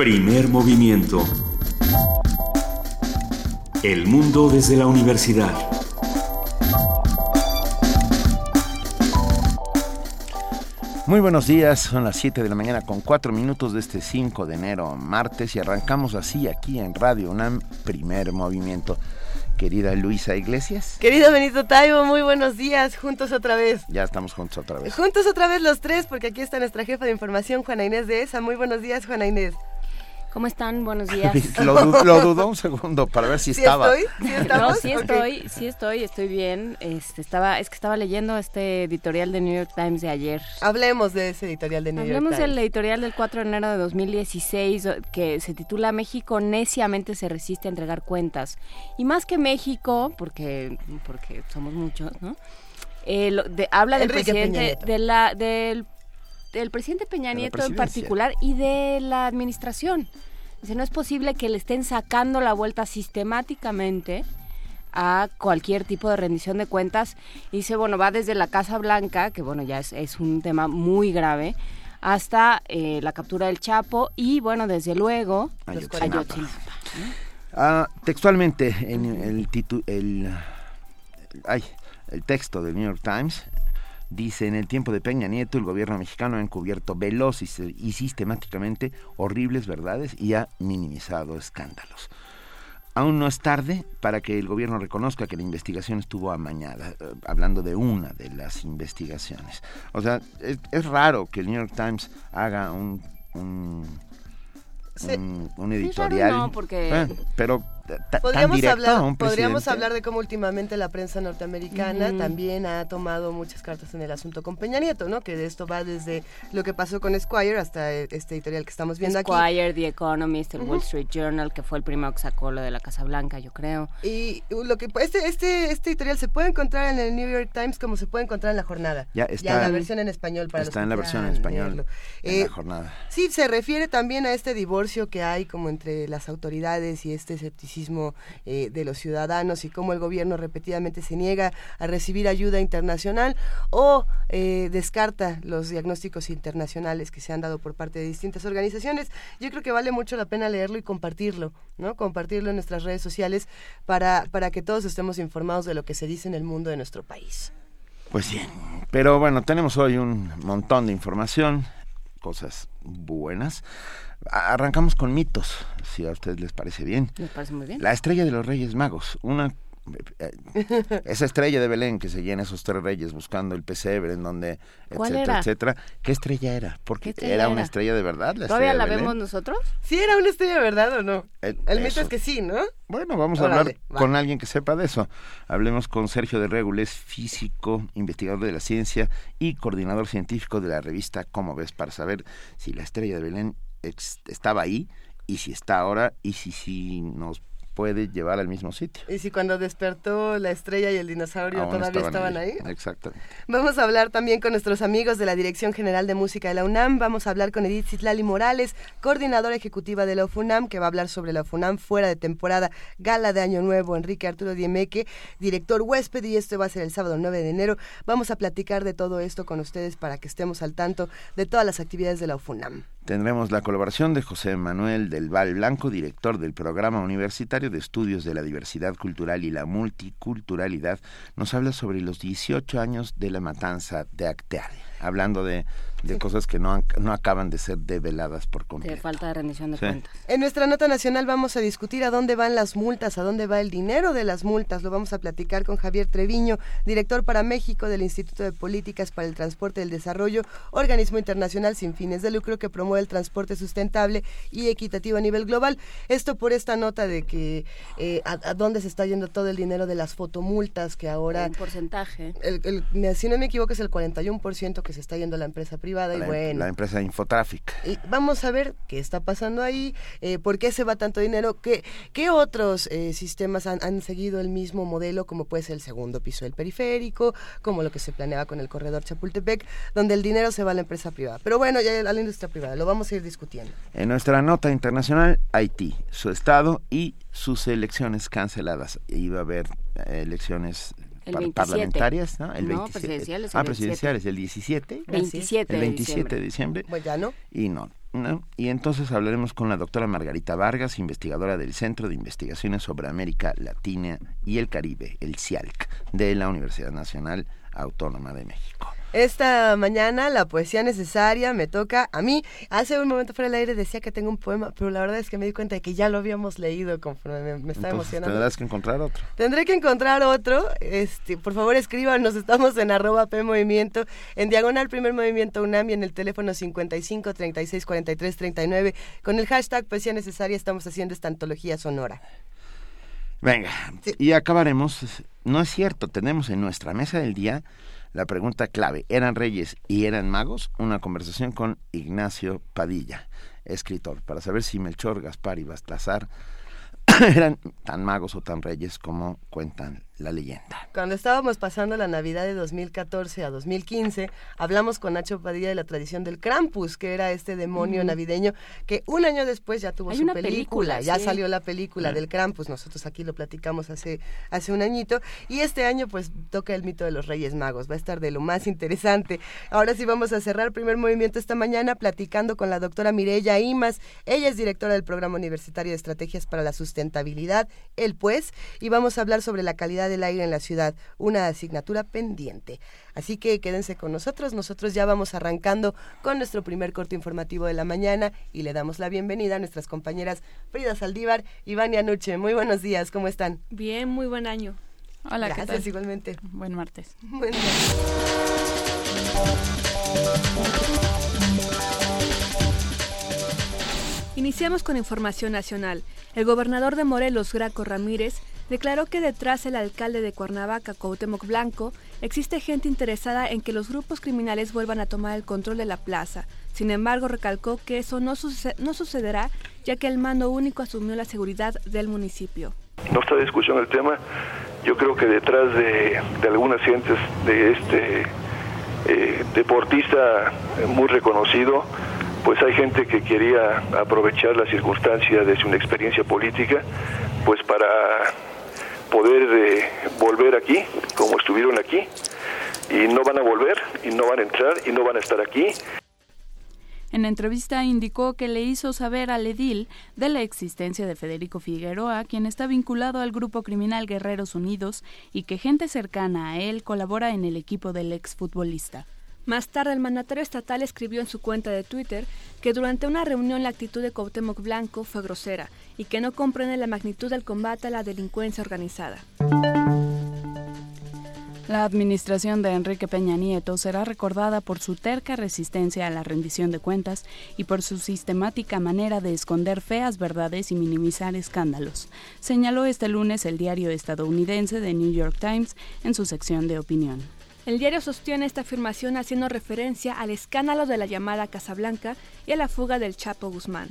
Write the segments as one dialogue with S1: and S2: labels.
S1: Primer movimiento. El mundo desde la universidad.
S2: Muy buenos días, son las 7 de la mañana con 4 minutos de este 5 de enero, martes, y arrancamos así aquí en Radio UNAM, primer movimiento. Querida Luisa Iglesias.
S3: Querido Benito Taibo, muy buenos días, juntos otra vez.
S2: Ya estamos juntos otra vez.
S3: Juntos otra vez los tres, porque aquí está nuestra jefa de información, Juana Inés de ESA. Muy buenos días, Juana Inés.
S4: ¿Cómo están? Buenos días.
S2: lo, dudó un segundo para ver si estaba.
S3: Estoy? ¿Sí
S4: no, sí estoy, sí estoy, estoy bien. Este, estaba, es que estaba leyendo este editorial de New York Times de ayer.
S3: Hablemos de ese editorial de New York
S4: Times.
S3: Hablemos
S4: del editorial del 4 de enero de 2016 que se titula México neciamente se resiste a entregar cuentas. Y más que México, porque, porque somos muchos, ¿no? Eh, habla del presidente de la, del del presidente Peña Nieto en particular y de la administración. Dice, no es posible que le estén sacando la vuelta sistemáticamente a cualquier tipo de rendición de cuentas. Y dice, bueno, va desde la Casa Blanca, que bueno, ya es, un tema muy grave, hasta eh, la captura del Chapo y bueno, desde luego, Ayotzinapa.
S2: Ah, textualmente, en el, el, el texto del New York Times, Dice, en el tiempo de Peña Nieto, el gobierno mexicano ha encubierto veloz y, sistemáticamente horribles verdades y ha minimizado escándalos. Aún no es tarde para que el gobierno reconozca que la investigación estuvo amañada, eh, hablando de una de las investigaciones. O sea, es, raro que el New York Times haga un, un, editorial.
S4: no, porque...
S2: pero
S3: podríamos hablar, podríamos hablar de cómo últimamente la prensa norteamericana también ha tomado muchas cartas en el asunto con Peña Nieto, ¿no? Que de esto va desde lo que pasó con Squire hasta este editorial que estamos viendo
S4: aquí. Squire, The Economist, el Wall Street Journal, que fue el primero que sacó lo de la Casa Blanca, yo creo.
S3: Y lo que este este este editorial se puede encontrar en el New York Times como se puede encontrar en la jornada.
S2: Ya está. en
S3: la versión en español para
S2: Está en la versión en español. En la eh, jornada.
S3: Sí, se refiere también a este divorcio que hay como entre las autoridades y este escepticismo eh, de los ciudadanos y cómo el gobierno repetidamente se niega a recibir ayuda internacional o eh, descarta los diagnósticos internacionales que se han dado por parte de distintas organizaciones. Yo creo que vale mucho la pena leerlo y compartirlo, ¿no? Compartirlo en nuestras redes sociales para, para que todos estemos informados de lo que se dice en el mundo de nuestro país.
S2: Pues sí, pero bueno, tenemos hoy un montón de información, cosas buenas. Arrancamos con mitos, si a ustedes les parece bien.
S4: Me parece muy bien.
S2: La estrella de los Reyes Magos, una eh, esa estrella de Belén que se llena esos tres reyes buscando el pesebre en donde etcétera etcétera. Qué estrella era porque era, una estrella de verdad
S4: todavía la vemos nosotros
S3: sí era una estrella de verdad o no el, mito es que sí no
S2: bueno vamos a hablar con alguien que sepa de eso. Hablemos con Sergio de Regules físico investigador de la ciencia y coordinador científico de la revista Cómo ves para saber si la estrella de Belén estaba ahí y si está ahora y si, si nos puede llevar al mismo sitio.
S3: Y si cuando despertó la estrella y el dinosaurio todavía estaban, ahí.
S2: Exacto.
S3: Vamos a hablar también con nuestros amigos de la Dirección General de Música de la UNAM. Vamos a hablar con Edith Citlali Morales, coordinadora ejecutiva de la UFUNAM, que va a hablar sobre la UFUNAM fuera de temporada, gala de Año Nuevo, Enrique Arturo Diemeque, director huésped, y esto va a ser el sábado 9 de enero. Vamos a platicar de todo esto con ustedes para que estemos al tanto de todas las actividades de la UFUNAM.
S2: Tendremos la colaboración de José Manuel del Val Blanco, director del Programa Universitario de Estudios de la Diversidad Cultural y la Multiculturalidad. Nos habla sobre los 18 años de la matanza de Acteal, hablando de de cosas que no, no acaban de ser develadas por completo.
S4: De falta de rendición de cuentas.
S3: En nuestra nota nacional vamos a discutir a dónde van las multas, a dónde va el dinero de las multas. Lo vamos a platicar con Javier Treviño, director para México del Instituto de Políticas para el Transporte y el Desarrollo, organismo internacional sin fines de lucro que promueve el transporte sustentable y equitativo a nivel global. Esto por esta nota de que eh, a, dónde se está yendo todo el dinero de las fotomultas que ahora...
S4: Un porcentaje.
S3: El, si no me equivoco es el 41% que se está yendo a la empresa privada la, y em-, bueno.
S2: La empresa Infotráfic.
S3: Y vamos a ver qué está pasando ahí, eh, por qué se va tanto dinero, qué, qué otros eh, sistemas han, seguido el mismo modelo, como puede ser el segundo piso del periférico, como lo que se planeaba con el corredor Chapultepec, donde el dinero se va a la empresa privada. Pero bueno, ya a la industria privada, lo vamos a ir discutiendo.
S2: En nuestra nota internacional, Haití, su estado y sus elecciones canceladas. Iba a haber eh, elecciones parlamentarias, ¿no?
S4: El no, presidenciales.
S2: ah, presidenciales, el 17.
S4: 27
S2: el 27 de diciembre.
S3: Pues ya no.
S2: Y no, no. Y entonces hablaremos con la doctora Margarita Vargas, investigadora del Centro de Investigaciones sobre América Latina y el Caribe, el CIALC, de la Universidad Nacional Autónoma de México.
S3: Esta mañana la poesía necesaria me toca a mí. Hace un momento fuera del aire decía que tengo un poema, pero la verdad es que me di cuenta de que ya lo habíamos leído conforme me, está emocionando.
S2: Tendrás que encontrar otro.
S3: Tendré que encontrar otro. Este, por favor escríbanos, estamos en arroba P Movimiento, en diagonal primer movimiento UNAM y en el teléfono 55 36 43 39. Con el hashtag poesía necesaria estamos haciendo esta antología sonora.
S2: Venga, y acabaremos. No es cierto, tenemos en nuestra mesa del día la pregunta clave, ¿eran reyes y eran magos? Una conversación con Ignacio Padilla, escritor, para saber si Melchor, Gaspar y Baltasar eran tan magos o tan reyes como cuentan la leyenda.
S3: Cuando estábamos pasando la Navidad de 2014 a 2015, hablamos con Nacho Padilla de la tradición del Krampus, que era este demonio navideño que un año después ya tuvo su película, ya salió la película del Krampus, nosotros aquí lo platicamos hace, hace un añito, y este año pues toca el mito de los Reyes Magos, va a estar de lo más interesante. Ahora sí vamos a cerrar el primer movimiento esta mañana platicando con la doctora Mireya Imas, ella es directora del Programa Universitario de Estrategias para la Sustentabilidad, el pues, y vamos a hablar sobre la calidad del aire en la ciudad, una asignatura pendiente. Así que quédense con nosotros, nosotros ya vamos arrancando con nuestro primer corto informativo de la mañana y le damos la bienvenida a nuestras compañeras Frida Saldívar y Vania Nuche. Muy buenos días, ¿cómo están?
S5: Bien, muy buen año.
S3: Hola, Gracias, ¿qué tal? igualmente.
S5: Buen martes.
S3: Buen
S5: Iniciamos con información nacional. El gobernador de Morelos, Graco Ramírez, declaró que detrás del alcalde de Cuernavaca, Cuauhtémoc Blanco, existe gente interesada en que los grupos criminales vuelvan a tomar el control de la plaza. Sin embargo, recalcó que eso no, no sucederá, ya que el mando único asumió la seguridad del municipio.
S6: No está discusión el tema. Yo creo que detrás de, algunas gentes de este eh, deportista muy reconocido, pues hay gente que quería aprovechar la circunstancia de su experiencia política, pues para poder eh, volver aquí, como estuvieron aquí, y no van a volver, y no van a entrar, y no van a estar aquí.
S5: En entrevista indicó que le hizo saber al edil de la existencia de Federico Figueroa, quien está vinculado al grupo criminal Guerreros Unidos y que gente cercana a él colabora en el equipo del exfutbolista. Más tarde, el mandatario estatal escribió en su cuenta de Twitter que durante una reunión la actitud de Cuauhtémoc Blanco fue grosera y que no comprende la magnitud del combate a la delincuencia organizada. La administración de Enrique Peña Nieto será recordada por su terca resistencia a la rendición de cuentas y por su sistemática manera de esconder feas verdades y minimizar escándalos, señaló este lunes el diario estadounidense The New York Times en su sección de opinión. El diario sostiene esta afirmación haciendo referencia al escándalo de la llamada Casa Blanca y a la fuga del Chapo Guzmán.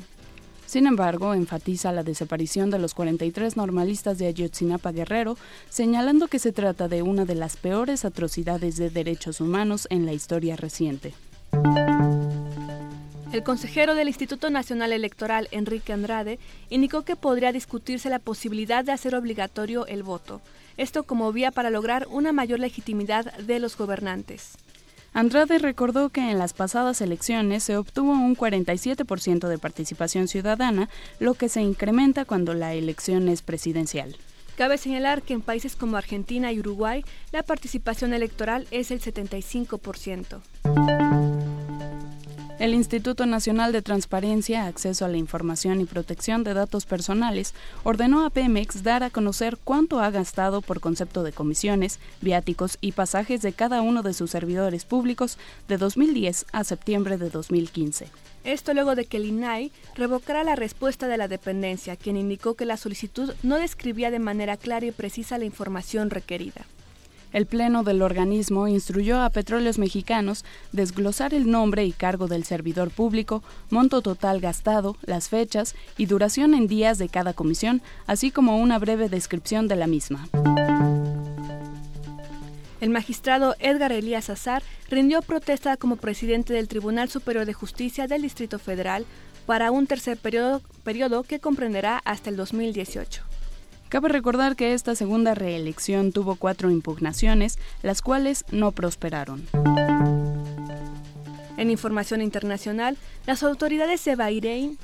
S5: Sin embargo, enfatiza la desaparición de los 43 normalistas de Ayotzinapa Guerrero, señalando que se trata de una de las peores atrocidades de derechos humanos en la historia reciente. El consejero del Instituto Nacional Electoral, Enrique Andrade, indicó que podría discutirse la posibilidad de hacer obligatorio el voto, esto como vía para lograr una mayor legitimidad de los gobernantes. Andrade recordó que en las pasadas elecciones se obtuvo un 47% de participación ciudadana, lo que se incrementa cuando la elección es presidencial. Cabe señalar que en países como Argentina y Uruguay la participación electoral es el 75%. El Instituto Nacional de Transparencia, Acceso a la Información y Protección de Datos Personales ordenó a Pemex dar a conocer cuánto ha gastado por concepto de comisiones, viáticos y pasajes de cada uno de sus servidores públicos de 2010 a septiembre de 2015. Esto luego de que el INAI revocara la respuesta de la dependencia, quien indicó que la solicitud no describía de manera clara y precisa la información requerida. El Pleno del organismo instruyó a Petróleos Mexicanos desglosar el nombre y cargo del servidor público, monto total gastado, las fechas y duración en días de cada comisión, así como una breve descripción de la misma. El magistrado Edgar Elías Azar rindió protesta como presidente del Tribunal Superior de Justicia del Distrito Federal para un tercer periodo, que comprenderá hasta el 2018. Cabe recordar que esta segunda reelección tuvo cuatro impugnaciones, las cuales no prosperaron.
S7: En información internacional, las autoridades de Bahrein,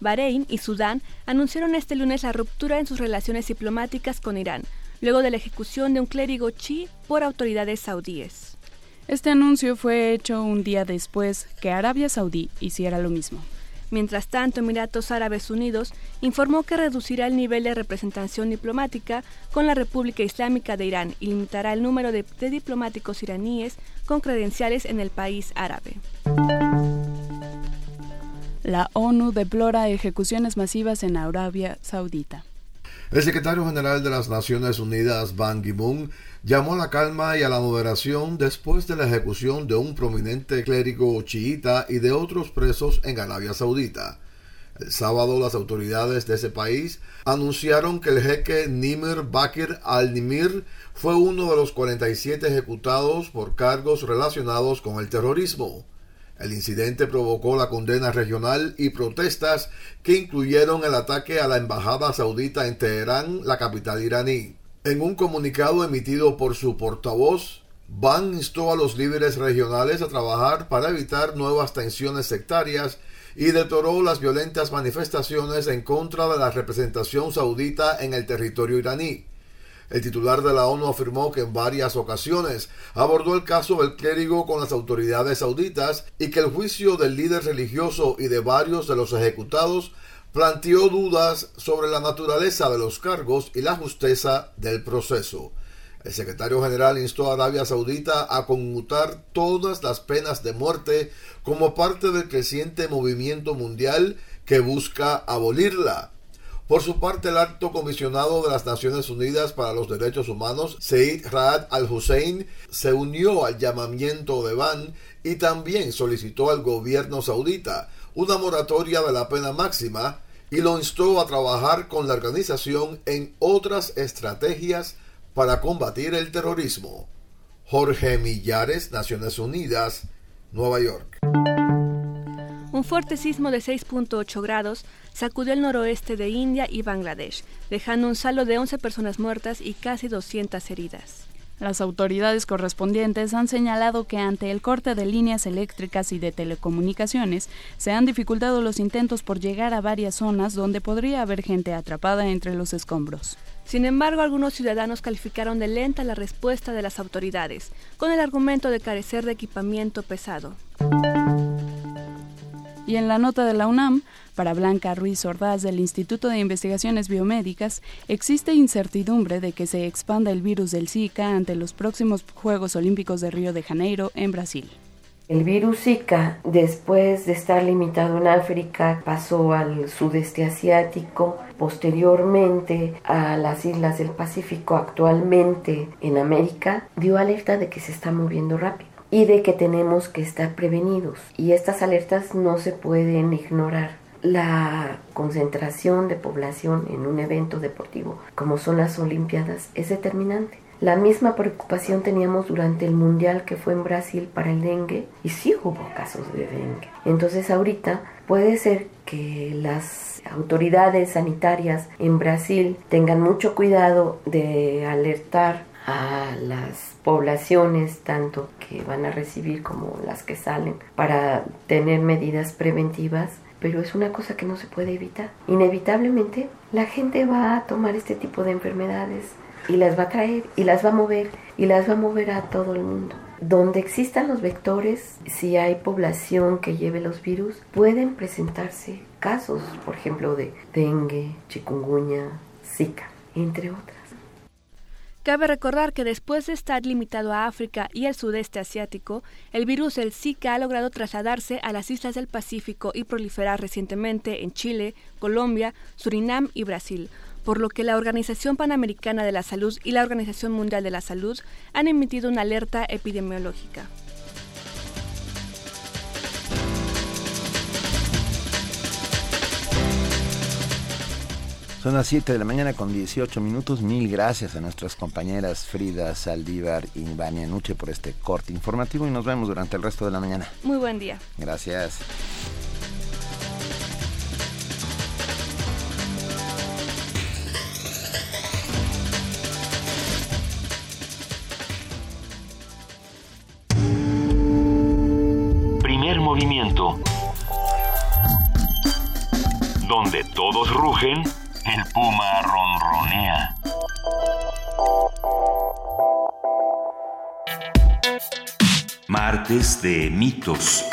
S7: Bahrein y Sudán anunciaron este lunes la ruptura en sus relaciones diplomáticas con Irán, luego de la ejecución de un clérigo chi por autoridades saudíes.
S5: Este anuncio fue hecho un día después que Arabia Saudí hiciera lo mismo.
S7: Mientras tanto, Emiratos Árabes Unidos informó que reducirá el nivel de representación diplomática con la República Islámica de Irán y limitará el número de, de diplomáticos iraníes con credenciales en el país árabe.
S5: La ONU deplora ejecuciones masivas en Arabia Saudita.
S8: El secretario general de las Naciones Unidas, Ban Ki-moon, llamó a la calma y a la moderación después de la ejecución de un prominente clérigo chiita y de otros presos en Arabia Saudita. El sábado las autoridades de ese país anunciaron que el jeque Nimr Bakir al-Nimir fue uno de los 47 ejecutados por cargos relacionados con el terrorismo. El incidente provocó la condena regional y protestas que incluyeron el ataque a la embajada saudita en Teherán, la capital iraní. En un comunicado emitido por su portavoz, Ban instó a los líderes regionales a trabajar para evitar nuevas tensiones sectarias y detoró las violentas manifestaciones en contra de la representación saudita en el territorio iraní. El titular de la ONU afirmó que en varias ocasiones abordó el caso del clérigo con las autoridades sauditas y que el juicio del líder religioso y de varios de los ejecutados planteó dudas sobre la naturaleza de los cargos y la justeza del proceso. El secretario general instó a Arabia Saudita a conmutar todas las penas de muerte como parte del creciente movimiento mundial que busca abolirla. Por su parte, el alto comisionado de las Naciones Unidas para los Derechos Humanos, Said Raad al-Hussein, se unió al llamamiento de Ban y también solicitó al gobierno saudita una moratoria de la pena máxima y lo instó a trabajar con la organización en otras estrategias para combatir el terrorismo. Jorge Millares, Naciones Unidas, Nueva York.
S7: Un fuerte sismo de 6.8 grados sacudió el noroeste de India y Bangladesh, dejando un saldo de 11 personas muertas y casi 200 heridas.
S5: Las autoridades correspondientes han señalado que ante el corte de líneas eléctricas y de telecomunicaciones se han dificultado los intentos por llegar a varias zonas donde podría haber gente atrapada entre los escombros.
S7: Sin embargo, algunos ciudadanos calificaron de lenta la respuesta de las autoridades, con el argumento de carecer de equipamiento pesado.
S5: Y en la nota de la UNAM, para Blanca Ruiz Ordaz del Instituto de Investigaciones Biomédicas, existe incertidumbre de que se expanda el virus del Zika ante los próximos Juegos Olímpicos de Río de Janeiro en Brasil.
S9: El virus Zika, después de estar limitado en África, pasó al sudeste asiático, posteriormente a las islas del Pacífico, actualmente en América, dio alerta de que se está moviendo rápido y de que tenemos que estar prevenidos. Y estas alertas no se pueden ignorar. La concentración de población en un evento deportivo como son las Olimpiadas es determinante. La misma preocupación teníamos durante el mundial que fue en Brasil para el dengue y sí hubo casos de dengue. Entonces ahorita puede ser que las autoridades sanitarias en Brasil tengan mucho cuidado de alertar a las poblaciones, tanto que van a recibir como las que salen, para tener medidas preventivas, pero es una cosa que no se puede evitar. Inevitablemente la gente va a tomar este tipo de enfermedades y las va a traer y las va a mover y las va a mover a todo el mundo. Donde existan los vectores, si hay población que lleve los virus, pueden presentarse casos, por ejemplo, de dengue, chikungunya, zika, entre otras.
S7: Cabe recordar que después de estar limitado a África y el sudeste asiático, el virus del Zika ha logrado trasladarse a las islas del Pacífico y proliferar recientemente en Chile, Colombia, Surinam y Brasil, por lo que la Organización Panamericana de la Salud y la Organización Mundial de la Salud han emitido una alerta epidemiológica.
S2: Son las 7 de la mañana con 18 minutos. Mil gracias a nuestras compañeras Frida Saldívar y Vania Nuche por este corte informativo y nos vemos durante el resto de la mañana.
S7: Muy buen día.
S2: Gracias.
S1: Primer movimiento. Donde todos rugen el puma ronronea. Martes de mitos.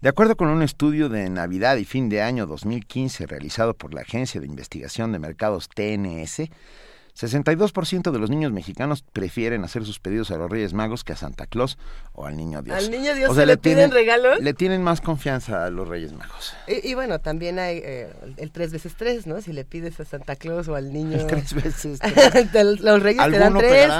S2: De acuerdo con un estudio de Navidad y fin de año 2015 realizado por la Agencia de Investigación de Mercados TNS, 62% de los niños mexicanos prefieren hacer sus pedidos a los Reyes Magos que a Santa Claus o al Niño Dios.
S3: ¿Al Niño Dios se le, piden regalos?
S2: Le tienen más confianza a los Reyes Magos.
S3: Y, bueno, también hay eh, el tres veces tres, ¿no? Si le pides a Santa Claus o al Niño...
S2: El tres veces tres.
S3: los Reyes te dan tres.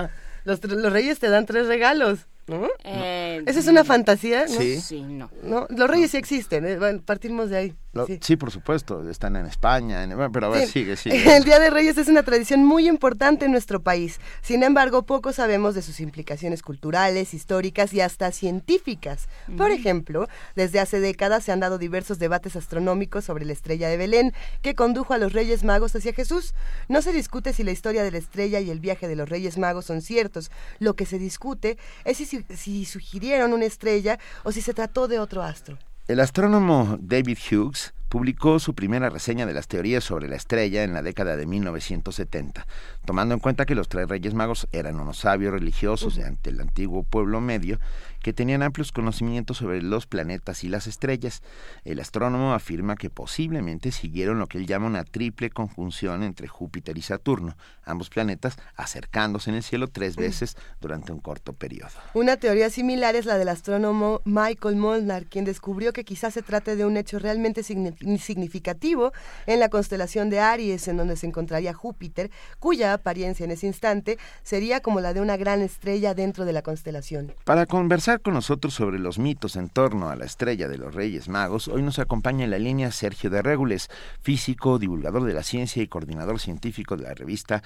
S3: Los, los Reyes te dan tres regalos. ¿no?
S4: Eh,
S3: ¿Esa es una fantasía? ¿no?
S2: Sí.
S4: Sí, no.
S3: ¿No? Los reyes sí existen, ¿eh? bueno, partimos de ahí.
S2: Sí. por supuesto, están en España, pero a ver, sigue, sigue.
S3: El Día de Reyes es una tradición muy importante en nuestro país. Sin embargo, poco sabemos de sus implicaciones culturales, históricas y hasta científicas. Por ejemplo, desde hace décadas se han dado diversos debates astronómicos sobre la estrella de Belén, que condujo a los Reyes Magos hacia Jesús. No se discute si la historia de la estrella y el viaje de los Reyes Magos son ciertos. Lo que se discute es si, si sugirieron una estrella o si se trató de otro astro.
S2: El astrónomo David Hughes publicó su primera reseña de las teorías sobre la estrella en la década de 1970, tomando en cuenta que los tres reyes magos eran unos sabios religiosos de ante el antiguo pueblo medio que tenían amplios conocimientos sobre los planetas y las estrellas. El astrónomo afirma que posiblemente siguieron lo que él llama una triple conjunción entre Júpiter y Saturno, ambos planetas acercándose en el cielo tres veces durante un corto periodo.
S3: Una teoría similar es la del astrónomo Michael Molnar, quien descubrió que quizás se trate de un hecho realmente significativo en la constelación de Aries, en donde se encontraría Júpiter, cuya apariencia en ese instante sería como la de una gran estrella dentro de la constelación.
S2: Para conversar con nosotros sobre los mitos en torno a la estrella de los Reyes Magos, hoy nos acompaña en la línea Sergio de Régules, físico, divulgador de la ciencia y coordinador científico de la revista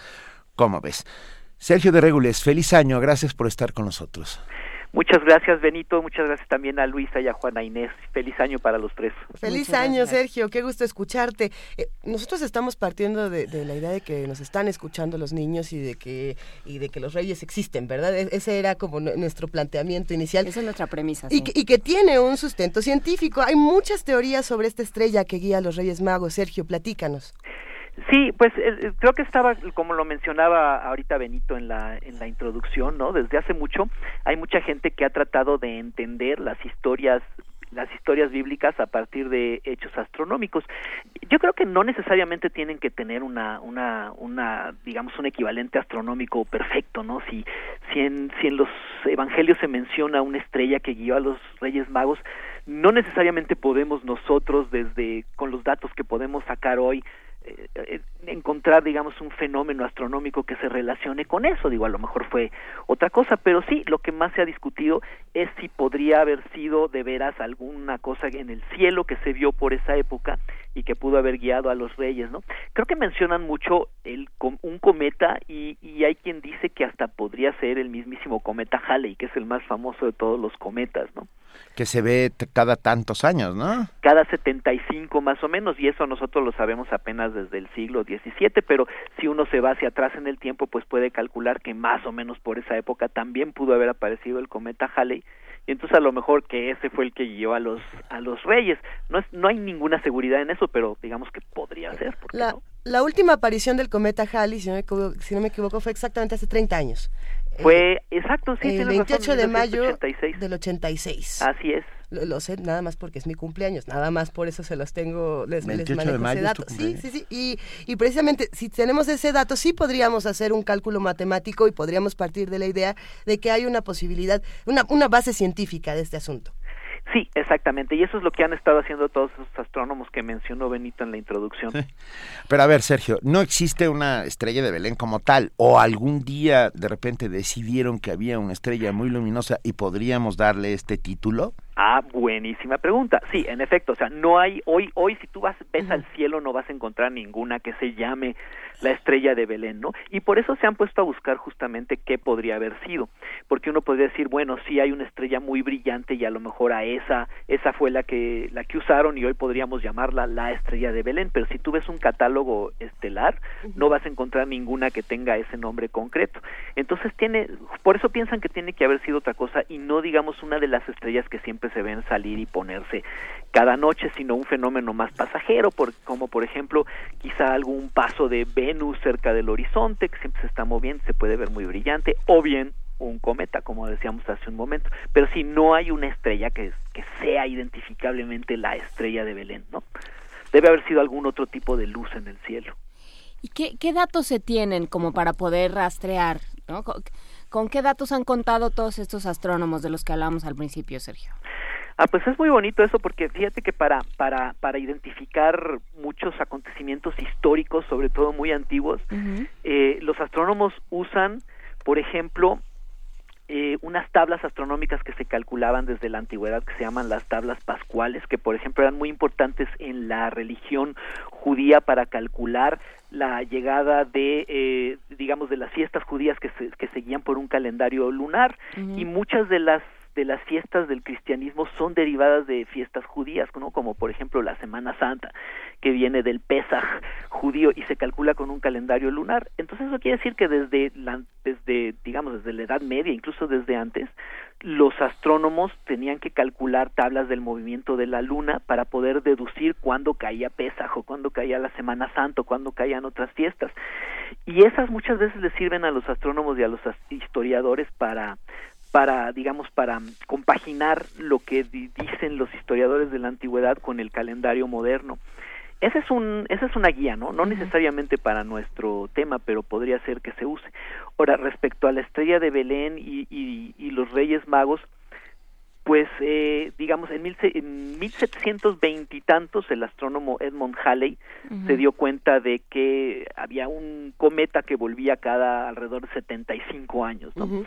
S2: ¿Cómo ves? Sergio de Régules, feliz año, gracias por estar con nosotros.
S10: Muchas gracias, Benito. Muchas gracias también a Luisa y a Juana Inés. Feliz año para los tres.
S3: Feliz año, Sergio. Qué gusto escucharte. Eh, nosotros estamos partiendo de, la idea de que nos están escuchando los niños y de que y de que los reyes existen, ¿verdad? E, ese era como nuestro planteamiento inicial.
S4: Esa es nuestra premisa.
S3: Y, que, y que tiene un sustento científico. Hay muchas teorías sobre esta estrella que guía a los Reyes Magos. Sergio, platícanos.
S10: Sí, pues eh, eh, creo que estaba, como lo mencionaba ahorita Benito en la, en la introducción, ¿no? Desde hace mucho hay mucha gente que ha tratado de entender las historias las historias bíblicas a partir de hechos astronómicos. Yo creo que no necesariamente tienen que tener una, una, una, digamos, un equivalente astronómico perfecto, ¿no? Si, si en, si en los evangelios se menciona una estrella que guió a los Reyes Magos, no necesariamente podemos nosotros, desde, con los datos que podemos sacar hoy, eh, eh, encontrar, digamos, un fenómeno astronómico que se relacione con eso. Digo, a lo mejor fue otra cosa, pero sí, lo que más se ha discutido es si podría haber sido de veras alguna cosa en el cielo que se vio por esa época y que pudo haber guiado a los reyes, ¿no? Creo que mencionan mucho el, un cometa y, y hay quien dice que hasta podría ser el mismísimo cometa Halley, que es el más famoso de todos los cometas, ¿no?
S2: que se ve cada tantos años, ¿no?
S10: Cada 75 más o menos, y eso nosotros lo sabemos apenas desde el siglo XVII, pero si uno se va hacia atrás en el tiempo, pues puede calcular que más o menos por esa época también pudo haber aparecido el cometa Halley, y entonces a lo mejor que ese fue el que guió a los a los reyes. No es no hay ninguna seguridad en eso, pero digamos que podría ser.
S3: La, la última aparición del cometa Halley, si no, me, si no me equivoco, fue exactamente hace 30 años.
S10: Fue, exacto, sí.
S3: El 28 de mayo del 86.
S10: Así es.
S3: Lo, sé nada más porque es mi cumpleaños, nada más por eso se los tengo, les, les manejo ese dato. Sí, sí, sí. Y, y precisamente si tenemos ese dato, sí podríamos hacer un cálculo matemático y podríamos partir de la idea de que hay una posibilidad, una, una base científica de este asunto.
S10: Sí, exactamente. Y eso es lo que han estado haciendo todos esos astrónomos que mencionó Benito en la introducción.
S2: Pero a ver, Sergio, ¿no existe una estrella de Belén como tal? ¿O algún día de repente decidieron que había una estrella muy luminosa y podríamos darle este título?
S10: Ah, buenísima pregunta. Sí, en efecto, o sea, no hay hoy hoy si tú vas ves al cielo no vas a encontrar ninguna que se llame la estrella de Belén, ¿no? Y por eso se han puesto a buscar justamente qué podría haber sido, porque uno podría decir, bueno, sí hay una estrella muy brillante y a lo mejor a esa esa fue la que la que usaron y hoy podríamos llamarla la estrella de Belén, pero si tú ves un catálogo estelar, no vas a encontrar ninguna que tenga ese nombre concreto. Entonces tiene por eso piensan que tiene que haber sido otra cosa y no digamos una de las estrellas que siempre se ven salir y ponerse cada noche, sino un fenómeno más pasajero, por, como por ejemplo quizá algún paso de Venus cerca del horizonte que siempre se está moviendo, se puede ver muy brillante, o bien un cometa, como decíamos hace un momento. Pero si no hay una estrella que, sea identificablemente la estrella de Belén, ¿no? Debe haber sido algún otro tipo de luz en el cielo.
S11: ¿Y qué, datos se tienen como para poder rastrear? ¿no? ¿Con qué datos han contado todos estos astrónomos de los que hablamos al principio, Sergio?
S10: Ah, pues es muy bonito eso porque fíjate que para, para, para identificar muchos acontecimientos históricos, sobre todo muy antiguos, eh, los astrónomos usan, por ejemplo, eh, unas tablas astronómicas que se calculaban desde la antigüedad que se llaman las tablas pascuales, que por ejemplo eran muy importantes en la religión judía para calcular la llegada de, eh, digamos, de las fiestas judías que, se, que seguían por un calendario lunar. Y muchas de las de las fiestas del cristianismo son derivadas de fiestas judías, ¿no? como por ejemplo la Semana Santa, que viene del Pesaj judío y se calcula con un calendario lunar. Entonces eso quiere decir que desde, la, desde digamos, desde la Edad Media, incluso desde antes, los astrónomos tenían que calcular tablas del movimiento de la luna para poder deducir cuándo caía Pesaj o cuándo caía la Semana Santa o cuándo caían otras fiestas. Y esas muchas veces les sirven a los astrónomos y a los historiadores para para, digamos, para compaginar lo que dicen los historiadores de la antigüedad con el calendario moderno. Ese es un, esa es una guía, ¿no? No necesariamente para nuestro tema, pero podría ser que se use. Ahora, respecto a la estrella de Belén y, y, los Reyes Magos, pues, eh, digamos, en, mil, en 1720 y tantos, el astrónomo Edmund Halley se dio cuenta de que había un cometa que volvía cada alrededor de 75 años, ¿no?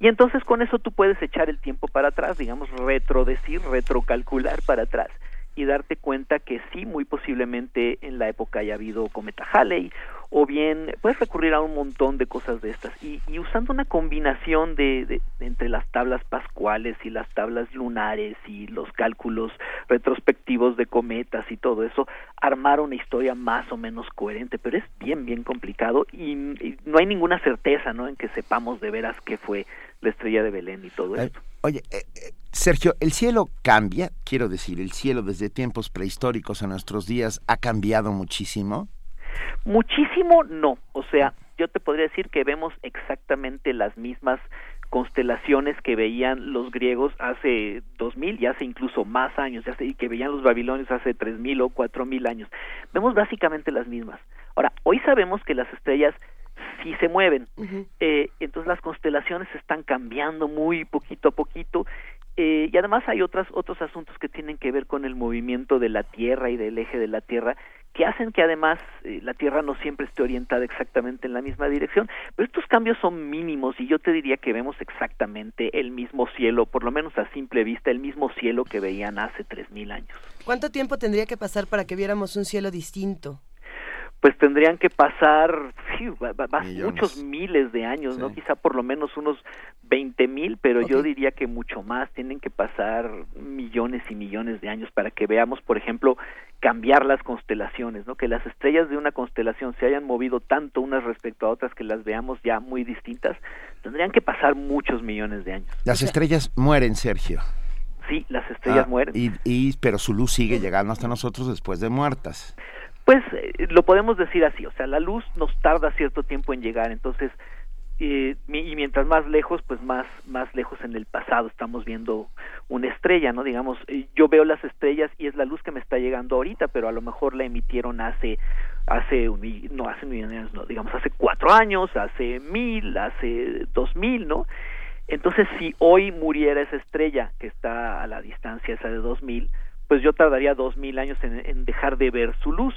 S10: Y entonces con eso tú puedes echar el tiempo para atrás, digamos, retrodecir, retrocalcular para atrás y darte cuenta que sí, muy posiblemente en la época haya habido cometa Halley, o bien puedes recurrir a un montón de cosas de estas. Y, y usando una combinación de, de, entre las tablas pascuales y las tablas lunares y los cálculos retrospectivos de cometas y todo eso, armar una historia más o menos coherente, pero es bien, bien complicado y, y no hay ninguna certeza ¿no? en que sepamos de veras qué fue la estrella de Belén y todo esto.
S12: Oye, eh, eh, Sergio, ¿el cielo cambia? Quiero decir, ¿el cielo desde tiempos prehistóricos a nuestros días ha cambiado muchísimo?
S10: Muchísimo no. O sea, yo te podría decir que vemos exactamente las mismas constelaciones que veían los griegos hace dos mil y hace incluso más años, y que veían los babilonios hace tres mil o cuatro mil años. Vemos básicamente las mismas. Ahora, hoy sabemos que las estrellas sí se mueven. eh, entonces las constelaciones están cambiando muy poquito a poquito eh, y además hay otras, otros asuntos que tienen que ver con el movimiento de la Tierra y del eje de la Tierra que hacen que además eh, la Tierra no siempre esté orientada exactamente en la misma dirección, pero estos cambios son mínimos y yo te diría que vemos exactamente el mismo cielo, por lo menos a simple vista, el mismo cielo que veían hace tres mil años.
S3: ¿Cuánto tiempo tendría que pasar para que viéramos un cielo distinto?
S10: Pues tendrían que pasar muchos miles de años, ¿no? Quizá por lo menos unos veinte mil, pero yo diría que mucho más, tienen que pasar millones y millones de años para que veamos, por ejemplo, cambiar las constelaciones, ¿no? Que las estrellas de una constelación se hayan movido tanto unas respecto a otras que las veamos ya muy distintas, tendrían que pasar muchos millones de años.
S12: Las estrellas mueren, Sergio.
S10: Sí, las estrellas
S12: Ah,
S10: mueren.
S12: Y, y- pero su luz sigue llegando hasta nosotros después de muertas.
S10: Pues eh, lo podemos decir así, o sea, la luz nos tarda cierto tiempo en llegar, entonces, eh, y mientras más lejos, pues más, más lejos en el pasado estamos viendo una estrella, ¿no? Digamos, eh, yo veo las estrellas y es la luz que me está llegando ahorita, pero a lo mejor la emitieron hace, hace, un, no, hace años, no, digamos, hace cuatro años, hace mil, hace dos mil, ¿no? Entonces, si hoy muriera esa estrella que está a la distancia esa de 2000, pues yo tardaría 2000 años en, en dejar de ver su luz.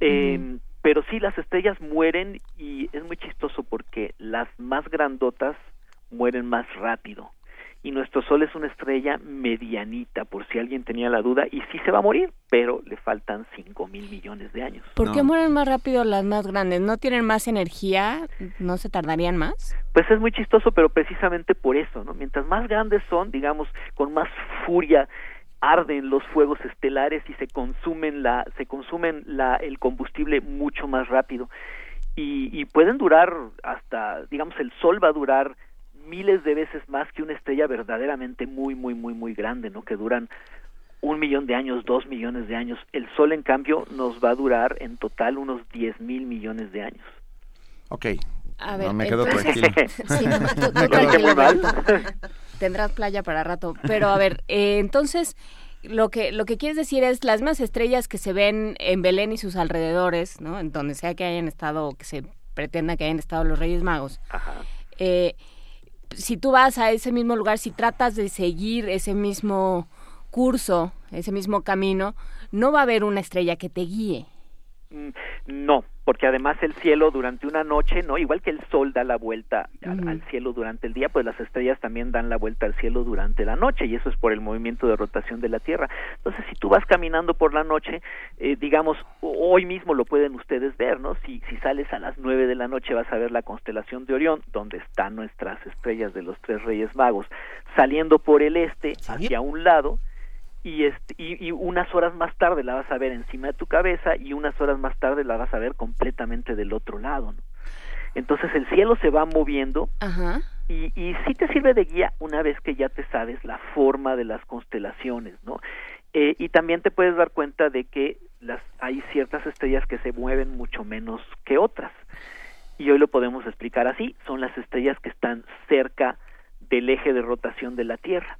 S10: Eh, pero sí, las estrellas mueren y es muy chistoso porque las más grandotas mueren más rápido y nuestro Sol es una estrella medianita, por si alguien tenía la duda, y sí se va a morir, pero le faltan 5 mil millones de años.
S11: ¿Por qué mueren más rápido las más grandes? ¿No tienen más energía? ¿No se tardarían más?
S10: Pues es muy chistoso, pero precisamente por eso, ¿no? Mientras más grandes son, digamos, con más furia arden los fuegos estelares y se consumen la se consumen la el combustible mucho más rápido y, y pueden durar hasta digamos el sol va a durar miles de veces más que una estrella verdaderamente muy, muy, muy, muy grande, ¿no? Que duran un millón de años, dos millones de años. El Sol, en cambio, nos va a durar en total unos diez mil millones de años.
S12: Ok.
S11: A ver,
S12: no, me quedo
S11: entonces-
S12: tranquilo.
S11: Sí, no, tú- tú
S10: ¿Me
S11: tranquilo, Tendrás playa para rato. Pero a ver, eh, entonces lo que lo que quieres decir es las más estrellas que se ven en Belén y sus alrededores, ¿no? En donde sea que hayan estado, que se pretenda que hayan estado los Reyes Magos.
S10: Ajá.
S11: Eh, si tú vas a ese mismo lugar, si tratas de seguir ese mismo curso, ese mismo camino, no va a haber una estrella que te guíe.
S10: Mm, No, porque además el cielo durante una noche, ¿no? Igual que el sol da la vuelta al, cielo durante el día, pues las estrellas también dan la vuelta al cielo durante la noche y eso es por el movimiento de rotación de la Tierra. Entonces, si tú vas caminando por la noche, eh, digamos, ho- hoy mismo lo pueden ustedes ver, ¿no? Si, si sales a las nueve de la noche vas a ver la constelación de Orión, donde están nuestras estrellas de los tres Reyes Magos, saliendo por el este hacia un lado y, este, y, y unas horas más tarde la vas a ver encima de tu cabeza y unas horas más tarde la vas a ver completamente del otro lado. ¿no? Entonces el cielo se va moviendo
S11: Ajá.
S10: y, y sí te sirve de guía una vez que ya te sabes la forma de las constelaciones, ¿no? Eh, y también te puedes dar cuenta de que las, hay ciertas estrellas que se mueven mucho menos que otras. Y hoy lo podemos explicar así, son las estrellas que están cerca del eje de rotación de la Tierra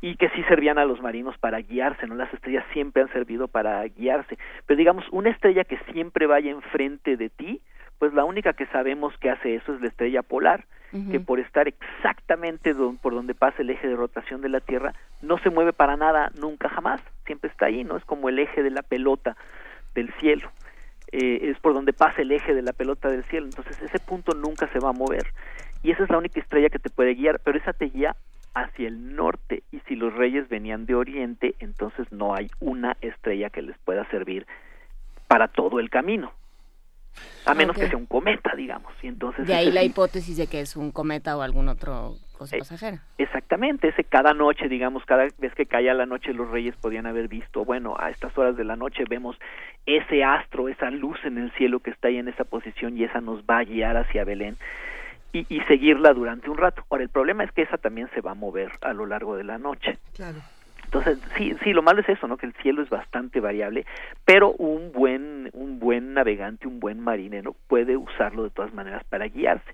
S10: y que sí servían a los marinos para guiarse, ¿no? Las estrellas siempre han servido para guiarse, pero digamos, una estrella que siempre vaya enfrente de ti, pues la única que sabemos que hace eso es la estrella polar, que por estar exactamente don- por donde pasa el eje de rotación de la Tierra, no se mueve para nada nunca jamás, siempre está ahí, ¿no? Es como el eje de la pelota del cielo. Eh, es por donde pasa el eje de la pelota del cielo, entonces ese punto nunca se va a mover y esa es la única estrella que te puede guiar, pero esa te guía hacia el norte y si los reyes venían de oriente, entonces no hay una estrella que les pueda servir para todo el camino. A menos que sea un cometa, digamos. Y entonces
S11: De ahí la
S10: sí-
S11: hipótesis de que es un cometa o algún otro cosa
S10: Eh,
S11: pasajera.
S10: Exactamente, ese cada noche, digamos, cada vez que caía la noche los reyes podían haber visto, bueno, a estas horas de la noche vemos ese astro, esa luz en el cielo que está ahí en esa posición y esa nos va a guiar hacia Belén y, y seguirla durante un rato. Ahora, el problema es que esa también se va a mover a lo largo de la noche.
S3: Claro.
S10: Entonces, sí, sí, lo malo es eso, ¿no? Que el cielo es bastante variable, pero un buen, un buen navegante, un buen marinero puede usarlo de todas maneras para guiarse.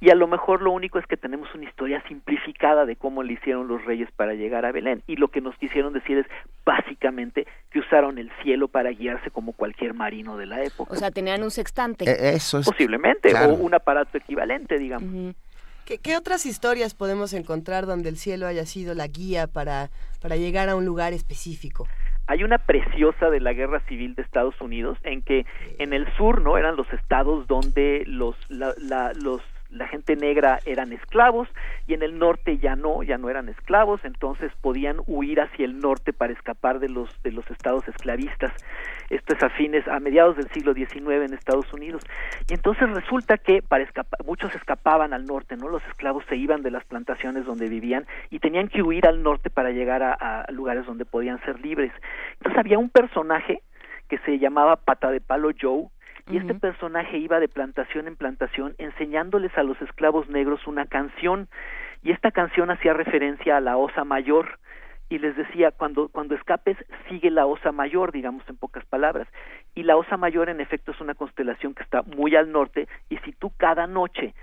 S10: Y a lo mejor lo único es que tenemos una historia simplificada de cómo le hicieron los reyes para llegar a Belén. Y lo que nos quisieron decir es básicamente que usaron el cielo para guiarse como cualquier marino de la época.
S11: O sea, tenían un sextante.
S12: Eh, eso es...
S10: Posiblemente,
S12: claro.
S10: o un aparato equivalente, digamos.
S3: ¿Qué, qué otras historias podemos encontrar donde el cielo haya sido la guía para, para llegar a un lugar específico?
S10: hay una preciosa de la guerra civil de Estados Unidos en que en el sur no eran los estados donde los la, la- los la gente negra eran esclavos y en el norte ya no, ya no eran esclavos, entonces podían huir hacia el norte para escapar de los de los estados esclavistas. Esto es a fines a mediados del siglo XIX en Estados Unidos. Y entonces resulta que para escapar muchos escapaban al norte, ¿no? Los esclavos se iban de las plantaciones donde vivían y tenían que huir al norte para llegar a, a lugares donde podían ser libres. Entonces había un personaje que se llamaba Pata de Palo Joe, y este personaje iba de plantación en plantación enseñándoles a los esclavos negros una canción, y esta canción hacía referencia a la osa mayor, y les decía, cuando, cuando escapes, sigue la osa mayor, digamos en pocas palabras. Y la osa mayor, en efecto, es una constelación que está muy al norte, y si tú cada noche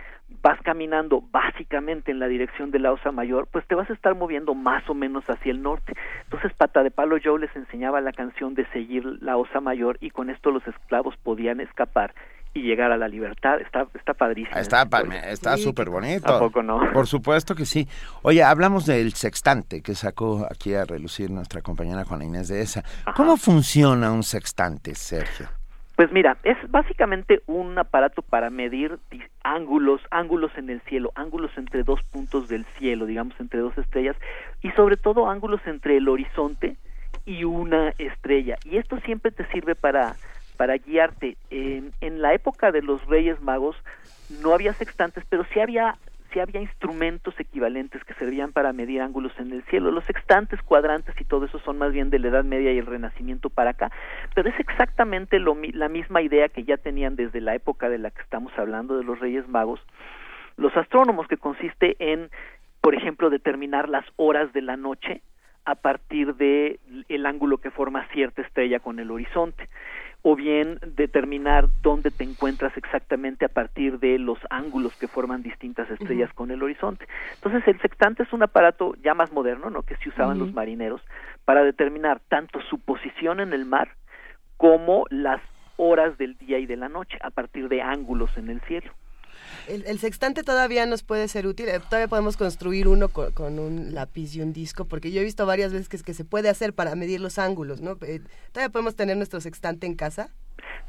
S10: vas caminando básicamente en la dirección de la osa mayor, pues te vas a estar moviendo más o menos hacia el norte. Entonces, Pata de Palo Joe les enseñaba la canción de seguir la osa mayor, y con esto los esclavos podían escapar y llegar a la libertad. Está, está padrísimo.
S12: Está pa- está
S3: Sí,
S12: súper
S10: ¿A
S12: bonito.
S10: poco no?
S12: Por supuesto que sí. Oye, hablamos del sextante que sacó aquí a relucir nuestra compañera Juana Inés de esa. ¿Cómo funciona un sextante, Sergio?
S10: Pues mira, es básicamente un aparato para medir ángulos, ángulos en el cielo, ángulos entre dos puntos del cielo, digamos entre dos estrellas, y sobre todo ángulos entre el horizonte y una estrella. Y esto siempre te sirve para, para guiarte. En, en la época de los Reyes Magos no había sextantes, pero sí había había instrumentos equivalentes que servían para medir ángulos en el cielo. Los sextantes, cuadrantes y todo eso son más bien de la Edad Media y el Renacimiento para acá, pero es exactamente la misma idea que ya tenían desde la época de la que estamos hablando de los Reyes Magos los astrónomos, que consiste en, por ejemplo, determinar las horas de la noche a partir de el ángulo que forma cierta estrella con el horizonte o bien determinar dónde te encuentras exactamente a partir de los ángulos que forman distintas estrellas con el horizonte. Entonces el sextante es un aparato ya más moderno, ¿no? que se usaban los marineros para determinar tanto su posición en el mar como las horas del día y de la noche a partir de ángulos en el cielo.
S3: El, sextante todavía nos puede ser útil, eh, todavía podemos construir uno con, un lápiz y un disco, porque yo he visto varias veces que, que se puede hacer para medir los ángulos, ¿no? Eh, ¿Todavía podemos tener nuestro sextante en casa?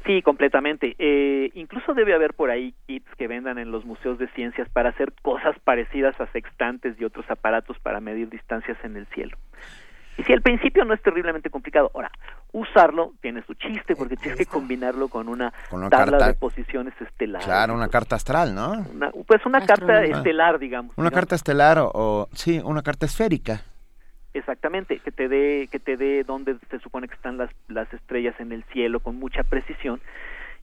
S10: Sí, completamente. Eh, incluso debe haber por ahí kits que vendan en los museos de ciencias para hacer cosas parecidas a sextantes y otros aparatos para medir distancias en el cielo. Y si al principio no es terriblemente complicado, ahora, usarlo tiene su chiste porque tienes que combinarlo con una, tabla de posiciones estelares.
S12: Claro, una carta astral, ¿no?
S10: pues una carta estelar, digamos.
S12: Una carta estelar o, sí, una carta esférica.
S10: Exactamente, que te dé que te dé dónde se supone que están las las estrellas en el cielo con mucha precisión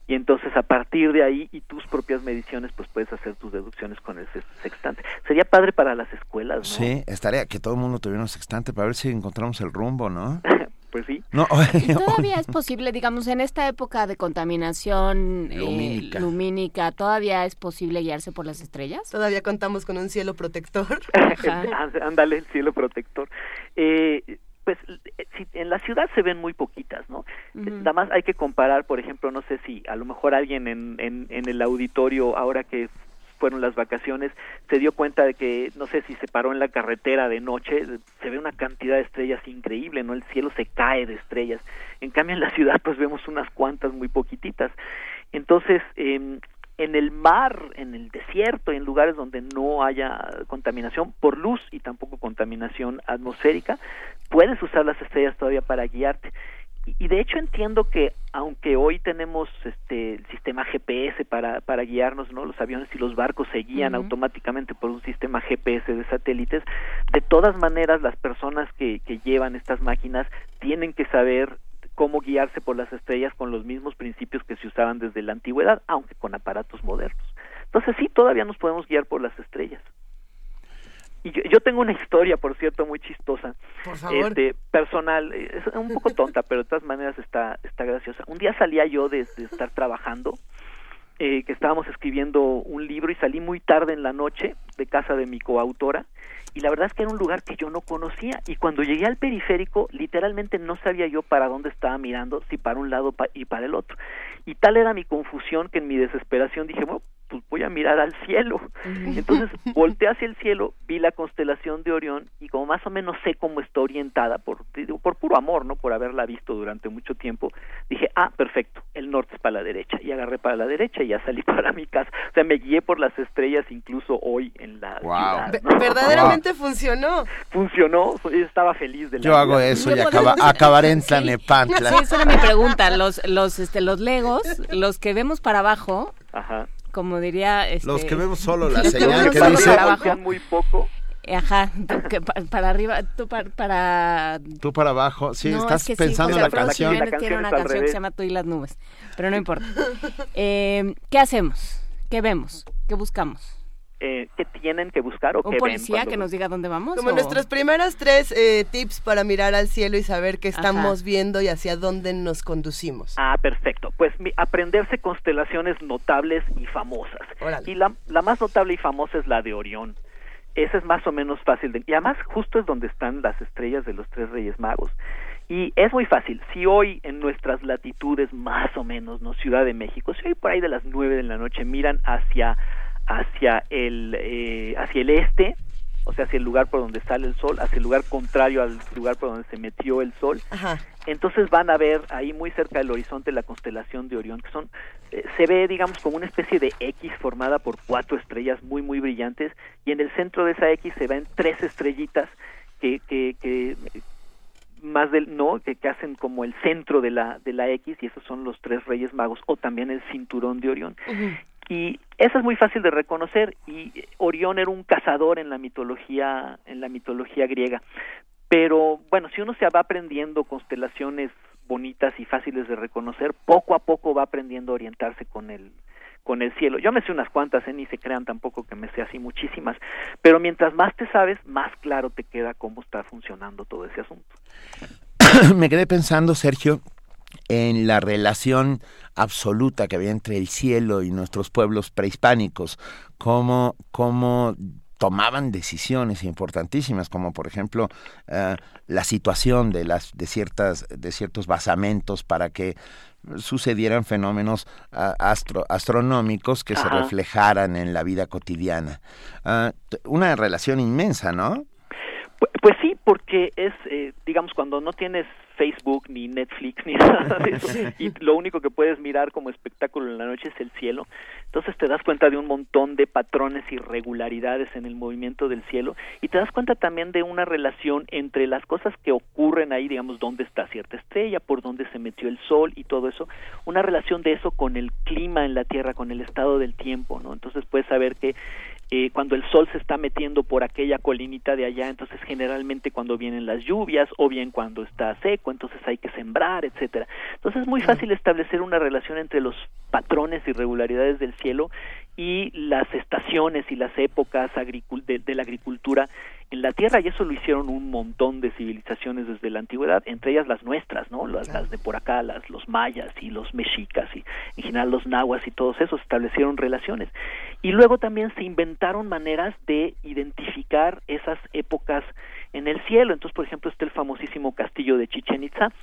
S10: y entonces a partir de ahí y tus propias mediciones pues puedes hacer tus deducciones con el sextante. Sería padre para las escuelas, ¿no?
S12: Sí, estaría que todo el mundo tuviera un sextante para ver si encontramos el rumbo, ¿no?
S10: pues sí.
S12: No,
S11: todavía es posible, digamos, en esta época de contaminación eh, lumínica. ¿todavía es posible guiarse por las estrellas?
S3: Todavía contamos con un cielo protector.
S10: Ándale, el cielo protector. Eh, pues en la ciudad se ven muy poquitas, ¿no? Nada más hay que comparar, por ejemplo, no sé si a lo mejor alguien en, en, en el auditorio, ahora que fueron las vacaciones, se dio cuenta de que, no sé si se paró en la carretera de noche, se ve una cantidad de estrellas increíble, ¿no? El cielo se cae de estrellas. En cambio, en la ciudad, pues vemos unas cuantas muy poquititas. Entonces, eh, en el mar, en el desierto, en lugares donde no haya contaminación por luz y tampoco contaminación atmosférica, puedes usar las estrellas todavía para guiarte. Y, de hecho entiendo que aunque hoy tenemos este el sistema GPS para, para guiarnos, ¿no? Los aviones y los barcos se guían automáticamente por un sistema GPS de satélites, de todas maneras las personas que, que llevan estas máquinas tienen que saber cómo guiarse por las estrellas con los mismos principios que se usaban desde la antigüedad, aunque con aparatos modernos. Entonces sí, todavía nos podemos guiar por las estrellas. Y yo, tengo una historia, por cierto, muy chistosa, Este, personal, es un poco tonta, pero de todas maneras está, está graciosa. Un día salía yo de, estar trabajando, eh, que estábamos escribiendo un libro y salí muy tarde en la noche de casa de mi coautora y la verdad es que era un lugar que yo no conocía y cuando llegué al periférico literalmente no sabía yo para dónde estaba mirando, si para un lado y para el otro. Y tal era mi confusión que en mi desesperación dije, bueno, pues voy a mirar al cielo. Entonces volteé hacia el cielo, vi la constelación de Orión y como más o menos sé cómo está orientada por, por puro amor, ¿no? Por haberla visto durante mucho tiempo, dije, ah, perfecto, el norte es para la derecha. Y agarré para la derecha y ya salí para mi casa. O sea, me guié por las estrellas incluso hoy en la ciudad.
S3: Verdaderamente funcionó.
S10: Funcionó, estaba feliz de la
S12: Yo hago eso y acaba, acabaré en Tlanepantla.
S11: Sí, esa era mi pregunta. Los, los, este, los legos, los que vemos para abajo,
S10: Ajá
S11: como diría este,
S12: los que vemos solo la señal que, dice
S10: muy poco
S11: Ajá, para arriba, tú para,
S12: Tú para abajo, sí, estás pensando en la canción.
S11: La tiene una canción que se llama Tú y las nubes, pero no importa. Eh, ¿Qué hacemos? ¿Qué vemos? ¿Qué buscamos?
S10: Eh, qué tienen que buscar o
S11: ¿Un policía que nos diga dónde vamos?
S3: Como nuestros primeros tres eh, tips para mirar al cielo y saber qué estamos viendo y hacia dónde nos conducimos.
S10: Ah, perfecto. Pues aprenderse constelaciones notables y famosas. Y la, la más notable y famosa es la de Orión. Esa es más o menos fácil de... Y además justo es donde están las estrellas de los tres reyes magos. Y es muy fácil. Si hoy en nuestras latitudes, más o menos, ¿no? Ciudad de México, si hoy por ahí de las nueve de la noche miran hacia hacia el, eh, hacia el este, o sea, hacia el lugar por donde sale el sol, hacia el lugar contrario al lugar por donde se metió el sol. Entonces van a ver ahí muy cerca del horizonte la constelación de Orión, que son, eh, se ve, digamos, como una especie de X formada por cuatro estrellas muy, muy brillantes, y en el centro de esa X se ven tres estrellitas que, que, que más del no que, que, hacen como el centro de la de la X y esos son los tres Reyes Magos o también el cinturón de Orión y eso es muy fácil de reconocer y Orión era un cazador en la mitología en la mitología griega pero bueno si uno se va aprendiendo constelaciones bonitas y fáciles de reconocer poco a poco va aprendiendo a orientarse con el con el cielo. Yo me sé unas cuantas, ¿eh? ni se crean tampoco que me sé así muchísimas, pero mientras más te sabes, más claro te queda cómo está funcionando todo ese asunto.
S12: me quedé pensando, Sergio, en la relación absoluta que había entre el cielo y nuestros pueblos prehispánicos, cómo, cómo tomaban decisiones importantísimas como por ejemplo uh, la situación de las de ciertas de ciertos basamentos para que sucedieran fenómenos uh, astro, astronómicos que Ajá. se reflejaran en la vida cotidiana. Uh, una relación inmensa, ¿no?
S10: Pues, pues sí, porque es, eh, digamos, cuando no tienes Facebook ni Netflix ni nada de eso. Y lo único que puedes mirar como espectáculo en la noche es el cielo. Entonces te das cuenta de un montón de patrones y irregularidades en el movimiento del cielo. Y te das cuenta también de una relación entre las cosas que ocurren ahí digamos dónde está cierta estrella por dónde se metió el sol y todo eso. Una relación de eso con el clima en la tierra con el estado del tiempo no entonces puedes saber que eh, cuando el sol se está metiendo por aquella colinita de allá, entonces generalmente cuando vienen las lluvias o bien cuando está seco, entonces hay que sembrar, etcétera. Entonces es muy fácil establecer una relación entre los patrones y regularidades del cielo y las estaciones y las épocas de, de, la agricultura en la tierra y eso lo hicieron un montón de civilizaciones desde la antigüedad entre ellas las nuestras no las, las de por acá las los mayas y los mexicas y en general los nahuas y todos esos establecieron relaciones. Y luego también se inventaron maneras de identificar esas épocas en el cielo. Entonces por ejemplo está el famosísimo castillo de Chichen Itza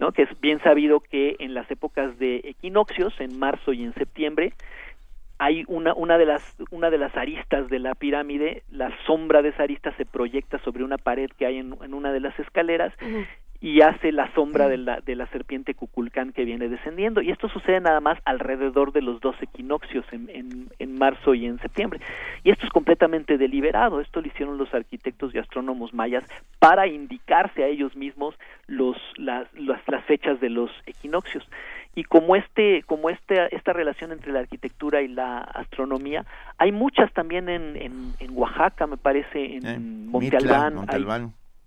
S10: ¿no? que es bien sabido que en las épocas de equinoccios en marzo y en septiembre hay una, una, de las, una de las aristas de la pirámide, la sombra de esa arista se proyecta sobre una pared que hay en, en una de las escaleras uh -huh. y hace la sombra de la, de la serpiente Cuculcán que viene descendiendo. Y esto sucede nada más alrededor de los dos equinoccios en, en, en marzo y en septiembre. Y esto es completamente deliberado. Esto lo hicieron los arquitectos y astrónomos mayas para indicarse a ellos mismos los, las, las, las fechas de los equinoccios y como este como este esta relación entre la arquitectura y la astronomía hay muchas también en, en, en Oaxaca me parece en
S12: eh,
S10: Monte Albán,
S12: Monte Albán.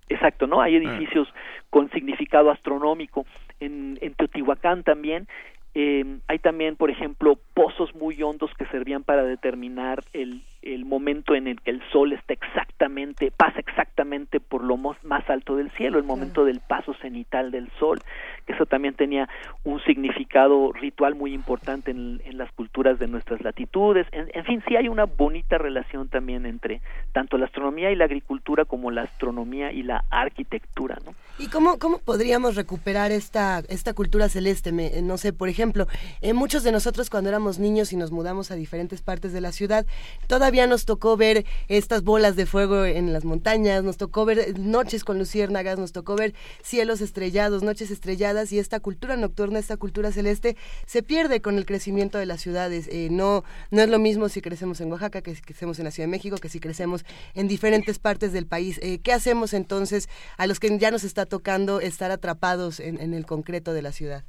S10: Hay, exacto no hay edificios eh. con significado astronómico en, en Teotihuacán también eh, hay también por ejemplo pozos muy hondos que servían para determinar el el momento en el que el sol está exactamente, pasa exactamente por lo más alto del cielo, el momento del paso cenital del sol, que eso también tenía un significado ritual muy importante en, en las culturas de nuestras latitudes. En, en, fin, sí hay una bonita relación también entre tanto la astronomía y la agricultura como la astronomía y la arquitectura, ¿no?
S3: ¿Y cómo, cómo podríamos recuperar esta, esta cultura celeste? Me, no sé, por ejemplo, eh, muchos de nosotros cuando éramos niños y nos mudamos a diferentes partes de la ciudad, todavía nos tocó ver estas bolas de fuego en las montañas, nos tocó ver noches con luciérnagas, nos tocó ver cielos estrellados, noches estrelladas y esta cultura nocturna, esta cultura celeste se pierde con el crecimiento de las ciudades. Eh, no, no es lo mismo si crecemos en Oaxaca que si crecemos en la Ciudad de México, que si crecemos en diferentes partes del país. Eh, ¿Qué hacemos entonces a los que ya nos está tocando estar atrapados en, en el concreto de la ciudad?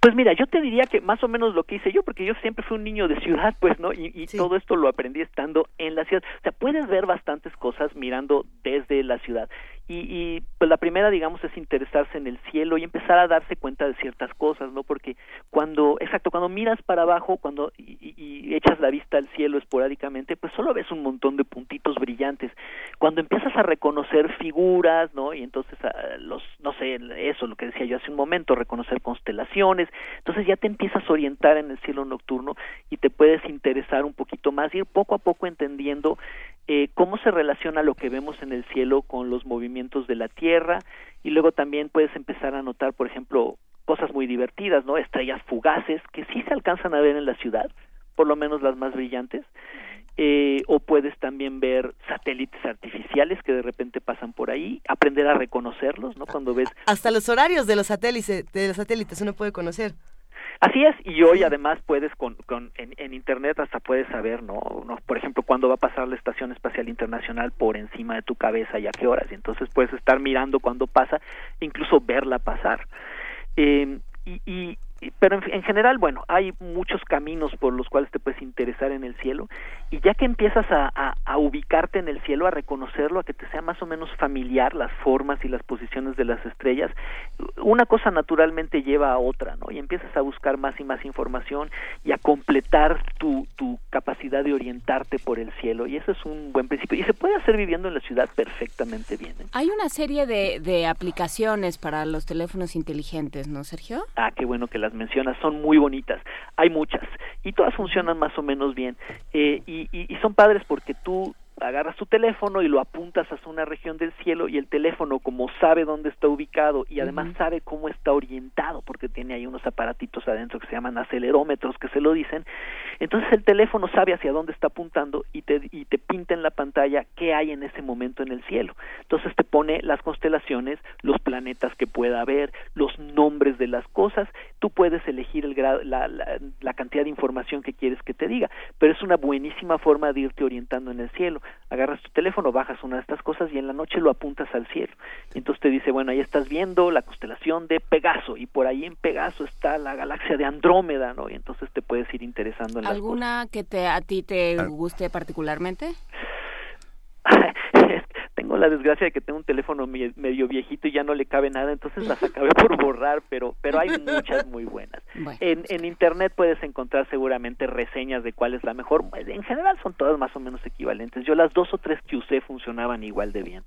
S10: Pues mira, yo te diría que más o menos lo que hice yo, porque yo siempre fui un niño de ciudad, pues, ¿no? Y, y sí. todo esto lo aprendí estando en la ciudad. O sea, puedes ver bastantes cosas mirando desde la ciudad. Y, y, pues la primera, digamos, es interesarse en el cielo y empezar a darse cuenta de ciertas cosas, ¿no? Porque cuando, exacto, cuando miras para abajo, cuando y, y, echas la vista al cielo esporádicamente, pues solo ves un montón de puntitos brillantes. Cuando empiezas a reconocer figuras, ¿no? Y entonces a los, no sé, eso, lo que decía yo hace un momento, reconocer constelaciones, entonces ya te empiezas a orientar en el cielo nocturno y te puedes interesar un poquito más, ir poco a poco entendiendo eh, cómo se relaciona lo que vemos en el cielo con los movimientos de la Tierra y luego también puedes empezar a notar, por ejemplo, cosas muy divertidas, ¿no? Estrellas fugaces que sí se alcanzan a ver en la ciudad, por lo menos las más brillantes. eh, o puedes también ver satélites artificiales que de repente pasan por ahí, aprender a reconocerlos, ¿no? Cuando ves...
S3: Hasta los horarios de los satélites, de los satélites uno puede conocer.
S10: Así es, y hoy además puedes con, con en, internet hasta puedes saber, ¿no? ¿no? Por ejemplo, cuándo va a pasar la Estación Espacial Internacional por encima de tu cabeza y a qué horas, y entonces puedes estar mirando cuándo pasa, incluso verla pasar. Eh, y, y, pero en, general, bueno, hay muchos caminos por los cuales te puedes interesar en el cielo y ya que empiezas a, a, ubicarte en el cielo, a reconocerlo, a que te sea más o menos familiar las formas y las posiciones de las estrellas, una cosa naturalmente lleva a otra, ¿no? Y empiezas a buscar más y más información y a completar tu, tu capacidad de orientarte por el cielo y eso es un buen principio y se puede hacer viviendo en la ciudad perfectamente bien. ¿eh?
S4: Hay una serie de, de aplicaciones para los teléfonos inteligentes, ¿no, Sergio?
S10: Ah, qué bueno que las mencionas, son muy bonitas, hay muchas y todas funcionan más o menos bien eh, y, y, y son padres porque tú agarras tu teléfono y lo apuntas hacia una región del cielo y el teléfono como sabe dónde está ubicado y además sabe cómo está orientado porque tiene ahí unos aparatitos adentro que se llaman acelerómetros que se lo dicen entonces el teléfono sabe hacia dónde está apuntando y te y te pinta en la pantalla qué hay en ese momento en el cielo. Entonces te pone las constelaciones los planetas que pueda haber los nombres de las cosas. Tú puedes elegir el grado, la, la, la cantidad de información que quieres que te diga pero es una buenísima forma de irte orientando en el cielo agarras tu teléfono, bajas una de estas cosas y en la noche lo apuntas al cielo. Y entonces te dice, bueno, ahí estás viendo la constelación de Pegaso y por ahí en Pegaso está la galaxia de Andrómeda, ¿no? Y entonces te puedes ir interesando en
S4: ¿Alguna que te, a ti te guste particularmente?
S10: la desgracia de que tengo un teléfono medio viejito y ya no le cabe nada, entonces las acabé por borrar, pero pero hay muchas muy buenas. En, en internet puedes encontrar seguramente reseñas de cuál es la mejor. En general son todas más o menos equivalentes. Yo las dos o tres que usé funcionaban igual de bien.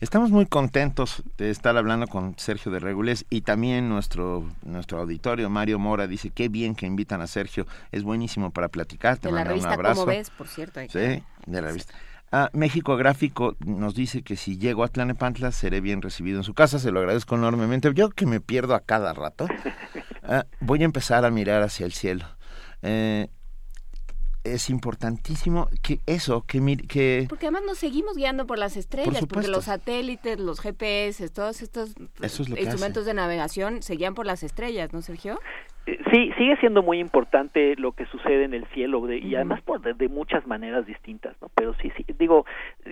S2: Estamos muy contentos de estar hablando con Sergio de Regules y también nuestro nuestro auditorio Mario Mora dice qué bien que invitan a Sergio, es buenísimo para platicar. Te
S4: de la revista
S2: un abrazo.
S4: Como ves, por cierto.
S2: Sí, de la revista. Ah, México Gráfico nos dice que si llego a Tlanepantla seré bien recibido en su casa, se lo agradezco enormemente. Yo que me pierdo a cada rato, ah, voy a empezar a mirar hacia el cielo. Eh, es importantísimo que eso, que, que...
S4: Porque además nos seguimos guiando por las estrellas, porque los satélites, los GPS, todos estos
S2: es
S4: instrumentos de navegación se guían por las estrellas, ¿no, Sergio?
S10: Sí, sigue siendo muy importante lo que sucede en el cielo de, y además por de, de, muchas maneras distintas, ¿no? Pero sí, sí, digo,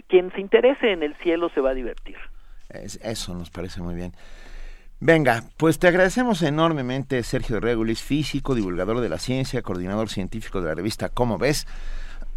S10: quien se interese en el cielo se va a divertir.
S2: Es, eso nos parece muy bien. Venga, pues te agradecemos enormemente, Sergio Regulis, físico, divulgador de la ciencia, coordinador científico de la revista ¿Cómo ves?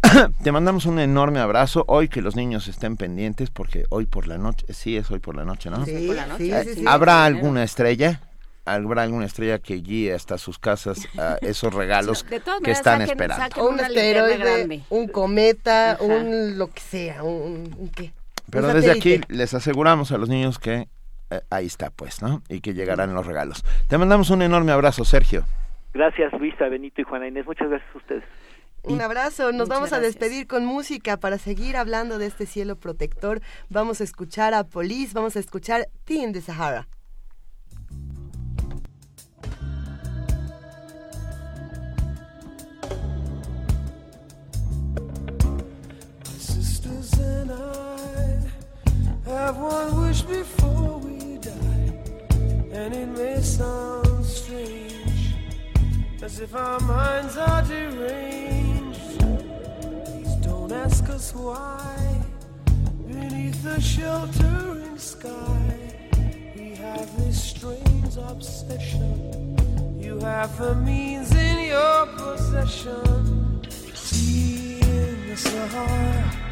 S2: te mandamos un enorme abrazo. Hoy que los niños estén pendientes, porque hoy por la noche, sí es hoy por la noche, ¿no?
S3: Sí,
S4: por la noche.
S3: Sí, sí, sí.
S2: ¿Habrá alguna estrella? Habrá alguna estrella que guíe hasta sus casas a esos regalos
S4: de todas
S2: que están
S4: saquen,
S2: esperando.
S4: Saquen
S3: un asteroide,
S4: grande.
S3: un cometa,
S4: Ajá.
S3: un lo que sea, un, un qué.
S2: Pero
S3: Un
S2: desde aquí les aseguramos a los niños que eh, ahí está, pues, ¿no? Y que llegarán los regalos. Te mandamos un enorme abrazo, Sergio.
S10: Gracias, Luisa, Benito y Juana Inés. Muchas gracias a ustedes.
S3: Un abrazo, nos
S4: Muchas
S3: vamos a
S4: gracias.
S3: despedir con música para seguir hablando de este cielo protector. Vamos a escuchar a Police, vamos a escuchar Tea in the Sahara.
S13: In your possession. Tea in the Sahara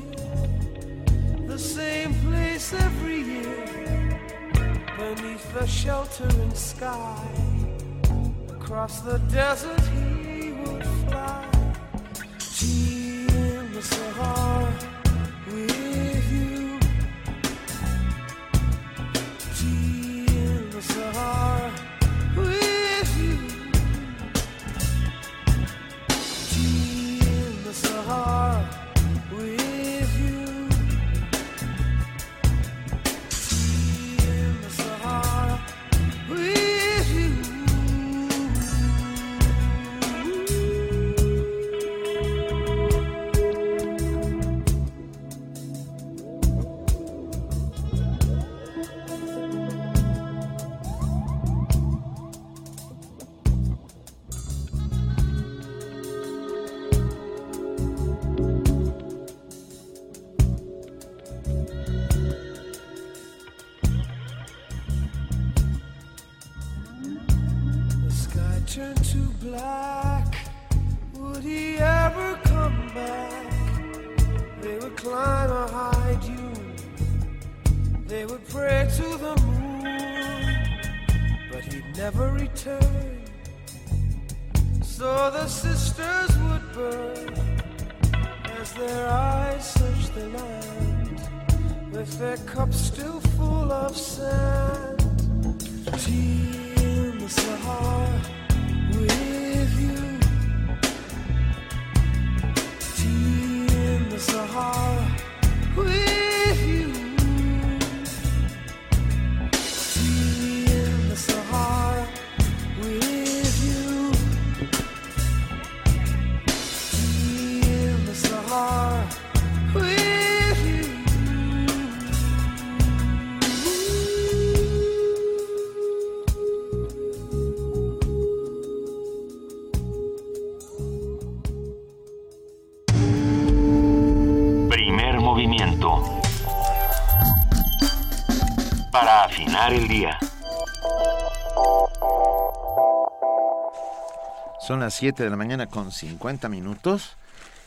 S13: the same place every year beneath the sheltering sky. Across the desert he would fly. Tea in the Sahara
S1: El día.
S12: Son las 7 de la mañana con 50 minutos.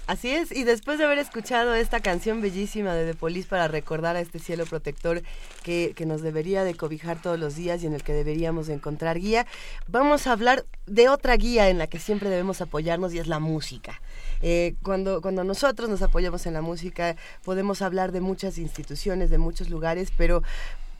S3: Así es, y después de haber escuchado esta canción bellísima de The Police para recordar a este cielo protector que, que nos debería de cobijar todos los días y en el que deberíamos de encontrar guía, vamos a hablar de otra guía en la que siempre debemos apoyarnos y es la música. Eh, cuando, cuando nosotros nos apoyamos en la música podemos hablar de muchas instituciones, de muchos lugares, pero,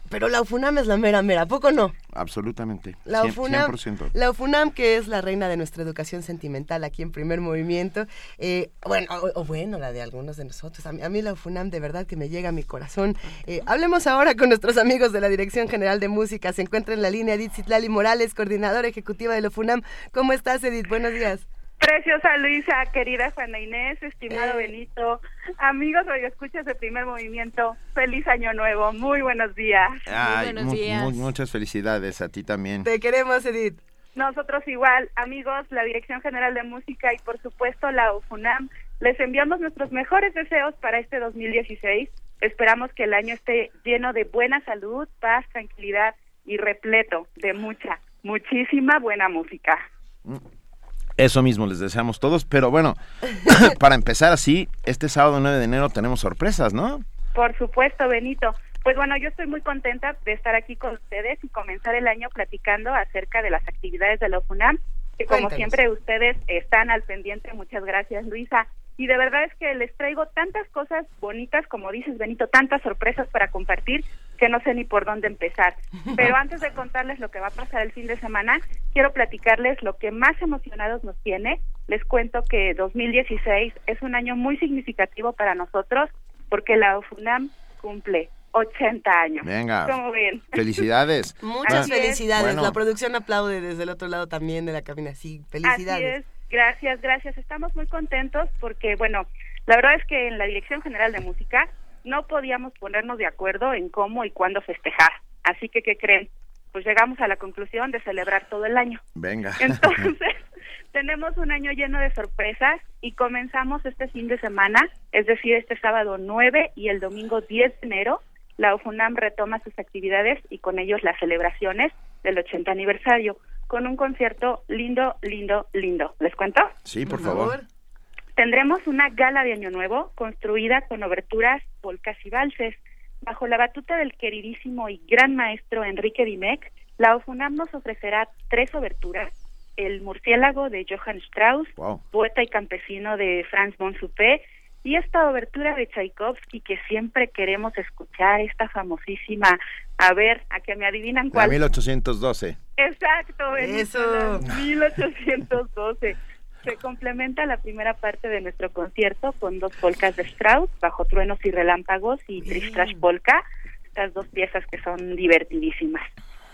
S3: pero la UFUNAM es la mera mera, ¿a poco no?
S12: Absolutamente.
S3: La UFUNAM,
S12: 100%.
S3: la UFUNAM, que es la reina de nuestra educación sentimental aquí en primer movimiento, eh, bueno, o, o bueno, la de algunos de nosotros. A mí, a mí la UFUNAM de verdad que me llega a mi corazón. Eh, hablemos ahora con nuestros amigos de la Dirección General de Música. Se encuentra en la línea Edith Citlali Morales, coordinadora ejecutiva de la UFUNAM. ¿Cómo estás, Edith? Buenos días.
S14: Preciosa Luisa, querida Juana Inés, estimado
S3: Eh.
S14: Benito, amigos escuchas de primer movimiento, feliz año nuevo, muy buenos días.
S12: Ay, mu- mu- muchas felicidades a ti también.
S3: Te queremos, Edith.
S14: Nosotros igual, amigos, la Dirección General de Música y por supuesto la UFUNAM, les enviamos nuestros mejores deseos para este 2016. Esperamos que el año esté lleno de buena salud, paz, tranquilidad y repleto de mucha, muchísima buena música.
S12: Eso mismo les deseamos todos, pero bueno, para empezar así, este sábado 9 de enero tenemos sorpresas, ¿no?
S14: Por supuesto, Benito. Pues bueno, yo estoy muy contenta de estar aquí con ustedes y comenzar el año platicando acerca de las actividades de la UFUNAM, que como
S3: Cuéntanos.
S14: siempre ustedes están al pendiente. Muchas gracias, Luisa. Y de verdad es que les traigo tantas cosas bonitas, como dices, Benito, tantas sorpresas para compartir que no sé ni por dónde empezar. Pero antes de contarles lo que va a pasar el fin de semana, quiero platicarles lo que más emocionados nos tiene. Les cuento que 2016 es un año muy significativo para nosotros porque la UFUNAM cumple 80 años.
S12: Venga.
S14: ¿Cómo ven?
S12: Felicidades.
S3: Muchas
S14: Así
S3: felicidades.
S12: Bueno.
S3: La producción aplaude desde el otro lado también de la cabina. Sí,
S14: Así
S3: felicidades.
S14: es. Gracias, gracias. Estamos muy contentos porque, bueno, la verdad es que en la Dirección General de Música no podíamos ponernos de acuerdo en cómo y cuándo festejar. Así que, ¿qué creen? Pues llegamos a la conclusión de celebrar todo el año.
S12: Venga.
S14: Entonces, tenemos un año lleno de sorpresas y comenzamos este fin de semana, es decir, este sábado 9 y el domingo 10 de enero. La UFUNAM retoma sus actividades y con ellos las celebraciones del 80 aniversario con un concierto lindo, lindo, lindo. ¿Les cuento?
S12: Sí, por favor.
S14: Tendremos una gala de Año Nuevo construida con oberturas, polcas y valses. Bajo la batuta del queridísimo y gran maestro Enrique Dimec, la OFUNAM nos ofrecerá tres oberturas. El murciélago de Johann Strauss,
S12: Wow.
S14: poeta y campesino de Franz von Suppé, y esta obertura de Tchaikovsky que siempre queremos escuchar, esta famosísima, a ver, a que me adivinan
S12: La
S14: cuál.
S12: 1812.
S14: Exacto,
S3: Eso.
S14: la 1812. Se complementa la primera parte de nuestro concierto con dos polcas de Strauss, Bajo Truenos y Relámpagos y Tristrash Polka, estas dos piezas que son divertidísimas.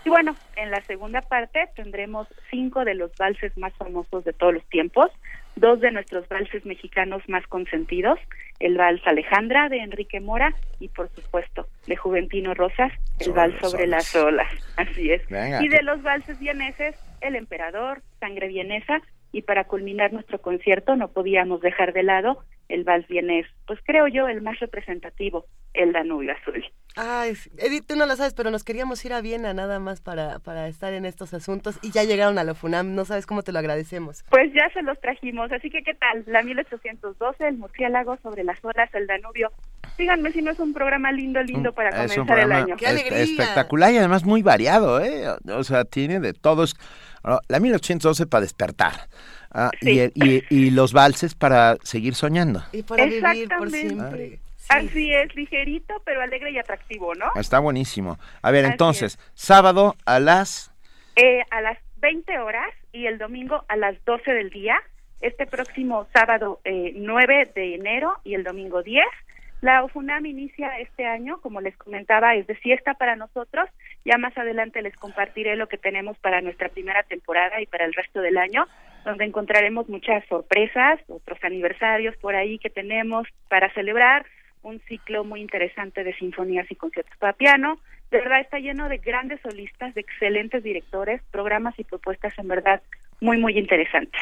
S14: Y bueno, en la segunda parte tendremos cinco de los valses más famosos de todos los tiempos, dos de nuestros valses mexicanos más consentidos, el vals Alejandra de Enrique Mora y por supuesto de Juventino Rosas, el
S12: Sobre
S14: vals sobre las olas. Así es.
S12: Venga.
S14: Y de los valses vieneses, el emperador, sangre vienesa, y para culminar nuestro concierto no podíamos dejar de lado el vals vienés, pues creo yo el más representativo, el Danubio Azul.
S3: Ay, Edith, tú no lo sabes, pero nos queríamos ir a Viena nada más para, para estar en estos asuntos y ya llegaron a la FUNAM, no sabes cómo te lo agradecemos.
S14: Pues ya se los trajimos, así que ¿qué tal? La 1812, el murciélago sobre las olas, el Danubio. Díganme si no es un programa lindo, lindo para
S2: Es un
S14: comenzar el
S2: programa
S14: año.
S2: es- espectacular y además muy variado, ¿eh? O sea, tiene de todos. La 1812 para despertar. ah, y, el- y- y los valses para seguir soñando.
S3: Y para vivir por
S14: Exactamente.
S3: siempre.
S14: Así es, ligerito, pero alegre y atractivo, ¿no?
S2: Está buenísimo. A ver,
S14: Así
S2: entonces, sábado a las...
S14: Eh, a las 20 horas y el domingo a las 12 del día. Este próximo sábado eh, 9 de enero y el domingo 10. La UFUNAM inicia este año, como les comentaba, es de fiesta para nosotros. Ya más adelante les compartiré lo que tenemos para nuestra primera temporada y para el resto del año, donde encontraremos muchas sorpresas, otros aniversarios por ahí que tenemos para celebrar, un ciclo muy interesante de sinfonías y conciertos para piano. De verdad está lleno de grandes solistas, de excelentes directores, programas y propuestas en verdad muy, muy interesantes.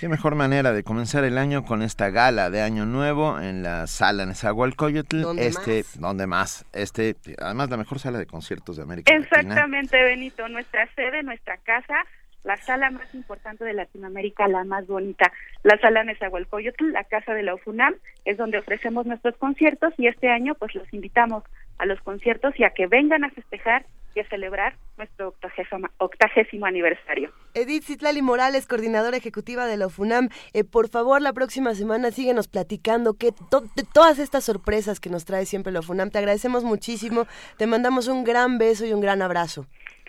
S2: Qué mejor manera de comenzar el año con esta gala de Año Nuevo en la sala Nezahualcóyotl.
S14: ¿Dónde
S2: este, donde más? Este, además la mejor sala de conciertos de América Latina.
S14: Exactamente, Benito, nuestra sede, nuestra casa, la sala más importante de Latinoamérica, la más bonita, la sala Nezahualcóyotl, la casa de la UFUNAM, es donde ofrecemos nuestros conciertos y este año pues los invitamos a los conciertos y a que vengan a festejar y a celebrar nuestro octagésimo, octagésimo aniversario.
S3: Edith Citlali Morales, coordinadora ejecutiva de la UFUNAM, eh, por favor, la próxima semana síguenos platicando que to- de todas estas sorpresas que nos trae siempre la UFUNAM. Te agradecemos muchísimo, te mandamos un gran beso y un gran abrazo.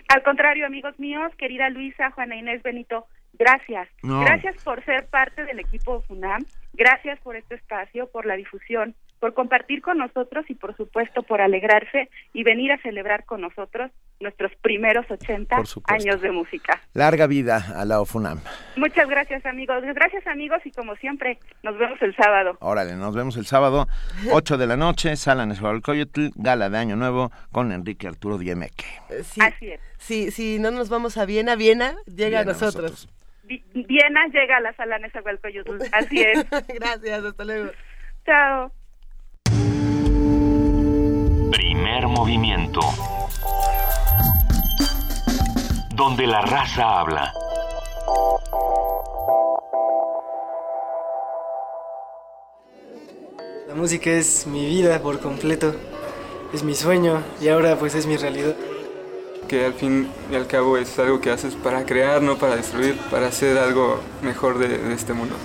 S14: Al contrario, amigos míos, querida Luisa, Juana Inés Benito, gracias.
S3: No.
S14: Gracias por ser parte del equipo FUNAM, gracias por este espacio, por la difusión, por compartir con nosotros y por supuesto por alegrarse y venir a celebrar con nosotros nuestros primeros 80
S2: Por supuesto.
S14: años de música.
S2: Larga vida a la OFUNAM.
S14: Muchas gracias amigos, gracias amigos y como siempre nos vemos el sábado.
S2: Órale, nos vemos el sábado, 8 de la noche, sala Nezahualcóyotl, gala de Año Nuevo con Enrique Arturo Diemeque.
S3: Eh, Sí,
S14: Así es.
S3: Sí, si no nos vamos a Viena, Viena llega a
S2: Viena a
S3: nosotros.
S14: Viena llega a la sala Nezahualcóyotl, así es.
S3: Gracias, hasta luego.
S14: Chao.
S1: Primer movimiento. Donde la raza habla.
S15: La música es mi vida por completo, es mi sueño y ahora pues es mi realidad.
S16: Que al fin y al cabo es algo que haces para crear, no para destruir, para hacer algo mejor de, de este mundo.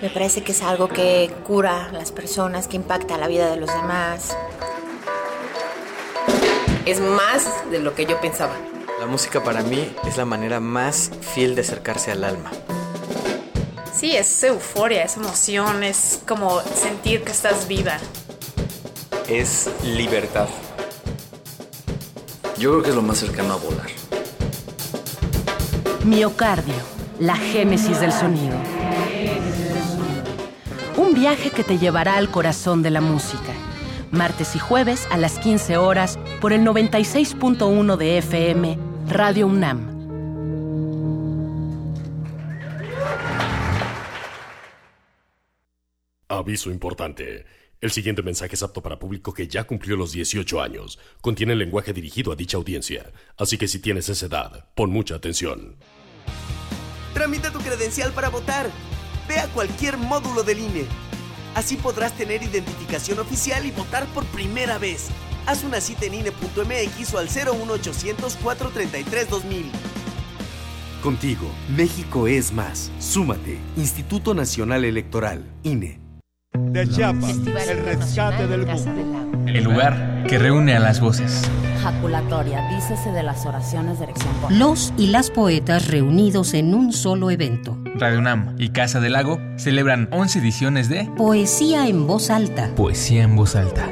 S17: Me parece que es algo que cura a las personas, que impacta la vida de los demás.
S18: Es más de lo que yo pensaba.
S19: La música para mí es la manera más fiel de acercarse al alma.
S20: Sí, es euforia, es emoción, es como sentir que estás viva.
S19: Es libertad.
S21: Yo creo que es lo más cercano a volar.
S22: Miocardio, la génesis del sonido. Un viaje que te llevará al corazón de la música. Martes y jueves a las 15 horas por el 96.1 de FM, Radio UNAM.
S23: Aviso importante. El siguiente mensaje es apto para público que ya cumplió los 18 años. Contiene lenguaje dirigido a dicha audiencia. Así que si tienes esa edad, pon mucha atención.
S24: Tramita tu credencial para votar. Ve a cualquier módulo del INE. Así podrás tener identificación oficial y votar por primera vez. Haz una cita en INE.mx o al 01800 433 2000.
S25: Contigo, México es más. Súmate. Instituto Nacional Electoral, INE.
S26: De Chiapas, el rescate del mundo.
S27: El lugar que reúne a las voces.
S28: Jaculatoria, dícese de las oraciones de erección.
S29: Los y las poetas reunidos en un solo evento.
S27: Radio UNAM y Casa del Lago celebran 11 ediciones de
S29: Poesía en voz alta.
S27: Poesía en voz alta.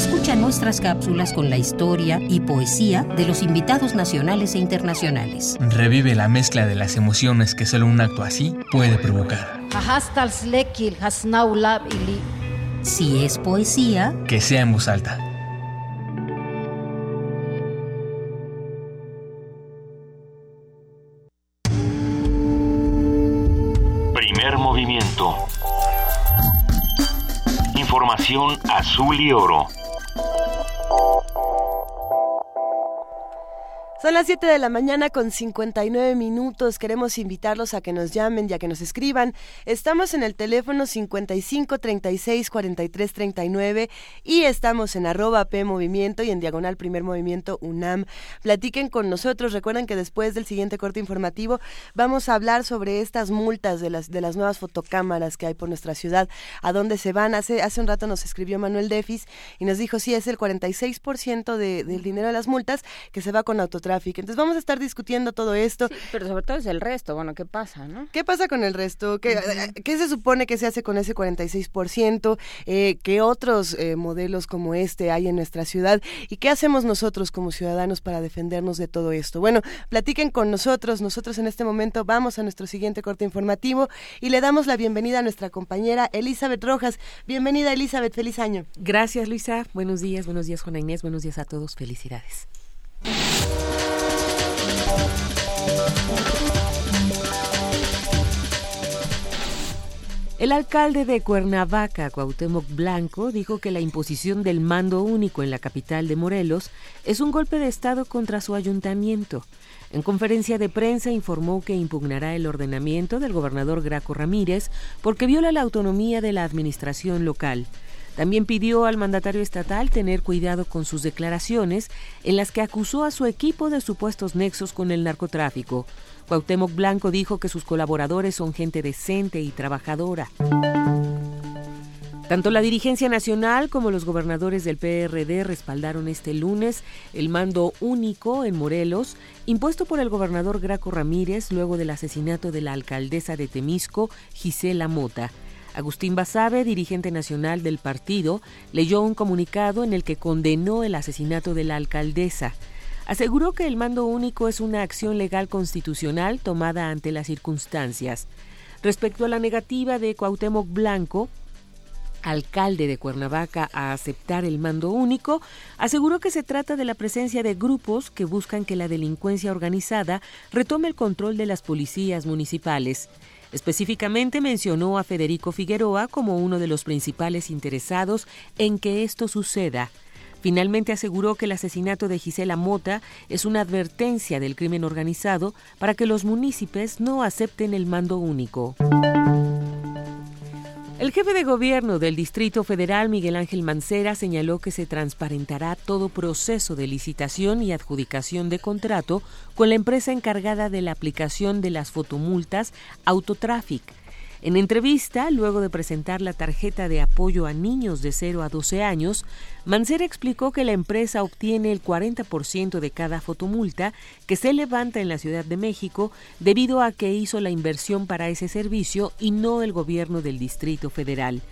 S29: Escucha nuestras cápsulas con la historia y poesía de los invitados nacionales e internacionales.
S27: Revive la mezcla de las emociones que solo un acto así puede provocar.
S29: Si es poesía,
S27: Que sea en voz alta.
S1: movimiento. Información azul y oro.
S3: Son las 7 de la mañana con 59 minutos. Queremos invitarlos a que nos llamen y a que nos escriban. Estamos en el teléfono 55 36 43 39 y estamos en arroba P Movimiento y en diagonal Primer Movimiento UNAM. Platiquen con nosotros. Recuerden que después del siguiente corte informativo vamos a hablar sobre estas multas de las, de las nuevas fotocámaras que hay por nuestra ciudad. ¿A dónde se van? Hace, hace un rato nos escribió Manuel Defis y nos dijo, sí, es el 46% de, del dinero de las multas que se va con entonces vamos a estar discutiendo todo esto.
S4: pero sobre todo es el resto, bueno, ¿qué pasa, no?
S3: ¿Qué pasa con el resto? ¿Qué, eh, ¿qué se supone que se hace con ese 46%? Eh, ¿Qué otros eh, modelos como este hay en nuestra ciudad? ¿Y qué hacemos nosotros como ciudadanos para defendernos de todo esto? Bueno, platiquen con nosotros. Nosotros en este momento vamos a nuestro siguiente corte informativo y le damos la bienvenida a nuestra compañera Elizabeth Rojas. Bienvenida Elizabeth, feliz año.
S30: Gracias Luisa, buenos días, buenos días Juana Inés, buenos días a todos, felicidades. El alcalde de Cuernavaca, Cuauhtémoc Blanco, dijo que la imposición del mando único en la capital de Morelos es un golpe de Estado contra su ayuntamiento. En conferencia de prensa informó que impugnará el ordenamiento del gobernador Graco Ramírez porque viola la autonomía de la administración local. También pidió al mandatario estatal tener cuidado con sus declaraciones en las que acusó a su equipo de supuestos nexos con el narcotráfico. Cuauhtémoc Blanco dijo que sus colaboradores son gente decente y trabajadora. Tanto la dirigencia nacional como los gobernadores del PRD respaldaron este lunes el mando único en Morelos, impuesto por el gobernador Graco Ramírez luego del asesinato de la alcaldesa de Temisco, Gisela Mota. Agustín Basabe, dirigente nacional del partido, leyó un comunicado en el que condenó el asesinato de la alcaldesa. Aseguró que el mando único es una acción legal constitucional tomada ante las circunstancias. Respecto a la negativa de Cuauhtémoc Blanco, alcalde de Cuernavaca, a aceptar el mando único, aseguró que se trata de la presencia de grupos que buscan que la delincuencia organizada retome el control de las policías municipales. Específicamente mencionó a Federico Figueroa como uno de los principales interesados en que esto suceda. Finalmente aseguró que el asesinato de Gisela Mota es una advertencia del crimen organizado para que los municipios no acepten el mando único. El jefe de gobierno del Distrito Federal, Miguel Ángel Mancera, señaló que se transparentará todo proceso de licitación y adjudicación de contrato con la empresa encargada de la aplicación de las fotomultas Autotraffic en entrevista, luego de presentar la tarjeta de apoyo a niños de 0 a 12 años, Mancera explicó que la empresa obtiene el 40% de cada fotomulta que se levanta en la Ciudad de México debido a que hizo la inversión para ese servicio y no el gobierno del Distrito Federal.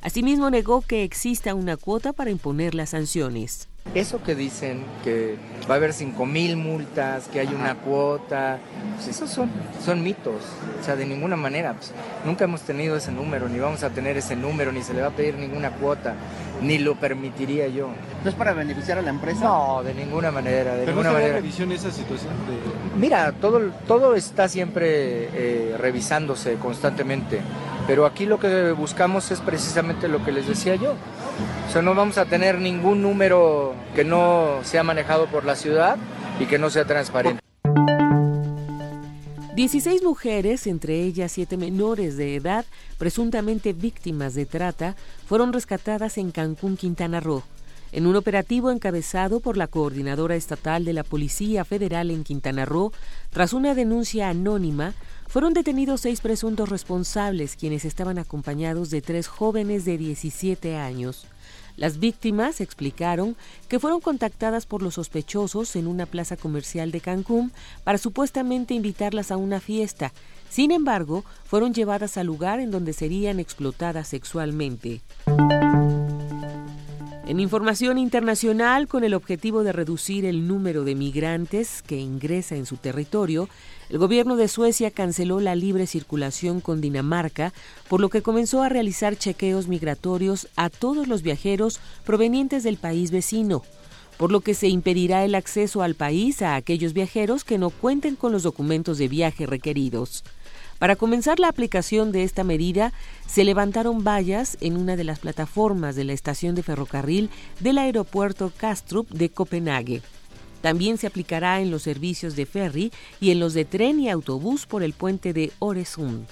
S30: Asimismo, negó que exista una cuota para imponer las sanciones.
S31: Eso que dicen que va a haber cinco mil multas, que hay una cuota, pues esos son, son mitos. O sea, de ninguna manera. Pues, nunca hemos tenido ese número, ni vamos a tener ese número, ni se le va a pedir ninguna cuota, ni lo permitiría yo.
S32: ¿No es para beneficiar a la empresa?
S31: No, de ninguna manera. De
S32: ¿Pero
S31: ninguna
S32: no
S31: manera.
S32: revisión esa situación? De...
S31: Mira, todo, todo está siempre eh, revisándose constantemente, pero aquí lo que buscamos es precisamente lo que les decía yo. O sea, no vamos a tener ningún número que no sea manejado por la ciudad y que no sea transparente.
S30: 16 mujeres, entre ellas siete menores de edad, presuntamente víctimas de trata, fueron rescatadas en Cancún, Quintana Roo. En un operativo encabezado por la Coordinadora Estatal de la Policía Federal en Quintana Roo, tras una denuncia anónima, fueron detenidos seis presuntos responsables, quienes estaban acompañados de tres jóvenes de 17 años. Las víctimas explicaron que fueron contactadas por los sospechosos en una plaza comercial de Cancún para supuestamente invitarlas a una fiesta. Sin embargo, fueron llevadas al lugar en donde serían explotadas sexualmente. En información internacional, con el objetivo de reducir el número de migrantes que ingresa en su territorio, el gobierno de Suecia canceló la libre circulación con Dinamarca, por lo que comenzó a realizar chequeos migratorios a todos los viajeros provenientes del país vecino, por lo que se impedirá el acceso al país a aquellos viajeros que no cuenten con los documentos de viaje requeridos. Para comenzar la aplicación de esta medida, se levantaron vallas en una de las plataformas de la estación de ferrocarril del aeropuerto Kastrup de Copenhague. También se aplicará en los servicios de ferry y en los de tren y autobús por el puente de Oresund.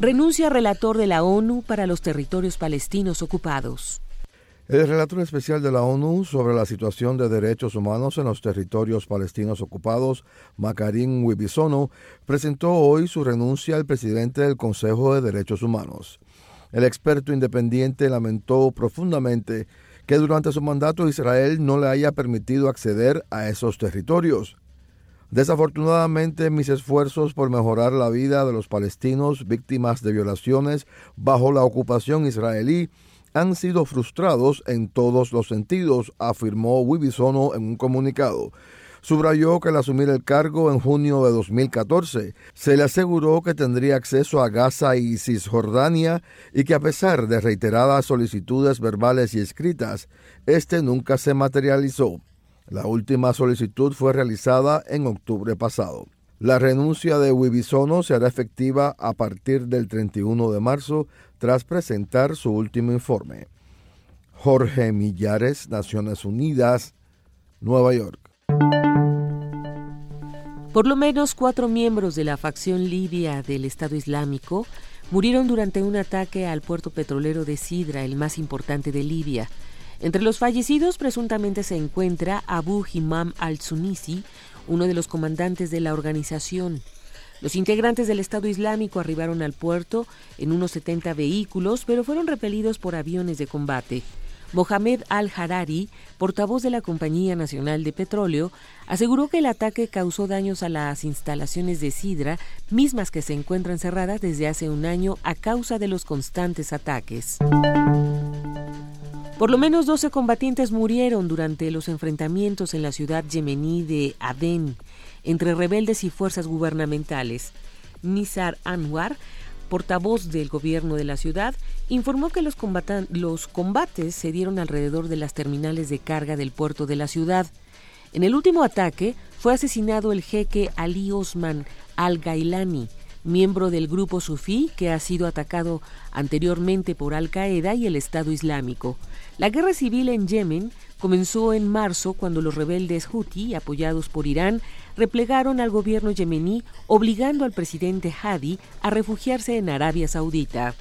S30: Renuncia relator de la ONU para los territorios palestinos ocupados.
S8: El relator especial de la ONU sobre la situación de derechos humanos en los territorios palestinos ocupados, Macarín Wibisono, presentó hoy su renuncia al presidente del Consejo de Derechos Humanos. El experto independiente lamentó profundamente que durante su mandato Israel no le haya permitido acceder a esos territorios. Desafortunadamente, mis esfuerzos por mejorar la vida de los palestinos víctimas de violaciones bajo la ocupación israelí han sido frustrados en todos los sentidos, afirmó Wibisono en un comunicado. Subrayó que al asumir el cargo en junio de 2014, se le aseguró que tendría acceso a Gaza y Cisjordania y que a pesar de reiteradas solicitudes verbales y escritas, este nunca se materializó. La última solicitud fue realizada en octubre pasado. La renuncia de Wibisono se hará efectiva a partir del 31 de marzo tras presentar su último informe. Jorge Millares, Naciones Unidas, Nueva York.
S30: Por lo menos cuatro miembros de la facción libia del Estado Islámico murieron durante un ataque al puerto petrolero de Sidra, el más importante de Libia. Entre los fallecidos presuntamente se encuentra Abu Himam al-Sunisi, uno de los comandantes de la organización. Los integrantes del Estado Islámico arribaron al puerto en unos 70 vehículos, pero fueron repelidos por aviones de combate. Mohamed al-Harari, portavoz de la Compañía Nacional de Petróleo, aseguró que el ataque causó daños a las instalaciones de Sidra, mismas que se encuentran cerradas desde hace un año a causa de los constantes ataques. Por lo menos 12 combatientes murieron durante los enfrentamientos en la ciudad yemení de Aden entre rebeldes y fuerzas gubernamentales. Nizar Anwar, portavoz del gobierno de la ciudad, informó que los, combates se dieron alrededor de las terminales de carga del puerto de la ciudad. En el último ataque fue asesinado el jeque Ali Osman al-Gailani, miembro del grupo sufí que ha sido atacado anteriormente por Al-Qaeda y el Estado Islámico. La guerra civil en Yemen comenzó en marzo cuando los rebeldes Houthi, apoyados por Irán, replegaron al gobierno yemení, obligando al presidente Hadi a refugiarse en Arabia Saudita.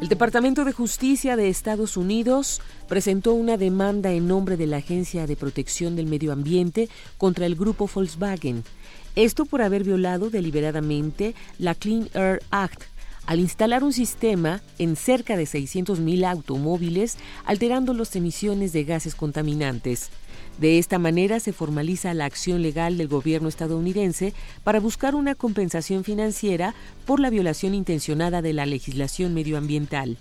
S30: El Departamento de Justicia de Estados Unidos presentó una demanda en nombre de la Agencia de Protección del Medio Ambiente contra el grupo Volkswagen. Esto por haber violado deliberadamente la Clean Air Act al instalar un sistema en cerca de 600.000 automóviles, alterando las emisiones de gases contaminantes. De esta manera se formaliza la acción legal del gobierno estadounidense para buscar una compensación financiera por la violación intencionada de la legislación medioambiental.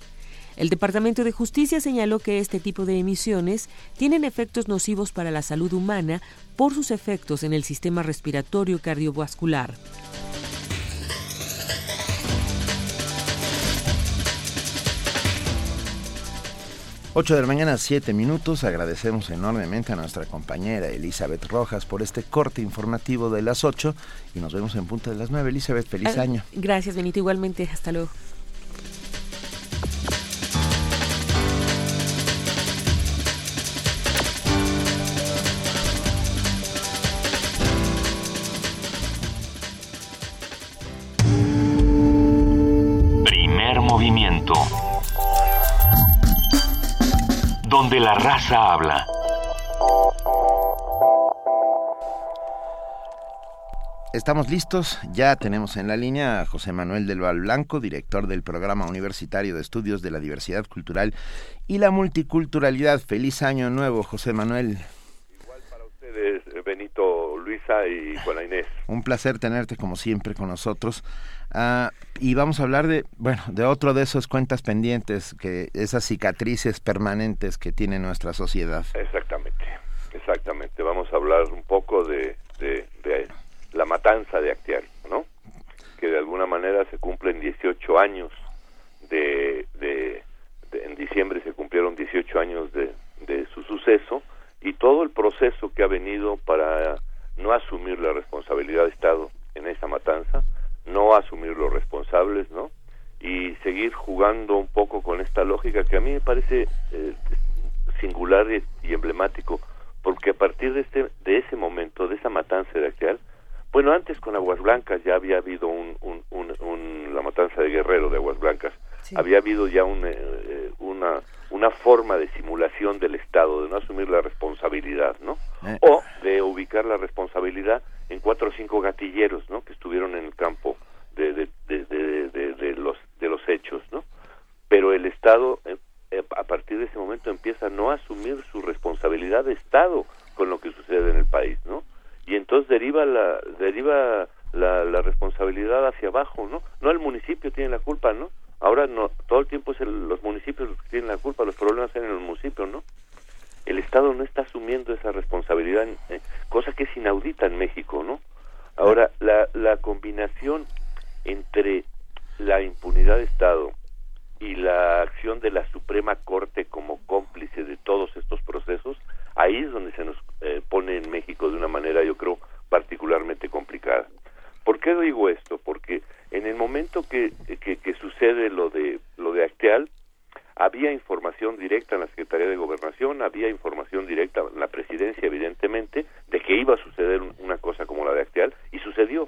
S30: El Departamento de Justicia señaló que este tipo de emisiones tienen efectos nocivos para la salud humana por sus efectos en el sistema respiratorio cardiovascular.
S2: 8 de la mañana, 7 minutos. Agradecemos enormemente a nuestra compañera Elizabeth Rojas por este corte informativo de las 8 y nos vemos en punto de las 9. Elizabeth, feliz
S30: Ah,
S2: año.
S30: Gracias, Benito. Igualmente, hasta luego.
S1: Primer movimiento. Donde la raza habla.
S2: Estamos listos, ya tenemos en la línea a José Manuel del Val Blanco, director del Programa Universitario de Estudios de la Diversidad Cultural y la Multiculturalidad. Feliz año nuevo, José Manuel.
S33: ustedes, Benito, Luisa y Juana Inés.
S2: Un placer tenerte como siempre con nosotros. Ah, y vamos a hablar de, bueno, de otro de esos cuentas pendientes, que esas cicatrices permanentes que tiene nuestra sociedad.
S33: Exactamente, exactamente. Vamos a hablar un poco de, de, de la matanza de Actial, ¿no? Que de alguna manera se cumplen 18 años de, de, de- en diciembre se cumplieron 18 años de, de su suceso y todo el proceso que ha venido para no asumir la responsabilidad de Estado en esa matanza, no asumir los responsables, ¿no? Y seguir jugando un poco con esta lógica que a mí me parece eh, singular y, y emblemático, porque a partir de este de ese momento, de esa matanza de Acteal, bueno, antes con Aguas Blancas ya había habido un, un, un, un- la matanza de Guerrero de Aguas Blancas, había habido ya un, eh, una una forma de simulación del Estado, de no asumir la responsabilidad, ¿no?
S34: Eh.
S33: O de ubicar la responsabilidad en cuatro o cinco gatilleros, ¿no? Que estuvieron en el campo de, de, de, de- de- de los de los hechos, ¿no? Pero el Estado eh, eh, a partir de ese momento empieza a no asumir su responsabilidad de Estado con lo que sucede en el país, ¿no? Y entonces deriva la deriva la, la responsabilidad hacia abajo, ¿no? No el municipio tiene la culpa, ¿no? Ahora no todo el tiempo es el- los municipios los que tienen la culpa, los problemas en el municipio, ¿no? El Estado no está asumiendo esa responsabilidad, eh, cosa que es inaudita en México, ¿no? Ahora, la, la combinación entre la impunidad de Estado y la acción de la Suprema Corte como cómplice de todos estos procesos, ahí es donde se nos eh, pone en México de una manera, yo creo, particularmente complicada. ¿Por qué digo esto? Porque en el momento que, que, que sucede lo de lo de Acteal, había información directa en la Secretaría de Gobernación, había información directa en la Presidencia, evidentemente, de que iba a suceder un- una cosa como la de Acteal, y sucedió.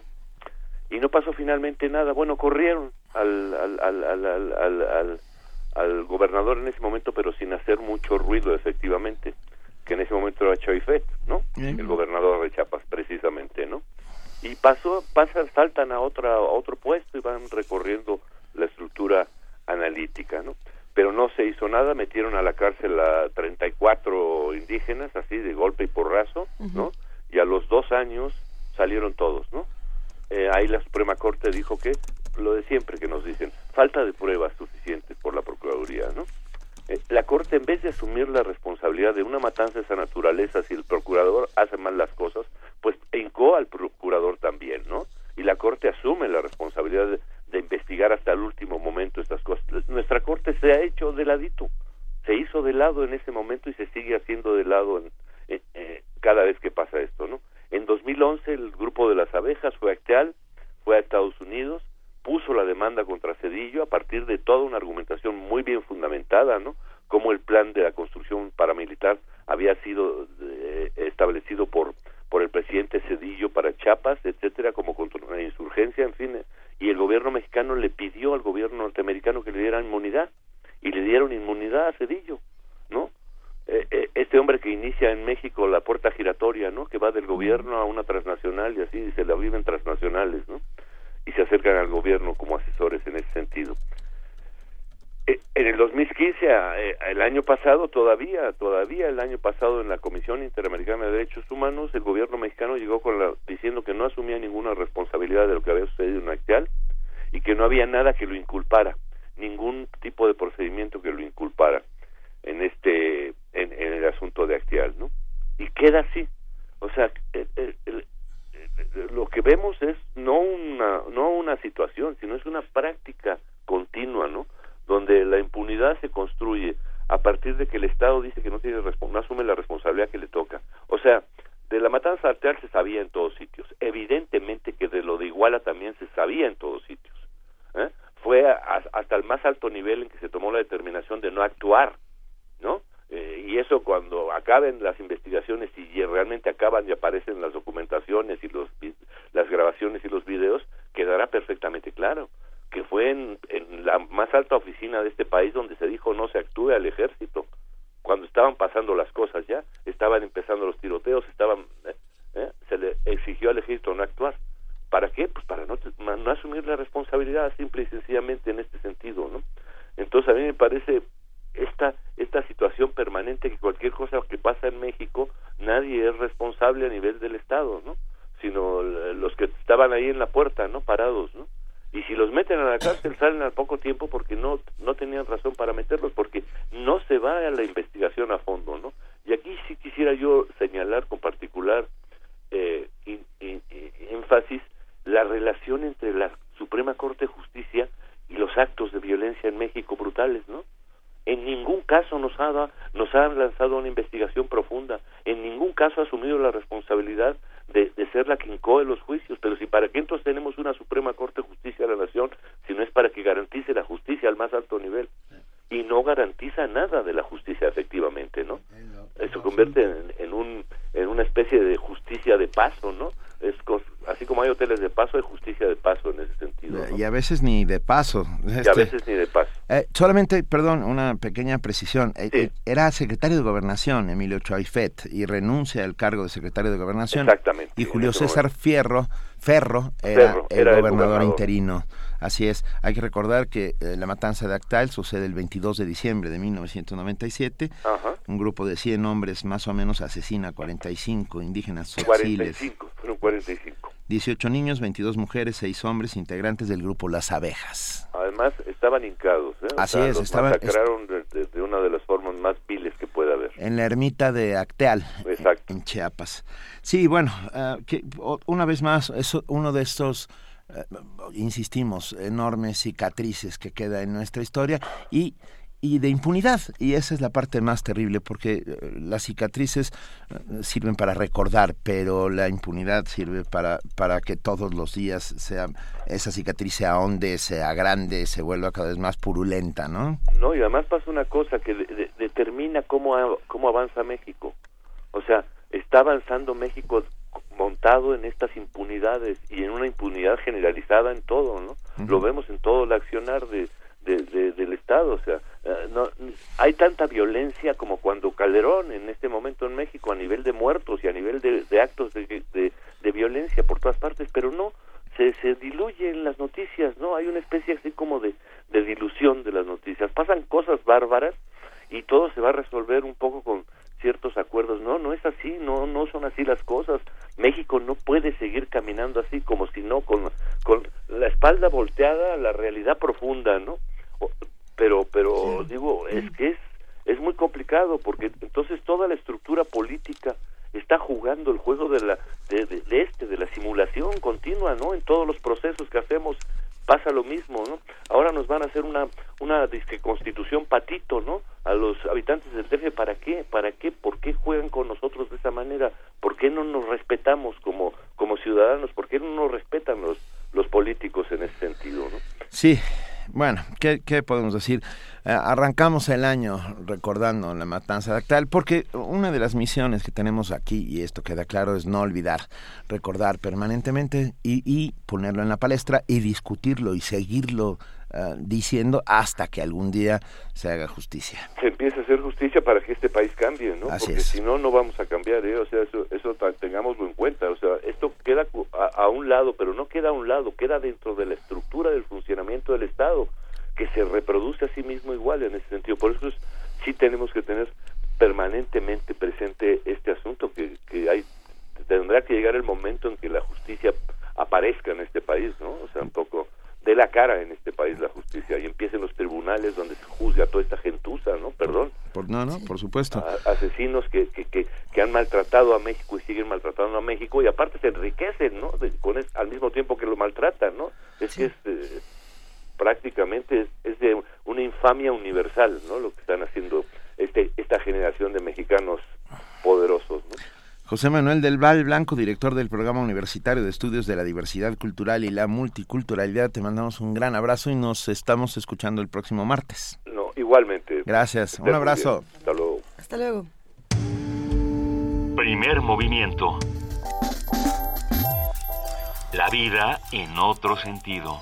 S33: Y no pasó finalmente nada. Bueno, corrieron al, al, al, al, al, al- al- al gobernador en ese momento, pero sin hacer mucho ruido, efectivamente, que en ese momento era Choifet, ¿no? El gobernador de Chiapas, precisamente, ¿no? Y pasó pasan saltan a otra a otro puesto y van recorriendo la estructura analítica no pero no se hizo nada metieron a la cárcel a 34 indígenas así de golpe y porrazo no y a los dos años salieron todos no Eh, ahí la Suprema Corte dijo que lo de siempre que nos dicen falta de pruebas suficientes por la procuraduría no la Corte, en vez de asumir la responsabilidad de una matanza de esa naturaleza, si el procurador hace mal las cosas, pues hincó al procurador también, ¿no? Y la Corte asume la responsabilidad de, investigar hasta el último momento estas cosas. Nuestra Corte se ha hecho de ladito, se hizo de lado en ese momento y se sigue haciendo de lado en, eh, eh, cada vez que pasa esto, ¿no? En 2011 el grupo de las abejas fue a Acteal, fue a Estados Unidos, puso la demanda contra Cedillo a partir de toda una argumentación muy bien fundamentada, ¿no? Como el plan de la construcción paramilitar había sido eh, establecido por por el presidente Cedillo para Chiapas, etcétera, como contra una insurgencia, en fin, y el gobierno mexicano le pidió al gobierno norteamericano que le diera inmunidad y le dieron inmunidad a Cedillo, ¿no? Eh, eh, este hombre que inicia en México la puerta giratoria, ¿no? Que va del gobierno a una transnacional y así se la viven transnacionales, ¿no? Y se acercan al gobierno como asesores en ese sentido. Eh, En el 2015, a- eh, el año pasado, todavía, todavía el año pasado en la Comisión Interamericana de Derechos Humanos, el gobierno mexicano llegó con la, diciendo que no asumía ninguna responsabilidad de lo que había sucedido en Acteal y que no había nada que lo inculpara, ningún tipo de procedimiento que lo inculpara en este, en, el asunto de Acteal, ¿no? Y queda así. O sea, el- el- lo que vemos es no una no una situación sino es una práctica continua no donde la impunidad se construye a partir de que el Estado dice que no tiene no asume la responsabilidad que le toca o sea de la matanza arterial se sabía en todos sitios evidentemente que de lo de Iguala también se sabía en todos sitios ¿eh? fue a- hasta el más alto nivel en que se tomó la determinación de no actuar ¿no? Eh, y eso cuando acaben las investigaciones y realmente acaban y aparecen las documentaciones y los las grabaciones y los videos, quedará perfectamente claro que fue en, en la más alta oficina de este país donde se dijo no se actúe al ejército. Cuando estaban pasando las cosas ya, estaban empezando los tiroteos, estaban eh, eh, se le exigió al ejército no actuar. ¿Para qué? Pues para no, no asumir la responsabilidad simple y sencillamente en este sentido, ¿no? Entonces a mí me parece esta esta situación permanente que cualquier cosa que pasa en México nadie es responsable a nivel del Estado, ¿no? Sino los que estaban ahí en la puerta, ¿no? Parados, ¿no? Y si los meten a la cárcel salen al poco tiempo porque no no tenían razón para meterlos porque no se va a la investigación a fondo, ¿no? Y aquí sí quisiera yo señalar con particular eh, in- in- in- énfasis la relación entre la Suprema Corte de Justicia y los actos de violencia en México brutales, ¿no? En ningún caso nos ha, nos ha lanzado una investigación profunda, en ningún caso ha asumido la responsabilidad de, de de ser la que incoe los juicios, pero si para qué entonces tenemos una Suprema Corte de Justicia de la Nación si no es para que garantice la justicia al más alto nivel y no garantiza nada de la justicia efectivamente, ¿no? Eso convierte en, en un en una especie de justicia de paso, ¿no? Es cos- así como hay hoteles de paso, hay justicia de paso en ese sentido. ¿no?
S2: Y a veces ni de paso.
S33: Y a
S2: Este,
S33: veces ni de paso.
S2: eh, solamente, perdón, una pequeña precisión. Eh, eh, era secretario de Gobernación, Emilio Choaifet, y renuncia al cargo de secretario de Gobernación.
S33: Exactamente,
S2: Y Julio César Fierro, Ferro era,
S33: Ferro,
S2: el
S33: era el
S2: gobernador
S33: gobernador.
S2: interino. Así es. Hay que recordar que eh, la matanza de Actal sucede el 22 de diciembre de 1997.
S33: Ajá.
S2: Un grupo de 100 hombres más o menos asesina a 45 indígenas tzotziles.
S33: 45, fueron 45.
S2: 18 niños, 22 mujeres, 6 hombres, integrantes del grupo Las Abejas.
S33: Además, estaban hincados. ¿eh? O
S2: Así
S33: sea,
S2: es,
S33: los
S2: estaban-
S33: masacraron de, de- de una de las formas más viles que puede haber.
S2: En la ermita de Acteal,
S33: Exacto.
S2: en Chiapas. Sí, bueno, ah, que, o- una vez más, es uno de estos, eh, insistimos, enormes cicatrices que queda en nuestra historia y, y de impunidad. Y esa es la parte más terrible, porque eh, las cicatrices eh, sirven para recordar, pero la impunidad sirve para, para que todos los días sea, esa cicatriz se ahonde, se agrande, se vuelva cada vez más purulenta, ¿no?
S33: No, y además pasa una cosa que de- de- determina cómo, cómo avanza México. O sea, está avanzando México montado en estas impunidades y en una impunidad generalizada en todo, ¿no? Lo vemos en todo el accionar de, de- de- del Estado, o sea, eh, no, hay tanta violencia como cuando Calderón en este momento en México a nivel de muertos y a nivel de, de actos de, de- de violencia por todas partes, pero no, se, se diluye en las noticias, ¿no? Hay una especie así como de, de dilución de las noticias. Pasan cosas bárbaras y todo se va a resolver un poco con ciertos acuerdos. No, no es así, no, no son así las cosas. México no puede seguir caminando así como si no, con, con la espalda volteada a la realidad profunda, ¿no? Pero, pero digo, es que es, es muy complicado porque entonces toda la estructura política está jugando el juego de la de, de- de este de la simulación continua no en todos los procesos que hacemos pasa lo mismo no ahora nos van a hacer una una disque constitución patito no a los habitantes del DF para qué para qué por qué juegan con nosotros de esa manera por qué no nos respetamos como como ciudadanos por qué no nos respetan los los políticos en ese sentido no
S2: Sí, bueno, ¿qué, qué podemos decir? Eh, arrancamos el año recordando la matanza de Actal, porque una de las misiones que tenemos aquí, y esto queda claro, es no olvidar, recordar permanentemente y, y ponerlo en la palestra y discutirlo y seguirlo eh, diciendo hasta que algún día se haga justicia.
S33: se empiece a hacer justicia para que este país cambie, ¿no?
S2: Así
S33: Porque
S2: es.
S33: si no, no vamos a cambiar, ¿eh? O sea, eso, eso tengámoslo en cuenta. O sea, esto queda a, a un lado, pero no queda a un lado, queda dentro de la estructura del funcionamiento del Estado, que se reproduce a sí mismo igual en ese sentido. Por eso es- sí tenemos que tener permanentemente presente este asunto, que, que hay tendrá que llegar el momento en que la justicia aparezca en este país, ¿no? O sea, un poco de la cara en este país la justicia y empiecen los tribunales donde se juzga a toda esta gentuza, ¿no? Perdón,
S2: Por, no, no, por supuesto.
S33: a- asesinos que, que, que, que han maltratado a México y siguen maltratando a México y aparte se enriquecen, ¿no? De- con es- al mismo tiempo que lo maltratan, ¿no? Es que es eh, prácticamente es, es de una infamia universal, ¿no? Lo que están haciendo este esta generación de mexicanos poderosos, ¿no?
S2: José Manuel del Val Blanco, director del Programa Universitario de Estudios de la Diversidad Cultural y la Multiculturalidad, te mandamos un gran abrazo y nos estamos escuchando el próximo martes.
S33: No, igualmente.
S2: Gracias, un abrazo.
S33: Hasta luego.
S3: Hasta luego.
S1: Primer movimiento. La vida en otro sentido.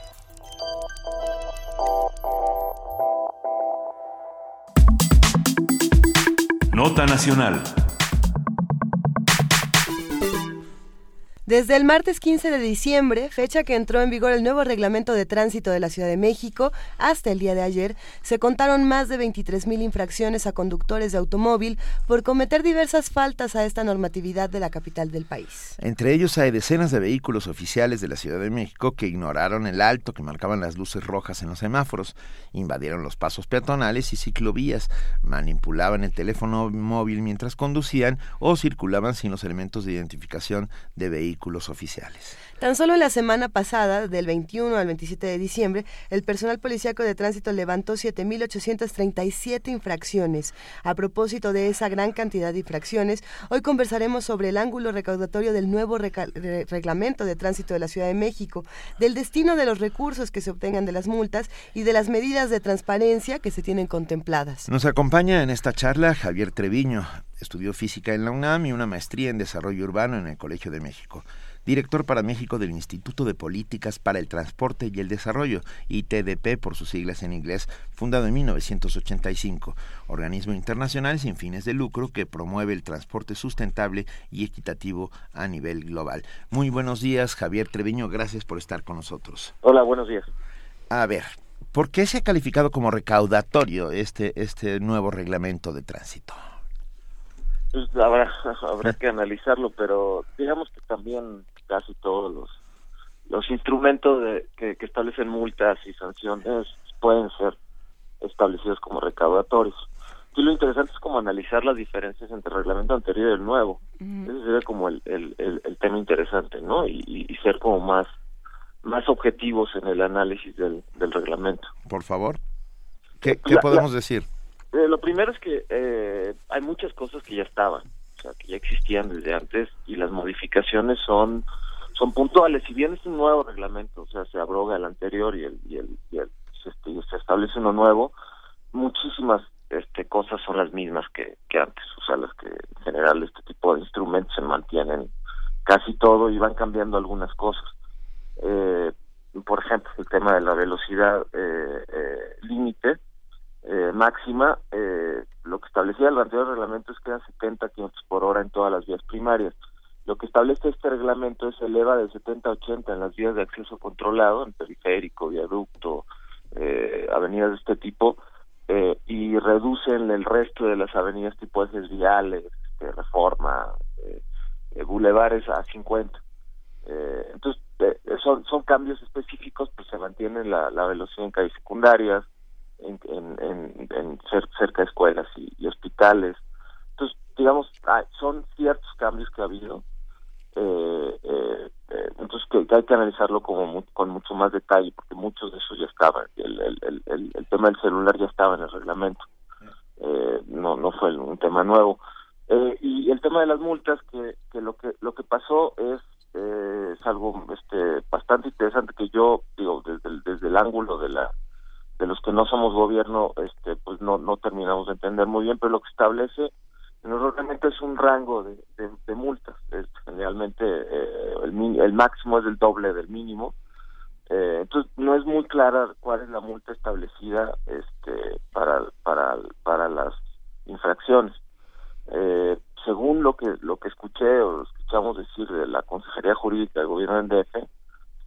S35: Nota Nacional.
S3: Desde el martes 15 de diciembre, fecha que entró en vigor el nuevo reglamento de tránsito de la Ciudad de México, hasta el día de ayer, se contaron más de 23.000 infracciones a conductores de automóvil por cometer diversas faltas a esta normatividad de la capital del país.
S2: Entre ellos hay decenas de vehículos oficiales de la Ciudad de México que ignoraron el alto que marcaban las luces rojas en los semáforos, invadieron los pasos peatonales y ciclovías, manipulaban el teléfono móvil mientras conducían o circulaban sin los elementos de identificación de vehículos
S34: vehículos oficiales.
S3: Tan solo la semana pasada, del 21 al 27 de diciembre, el personal policíaco de tránsito levantó 7.837 infracciones. A propósito de esa gran cantidad de infracciones, hoy conversaremos sobre el ángulo recaudatorio del nuevo reglamento de tránsito de la Ciudad de México, del destino de los recursos que se obtengan de las multas y de las medidas de transparencia que se tienen contempladas.
S34: Nos acompaña en esta charla Javier Treviño, estudió física en la UNAM y una maestría en desarrollo urbano en el Colegio de México director para México del Instituto de Políticas para el Transporte y el Desarrollo, ITDP por sus siglas en inglés, fundado en 1985, organismo internacional sin fines de lucro que promueve el transporte sustentable y equitativo a nivel global. Muy buenos días, Javier Treviño, gracias por estar con nosotros.
S36: Hola, buenos días.
S34: A ver, ¿por qué se ha calificado como recaudatorio este, este nuevo reglamento de tránsito?
S36: Pues habrá, habrá que analizarlo, pero digamos que también casi todos los los instrumentos de, que, establecen multas y sanciones pueden ser establecidos como recaudatorios. Y lo interesante es como analizar las diferencias entre el reglamento anterior y el nuevo. Ese sería como el, el, el, tema interesante, ¿no? Y, y, ser como más más objetivos en el análisis del, del reglamento.
S34: Por favor. ¿Qué, qué podemos decir?
S36: Eh, lo primero es que eh, hay muchas cosas que ya estaban que ya existían desde antes y las modificaciones son son puntuales. Si bien es un nuevo reglamento, o sea, se abroga el anterior y el, y el, y el este, se, establece uno nuevo, muchísimas este, cosas son las mismas que, antes. O sea, las que en general este tipo de instrumentos se mantienen casi todo y van cambiando algunas cosas. Eh, por ejemplo, el tema de la velocidad eh, eh, límite eh, máxima, eh, lo que establecía el anterior reglamento es que eran 70 kilómetros por hora en todas las vías primarias. Lo que establece este reglamento es eleva de 70 a 80 en las vías de acceso controlado, en periférico, viaducto, eh, avenidas de este tipo, eh, y reducen el resto de las avenidas tipo ejes viales, este, reforma, eh, eh, bulevares a 50. Eh, entonces, son, son cambios específicos, pues se mantiene la, la velocidad en calles secundarias, en, en, cerca de escuelas y, hospitales. Entonces, digamos, son ciertos cambios que ha habido. Eh, eh, eh, entonces, que, hay que analizarlo como con mucho más detalle, porque muchos de esos ya estaban. El, tema del celular ya estaba en el reglamento. no, no fue un tema nuevo. y el tema de las multas, que, que lo que lo que pasó es es algo este bastante interesante que yo digo desde desde el ángulo de la de los que no somos gobierno, este, pues no, no terminamos de entender muy bien, pero lo que establece normalmente es un rango de, de, multas. generalmente eh, el, el máximo es el doble del mínimo. Eh, entonces no es muy clara cuál es la multa establecida este, para, para, para las infracciones. Eh, según lo que lo que escuché o escuchamos decir de la Consejería Jurídica del Gobierno del DF,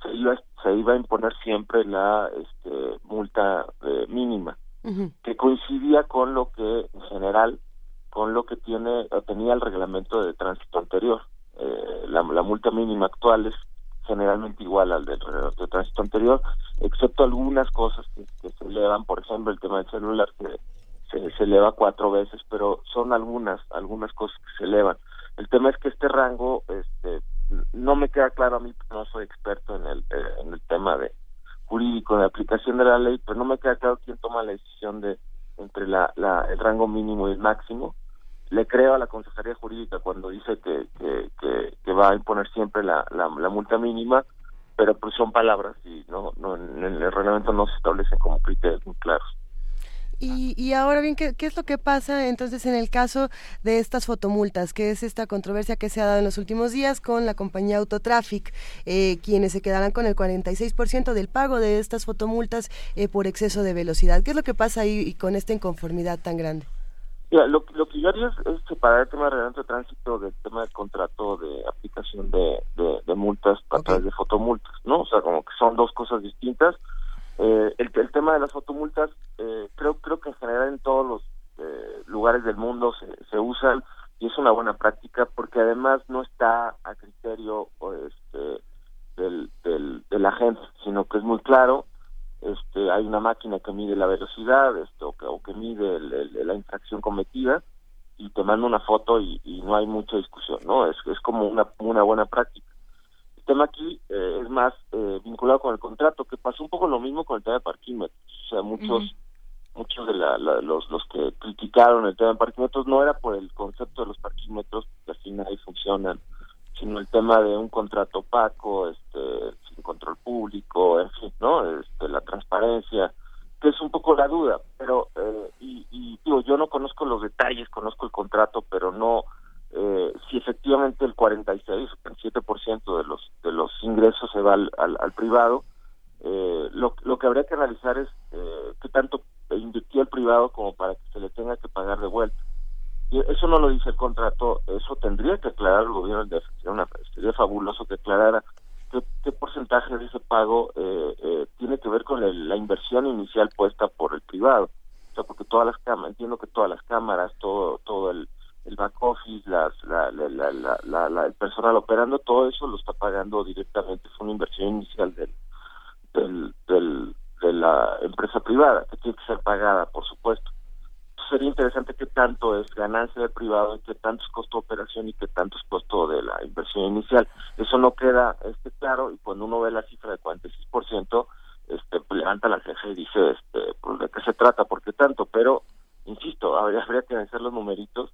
S36: se iba, se iba a imponer siempre la este, multa eh, mínima, que coincidía con lo que, en general, con lo que tiene tenía el reglamento de tránsito anterior. Eh, la, multa mínima actual es generalmente igual al del reglamento de tránsito anterior, excepto algunas cosas que, se elevan, por ejemplo, el tema del celular, que se, se eleva cuatro veces, pero son algunas, algunas cosas que se elevan. El tema es que este rango este, no me queda claro a mí, no soy experto en el, eh, en el tema de jurídico de aplicación de la ley, pero no me queda claro quién toma la decisión de entre la, la, el rango mínimo y el máximo. Le creo a la Consejería Jurídica cuando dice que, que, que, va a imponer siempre la, la, multa mínima, pero pues son palabras y no, no en el reglamento no se establecen como criterios muy claros.
S3: Y, y ahora bien, ¿qué, ¿qué, es lo que pasa entonces en el caso de estas fotomultas? que es esta controversia que se ha dado en los últimos días con la compañía Autotraffic, eh, quienes se quedarán con el 46% del pago de estas fotomultas eh, por exceso de velocidad? ¿Qué es lo que pasa ahí y con esta inconformidad tan grande?
S36: lo, lo, que yo haría es, separar el tema de reglamento de tránsito del tema del contrato de aplicación de, de, multas a través de fotomultas, ¿no? O sea, como que son dos cosas distintas eh, el, el, tema de las fotomultas, eh, creo creo que en general en todos los eh, lugares del mundo se, se usan y es una buena práctica porque además no está a criterio este, del, del, de la gente, sino que es muy claro. Este, hay una máquina que mide la velocidad esto, o, que, mide la infracción cometida y te manda una foto y, y, no hay mucha discusión, ¿no? Es, es como una, una buena práctica. Tema aquí eh, es más eh, vinculado con el contrato, que pasó un poco lo mismo con el tema de parquímetros. O sea, muchos muchos de la, los, los que criticaron el tema de parquímetros no era por el concepto de los parquímetros, que al final funcionan, sino el tema de un contrato opaco, este, sin control público, en fin, ¿no? Este, la transparencia, que es un poco la duda, pero, eh, y, y digo, yo no conozco los detalles, conozco el contrato, pero no, eh, si efectivamente el 46 o el 7% de los de los ingresos se va al, al, privado, eh, lo, lo que habría que analizar es eh, qué tanto invirtió el privado como para que se le tenga que pagar de vuelta. Y eso no lo dice el contrato, eso tendría que aclarar el gobierno de sería, sería fabuloso que aclarara qué, qué, porcentaje de ese pago eh, eh, tiene que ver con la inversión inicial puesta por el privado. O sea, porque todas las cámaras, entiendo que todas las cámaras, todo todo el, el back office, la, el personal operando, todo eso lo está pagando directamente, es una inversión inicial del, del, del, de la empresa privada, que tiene que ser pagada, por supuesto. sería interesante qué tanto es ganancia del privado qué tanto es costo de operación y qué tanto es costo de la inversión inicial. Eso no queda este claro y cuando uno ve la cifra de 46%, este, pues levanta la ceja y dice, este, pues, ¿de qué se trata? ¿Por qué tanto? Pero, insisto, habría, habría que vencer los numeritos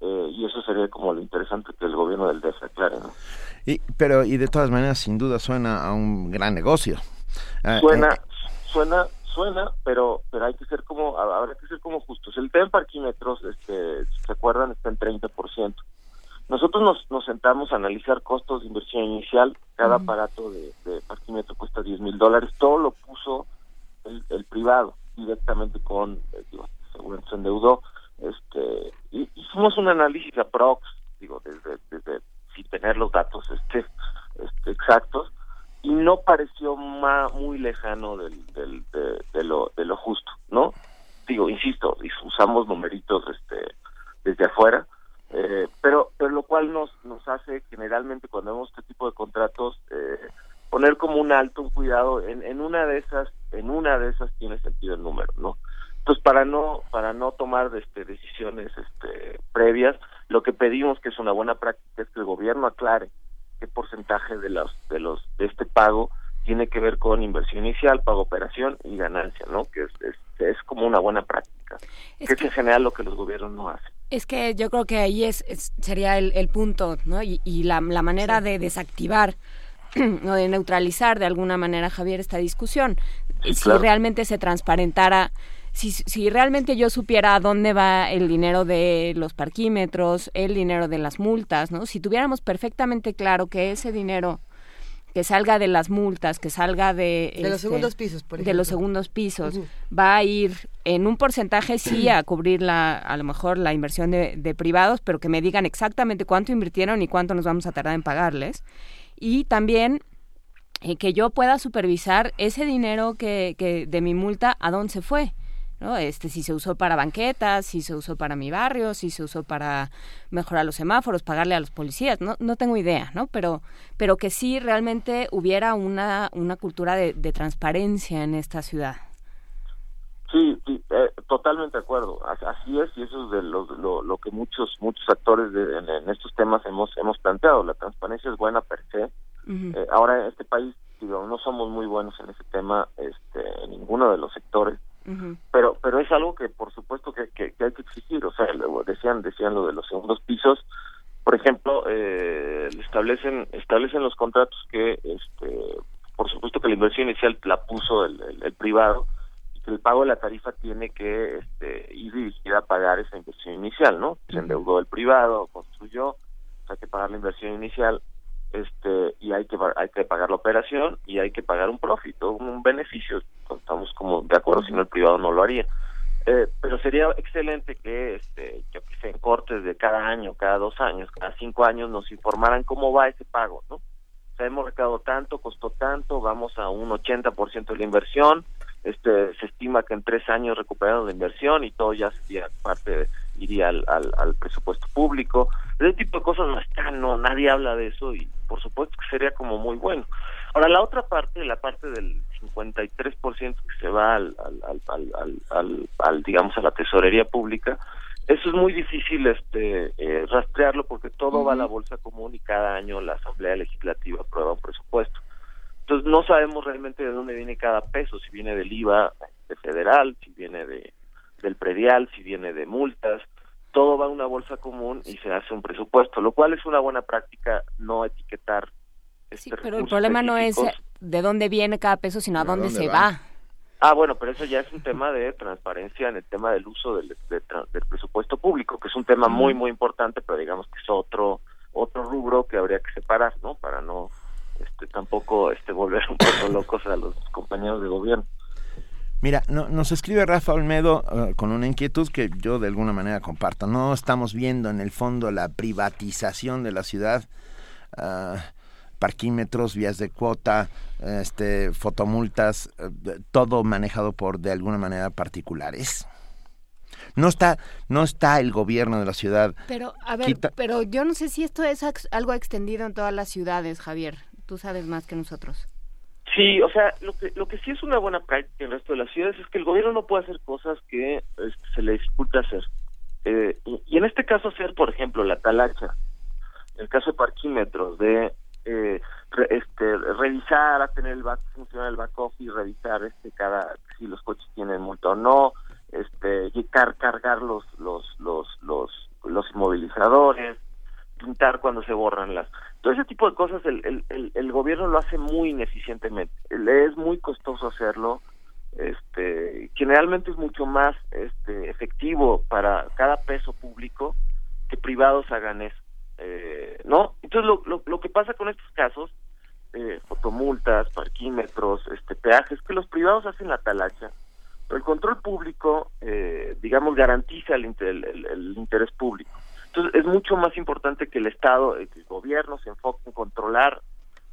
S36: eh, y eso sería como lo interesante que el gobierno del DF aclare, ¿no?
S34: Y, pero, y de todas maneras, sin duda suena a un gran negocio.
S36: Ah, suena, eh, suena, suena, pero pero hay que ser como, habrá que ser como justos. El tema en parquímetros, este, ¿se acuerdan? Está en 30%. Nosotros nos, nos sentamos a analizar costos de inversión inicial. Cada aparato de, de, parquímetro cuesta 10 mil dólares. Todo lo puso el, el privado directamente con, eh, digo, se endeudó. Este, hicimos un análisis aprox, digo, desde, desde sin tener los datos este, este exactos, y no pareció muy lejano del, del, de, lo, de lo justo, ¿no? Digo, insisto, usamos numeritos este, desde afuera, eh, pero, pero lo cual nos, nos hace generalmente cuando vemos este tipo de contratos eh, poner como un alto, un cuidado, en, en una de esas, en una de esas tiene sentido el número, ¿no? Entonces, para no para no tomar este, decisiones este, previas, lo que pedimos que es una buena práctica es que el gobierno aclare qué porcentaje de los de los de este pago tiene que ver con inversión inicial, pago operación y ganancia, ¿no? Que es, es, como una buena práctica, que, es en general lo que los gobiernos no hacen.
S4: Es que yo creo que ahí es, sería el, el, punto, ¿no? Y, y la, la, manera de desactivar o de neutralizar de alguna manera, Javier, esta discusión. si realmente se transparentara si, si realmente yo supiera a dónde va el dinero de los parquímetros, el dinero de las multas, ¿no? Si tuviéramos perfectamente claro que ese dinero que salga de las multas, que salga de...
S3: De los este, segundos pisos, por ejemplo.
S4: De los segundos pisos. Va a ir en un porcentaje, sí, a cubrir la, a lo mejor la inversión de, de, privados, pero que me digan exactamente cuánto invirtieron y cuánto nos vamos a tardar en pagarles. Y también eh, que yo pueda supervisar ese dinero que, que de mi multa, a dónde se fue. ¿No? Este, si se usó para banquetas, si se usó para mi barrio, si se usó para mejorar los semáforos, pagarle a los policías, no, no tengo idea, ¿no? Pero, pero que sí realmente hubiera una, una cultura de, transparencia en esta ciudad.
S36: Sí, eh, totalmente de acuerdo. Así es y eso es de lo, lo, que muchos muchos actores de, en, estos temas hemos hemos planteado. La transparencia es buena per se. Eh, ahora en este país digo, no somos muy buenos en ese tema, este, en ninguno de los sectores pero pero es algo que por supuesto que, que, hay que exigir. O sea decían decían lo de los segundos pisos. Por ejemplo eh, establecen establecen los contratos que este por supuesto que la inversión inicial la puso el, el, privado y que el pago de la tarifa tiene que este, ir dirigida a pagar esa inversión inicial no se endeudó el privado construyó hay que pagar la inversión inicial este y hay que hay que pagar la operación y hay que pagar un profit un beneficio estamos como de acuerdo si no el privado no lo haría. Eh, pero sería excelente que este que se en cortes de cada año cada dos años cada cinco años nos informaran cómo va ese pago no o sea, hemos recaudado tanto costó tanto vamos a un 80% de la inversión este se estima que en tres años recuperamos la inversión y todo ya sería parte iría al, al, al presupuesto público ese tipo de cosas no están, no, nadie habla de eso y por supuesto que sería como muy bueno. Ahora, la otra parte, la parte del 53% que se va al, al, al, al, digamos, a la tesorería pública, eso es muy difícil este eh, rastrearlo porque todo va a la bolsa común y cada año la Asamblea Legislativa aprueba un presupuesto. Entonces no sabemos realmente de dónde viene cada peso, si viene del IVA de federal, si viene de del predial, si viene de multas, todo va a una bolsa común y se hace un presupuesto, lo cual es una buena práctica no etiquetar.
S4: Este pero el problema no es de dónde viene cada peso, sino a dónde, se va.
S36: Ah, bueno, pero eso ya es un tema de transparencia en el tema del uso del, del presupuesto público, que es un tema muy, muy importante, pero digamos que es otro otro rubro que habría que separar, ¿no? Para no este, tampoco este, volver un poco locos a los compañeros de gobierno.
S34: Mira, nos escribe Rafa Olmedo eh, con una inquietud que yo de alguna manera comparto. No estamos viendo en el fondo la privatización de la ciudad. Uh, parquímetros, vías de cuota, este, fotomultas, eh, todo manejado por de alguna manera particulares. No está, no está el gobierno de la ciudad.
S4: Pero, a ver, pero yo no sé si esto es algo extendido en todas las ciudades, Javier. Tú sabes más que nosotros.
S36: Sí, o sea, lo que, lo que sí es una buena práctica en el resto de las ciudades es que el gobierno no puede hacer cosas que este, se le dificulta hacer. Eh, y, en este caso hacer, por ejemplo, la talacha, el caso de parquímetros, de eh, este, revisar, a tener el back, funcionar el back office, revisar este cada si los coches tienen multa o no, este, car, cargar los los los los los inmovilizadores, pintar cuando se borran las todo ese tipo de cosas el, el, el, gobierno lo hace muy ineficientemente le es muy costoso hacerlo este generalmente es mucho más este efectivo para cada peso público que privados hagan eso eh, ¿no? Entonces lo, lo, lo, que pasa con estos casos, eh, fotomultas, parquímetros, este, peajes, que los privados hacen la talacha, pero el control público, eh, digamos, garantiza el, el, interés público. Entonces es mucho más importante que el Estado, eh, que el gobierno se enfoque en controlar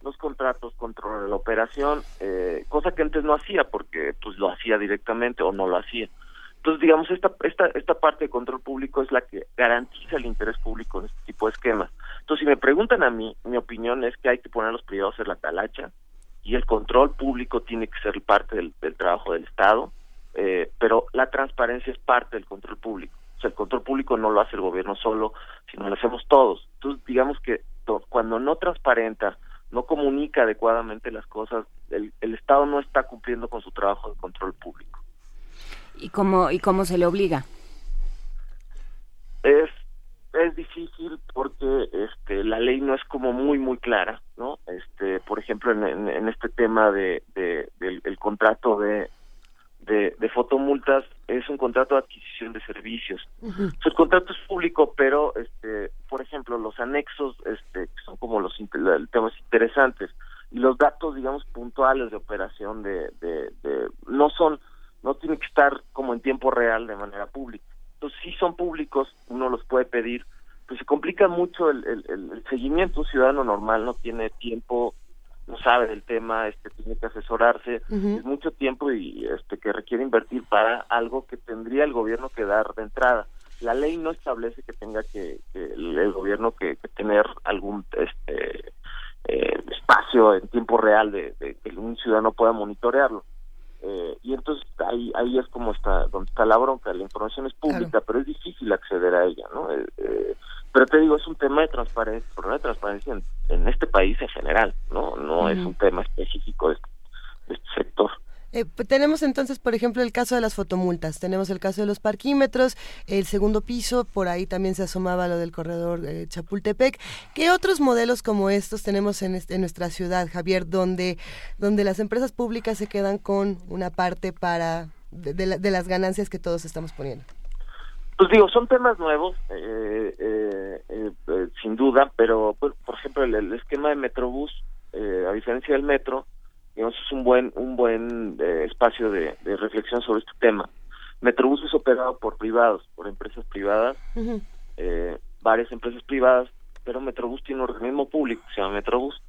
S36: los contratos, controlar la operación, eh, cosa que antes no hacía porque pues lo hacía directamente o no lo hacía. Entonces, digamos, esta, esta, esta parte de control público es la que garantiza el interés público en este tipo de esquemas. Entonces, si me preguntan a mí, mi opinión es que hay que poner a los privados en la talacha y el control público tiene que ser parte del, trabajo del Estado, eh, pero la transparencia es parte del control público. O sea, el control público no lo hace el gobierno solo, sino lo hacemos todos. Entonces, digamos que cuando no transparenta, no comunica adecuadamente las cosas, el, el Estado no está cumpliendo con su trabajo de control público.
S4: ¿Y cómo, y cómo se le obliga?
S36: Es, es difícil porque este, la ley no es como muy, muy clara, ¿no? Este, por ejemplo, en, en, este tema de, de del el contrato de, de, de, fotomultas es un contrato de adquisición de servicios. el contrato es público, pero este, por ejemplo, los anexos este, son como los temas interesantes y los datos, digamos, puntuales de operación de, de, de no son no tiene que estar como en tiempo real de manera pública. Entonces, si son públicos, uno los puede pedir, pues se complica mucho el, el, seguimiento. Un ciudadano normal no tiene tiempo, no sabe del tema, este tiene que asesorarse, es mucho tiempo y este que requiere invertir para algo que tendría el gobierno que dar de entrada. La ley no establece que tenga que, el, gobierno que, tener algún este eh, espacio en tiempo real de que un ciudadano pueda monitorearlo eh, y entonces ahí ahí es como está donde está la bronca. La información es pública pero es difícil acceder a ella no eh, eh, pero te digo es un tema de transparencia problema de transparencia en, este país en general no no es un tema específico de este sector
S3: eh, tenemos entonces, por ejemplo, el caso de las fotomultas, tenemos el caso de los parquímetros, el segundo piso, por ahí también se asomaba lo del corredor de Chapultepec. ¿Qué otros modelos como estos tenemos en, en, nuestra ciudad, Javier, donde, donde las empresas públicas se quedan con una parte para de, de, las ganancias que todos estamos poniendo?
S36: Pues digo, son temas nuevos, eh, eh, sin duda, pero por, ejemplo el, esquema de Metrobús, a diferencia del metro, digamos, es un buen, un buen eh, espacio de, reflexión sobre este tema. Metrobús es operado por privados, por empresas privadas, eh, varias empresas privadas, pero Metrobús tiene un organismo público, se llama Metrobús.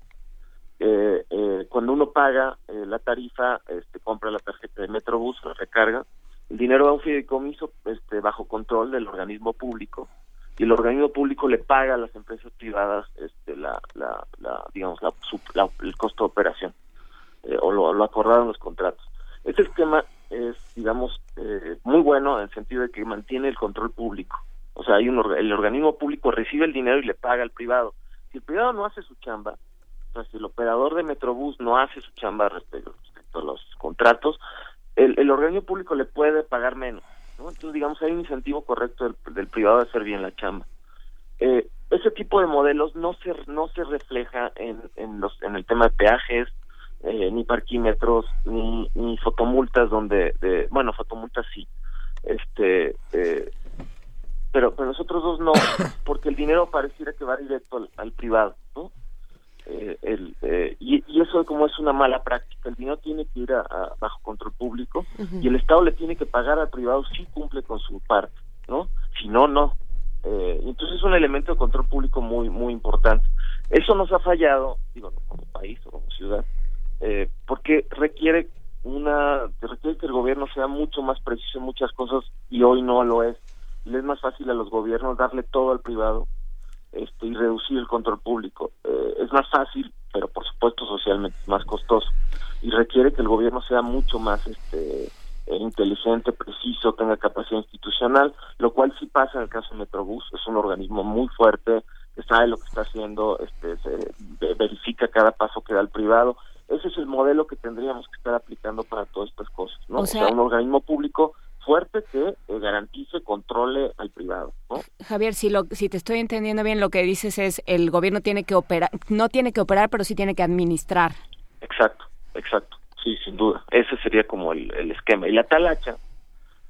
S36: Eh, cuando uno paga la tarifa, este, compra la tarjeta de Metrobús, la recarga, el dinero va a un fideicomiso este, bajo control del organismo público y el organismo público le paga a las empresas privadas este, la, la, la digamos la, el costo de operación. Eh, o lo, lo, acordaron los contratos. Este esquema es, digamos, eh, muy bueno en el sentido de que mantiene el control público sea, hay un, el organismo público recibe el dinero y le paga al privado. Si el privado no hace su chamba, o sea, si el operador de Metrobús no hace su chamba respecto, respecto a los contratos, el, el organismo público le puede pagar menos. ¿no? Entonces, digamos, hay un incentivo correcto del, del privado de hacer bien la chamba. Eh, ese tipo de modelos no se no se refleja en, en los en el tema de peajes eh, ni parquímetros ni, ni fotomultas donde de, bueno fotomultas sí este eh, pero pero nosotros dos no porque el dinero pareciera que va directo al, al privado no eh, el, eh, y, y, eso como es una mala práctica el dinero tiene que ir a, a bajo control público uh -huh. y el estado le tiene que pagar al privado si cumple con su parte no si no no. Eh, entonces es un elemento de control público muy muy importante. Eso nos ha fallado digo como país o como ciudad eh, porque requiere una requiere que el gobierno sea mucho más preciso en muchas cosas y hoy no lo es le es más fácil a los gobiernos darle todo al privado este, y reducir el control público. Eh, es más fácil, pero por supuesto socialmente más costoso y requiere que el gobierno sea mucho más este, eh, inteligente, preciso, tenga capacidad institucional, lo cual sí pasa en el caso de Metrobús, es un organismo muy fuerte, que sabe lo que está haciendo, este, se verifica cada paso que da el privado. Ese es el modelo que tendríamos que estar aplicando para todas estas cosas, ¿no?
S4: O sea,
S36: o sea un organismo público fuerte que eh, garantice, controle al privado. ¿no?
S4: Javier, si, lo, si te estoy entendiendo bien, lo que dices es el gobierno tiene que operar, no tiene que operar, pero sí tiene que administrar.
S36: Exacto, exacto, sí, sin duda. Ese sería como el, el esquema. Y la talacha,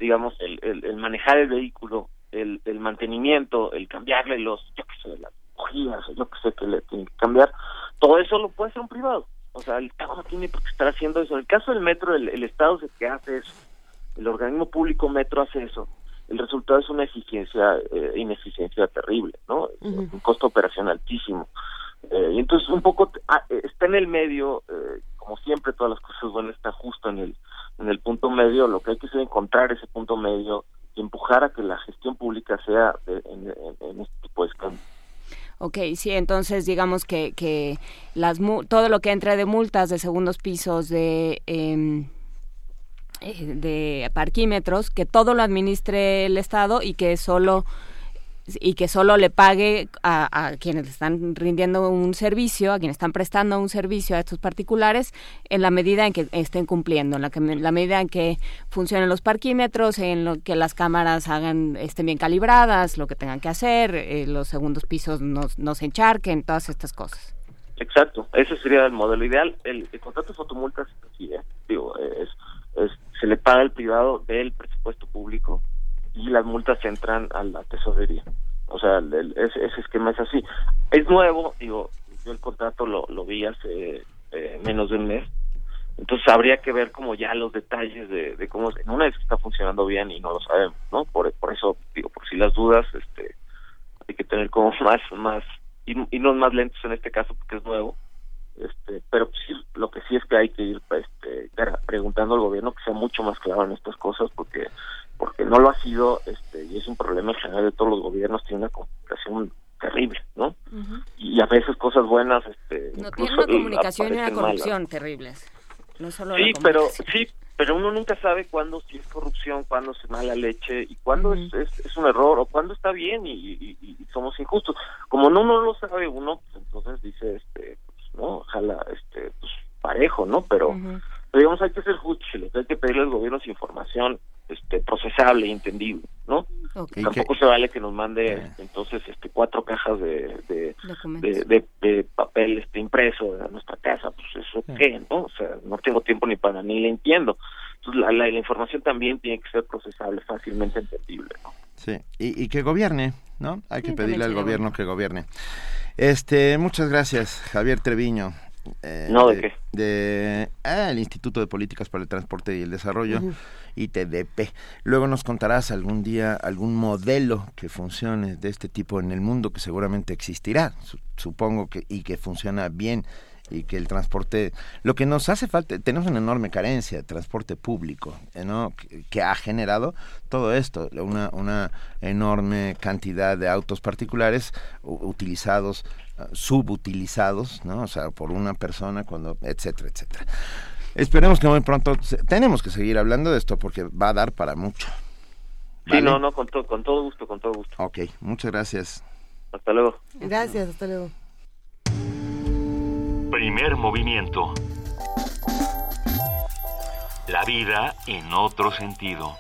S36: digamos, el, el, el manejar el vehículo, el, el, mantenimiento, el cambiarle los, yo qué sé, las bujías, yo qué sé que le tiene que cambiar, todo eso lo puede hacer un privado. O sea, el Estado no tiene por qué estar haciendo eso. En el caso del metro, el, el Estado es el que hace eso el organismo público Metro hace eso, el resultado es una eficiencia, eh, ineficiencia terrible, ¿no? Uh -huh. Un costo operacional altísimo. Eh, y entonces un poco ah, está en el medio, eh, como siempre todas las cosas buenas está justo en el, en el punto medio, lo que hay que hacer es encontrar ese punto medio y empujar a que la gestión pública sea de, en, en, en, este tipo de escándalo.
S4: Ok, sí, entonces digamos que, que las todo lo que entra de multas de segundos pisos, de... Eh, de parquímetros que todo lo administre el estado y que solo y que solo le pague a, quienes están rindiendo un servicio, a quienes están prestando un servicio a estos particulares, en la medida en que estén cumpliendo, en la, que, en la medida en que funcionen los parquímetros, en lo que las cámaras hagan estén bien calibradas, lo que tengan que hacer, eh, los segundos pisos no, no se encharquen, todas estas cosas.
S36: Exacto, ese sería el modelo ideal. El, el contrato de fotomultas, sí, ¿eh? digo, es, es, se le paga al privado del presupuesto público y las multas entran a la tesorería. O sea, el, ese, ese, esquema es así. Es nuevo, digo, yo el contrato lo, lo vi hace eh, menos de un mes, entonces habría que ver como ya los detalles de, de cómo, en una vez que está funcionando bien y no lo sabemos, ¿no? Por, por eso, digo, por si las dudas, este, hay que tener como más, más y, y no más lentos en este caso porque es nuevo este pero sí, lo que sí es que hay que ir este, preguntando al gobierno que sea mucho más claro en estas cosas porque porque no lo ha sido este y es un problema en general de todos los gobiernos tiene una comunicación terrible no uh -huh. y a veces cosas buenas este
S4: no tiene una comunicación y una corrupción malas. terribles no solo
S36: sí pero sí pero uno nunca sabe cuándo si es corrupción, cuándo es mala leche y cuándo uh -huh. es, es, es, un error o cuándo está bien y, y, y, somos injustos. Como no uno lo sabe uno, pues entonces dice, este, pues, no, ojalá, este, pues parejo, ¿no? Pero, uh -huh. pero digamos, hay que ser justos, hay que pedirle al gobierno información este procesable y entendible, ¿no? Okay. Tampoco se vale que nos mande yeah. entonces este cuatro cajas de de, de, de, de, papel este impreso a nuestra casa, pues eso yeah. qué, ¿no? O sea, no tengo tiempo ni para ni le entiendo. Entonces la, la, la, información también tiene que ser procesable, fácilmente entendible, ¿no?
S34: Sí, y, y que gobierne, ¿no? Hay sí, que pedirle al gobierno que gobierne. Este, muchas gracias, Javier Treviño.
S36: Eh, no, ¿de, de qué?
S34: De, ah, el Instituto de Políticas para el Transporte y el Desarrollo, uh -huh. ITDP. Luego nos contarás algún día algún modelo que funcione de este tipo en el mundo, que seguramente existirá, supongo que, y que funciona bien y que el transporte, lo que nos hace falta, tenemos una enorme carencia de transporte público, ¿no? que, que ha generado todo esto, una, una enorme cantidad de autos particulares utilizados subutilizados, ¿no? O sea, por una persona cuando etcétera, etcétera. Esperemos que muy pronto tenemos que seguir hablando de esto porque va a dar para mucho.
S36: Sí, no, no, con, con todo gusto, con todo gusto.
S2: Ok, muchas gracias.
S36: Hasta luego.
S3: Gracias, hasta luego.
S1: Primer movimiento. La vida en otro sentido.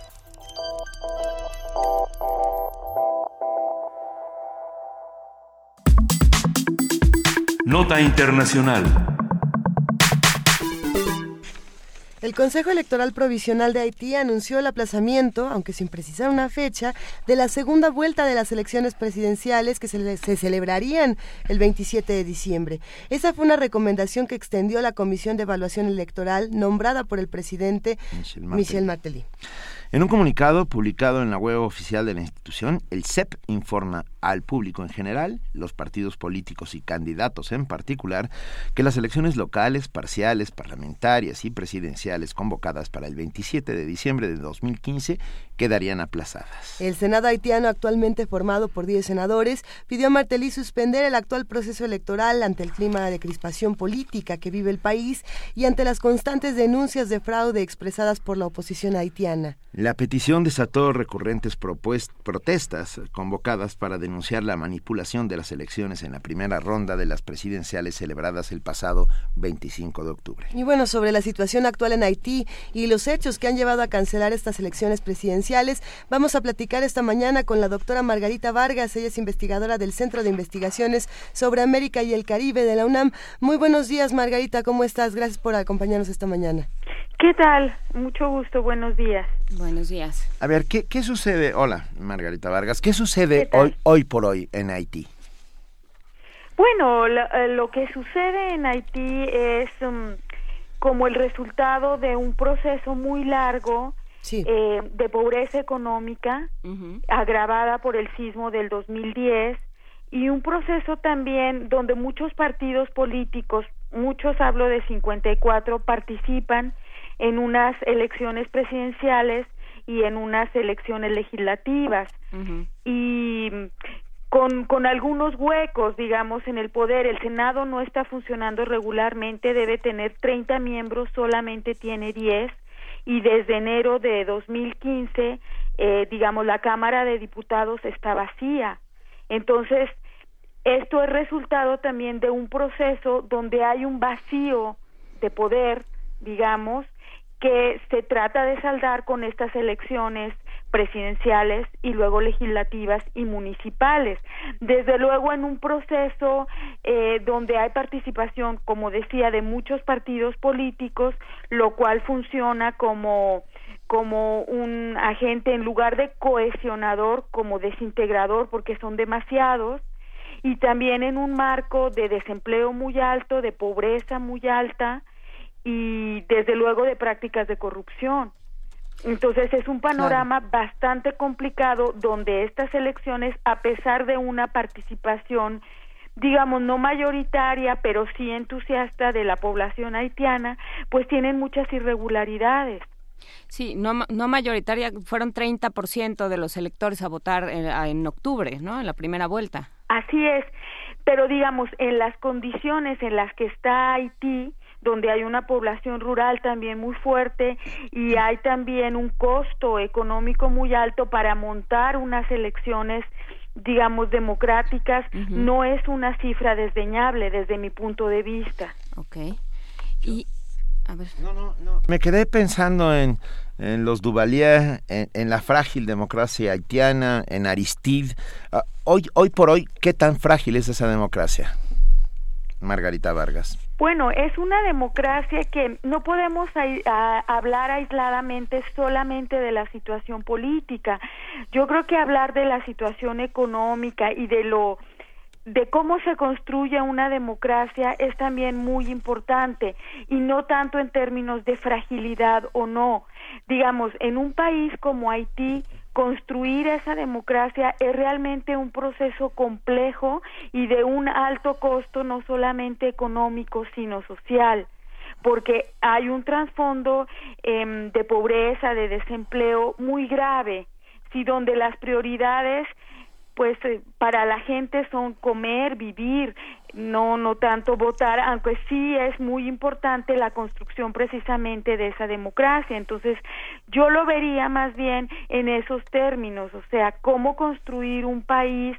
S37: Nota Internacional.
S3: El Consejo Electoral Provisional de Haití anunció el aplazamiento, aunque sin precisar una fecha, de la segunda vuelta de las elecciones presidenciales que se, se, celebrarían el 27 de diciembre. Esa fue una recomendación que extendió la Comisión de Evaluación Electoral nombrada por el presidente Michel Martelly. Michel Martelly.
S2: En un comunicado publicado en la web oficial de la institución, el CEP informa al público en general, los partidos políticos y candidatos en particular, que las elecciones locales, parciales, parlamentarias y presidenciales convocadas para el 27 de diciembre de 2015 quedarían aplazadas.
S3: El Senado haitiano, actualmente formado por 10 senadores, pidió a Martelly suspender el actual proceso electoral ante el clima de crispación política que vive el país y ante las constantes denuncias de fraude expresadas por la oposición haitiana.
S2: La petición desató recurrentes protestas convocadas para denunciar la manipulación de las elecciones en la primera ronda de las presidenciales celebradas el pasado 25 de octubre.
S3: Y bueno, sobre la situación actual en Haití y los hechos que han llevado a cancelar estas elecciones presidenciales, vamos a platicar esta mañana con la doctora Margarita Vargas, ella es investigadora del Centro de Investigaciones sobre América y el Caribe de la UNAM. Muy buenos días, Margarita, ¿cómo estás? Gracias por acompañarnos esta mañana.
S38: ¿Qué tal? Mucho gusto, buenos días.
S4: Buenos días.
S2: A ver, ¿qué, qué sucede? Hola, Margarita Vargas. ¿Qué sucede hoy, hoy por hoy en Haití?
S38: Bueno, lo, lo que sucede en Haití es um, como el resultado de un proceso muy largo
S3: sí.
S38: eh, de pobreza económica uh -huh. agravada por el sismo del 2010 y un proceso también donde muchos partidos políticos, muchos hablo de 54, participan en unas elecciones presidenciales y en unas elecciones legislativas.
S4: Uh -huh.
S38: Y con, con algunos huecos, digamos, en el poder. El Senado no está funcionando regularmente, debe tener 30 miembros, solamente tiene 10. Y desde enero de 2015, eh, digamos, la Cámara de Diputados está vacía. Entonces, esto es resultado también de un proceso donde hay un vacío de poder, digamos, que se trata de saldar con estas elecciones presidenciales y luego legislativas y municipales. Desde luego en un proceso eh, donde hay participación, como decía, de muchos partidos políticos, lo cual funciona como como un agente en lugar de cohesionador, como desintegrador, porque son demasiados, y también en un marco de desempleo muy alto, de pobreza muy alta, y desde luego de prácticas de corrupción. Entonces es un panorama claro. bastante complicado donde estas elecciones, a pesar de una participación, digamos, no mayoritaria, pero sí entusiasta de la población haitiana, pues tienen muchas irregularidades.
S4: Sí, no, no mayoritaria, fueron 30% de los electores a votar en, en octubre, ¿no? En la primera vuelta.
S38: Así es, pero digamos, en las condiciones en las que está Haití, donde hay una población rural también muy fuerte y hay también un costo económico muy alto para montar unas elecciones digamos democráticas uh -huh. no es una cifra desdeñable desde mi punto de vista.
S4: Okay. Y a ver.
S2: No, no, no. Me quedé pensando en en los Duvalier, en, en, la frágil democracia haitiana, en Aristide. Uh, hoy, hoy por hoy, ¿qué tan frágil es esa democracia? Margarita Vargas.
S38: Bueno, es una democracia que no podemos hablar aisladamente solamente de la situación política. Yo creo que hablar de la situación económica y de lo de cómo se construye una democracia es también muy importante y no tanto en términos de fragilidad o no. Digamos, en un país como Haití, construir esa democracia es realmente un proceso complejo y de un alto costo no solamente económico sino social porque hay un trasfondo eh, de pobreza, de desempleo muy grave, si donde las prioridades pues eh, para la gente son comer, vivir, no no tanto votar, aunque sí es muy importante la construcción precisamente de esa democracia. Entonces, yo lo vería más bien en esos términos, o sea, cómo construir un país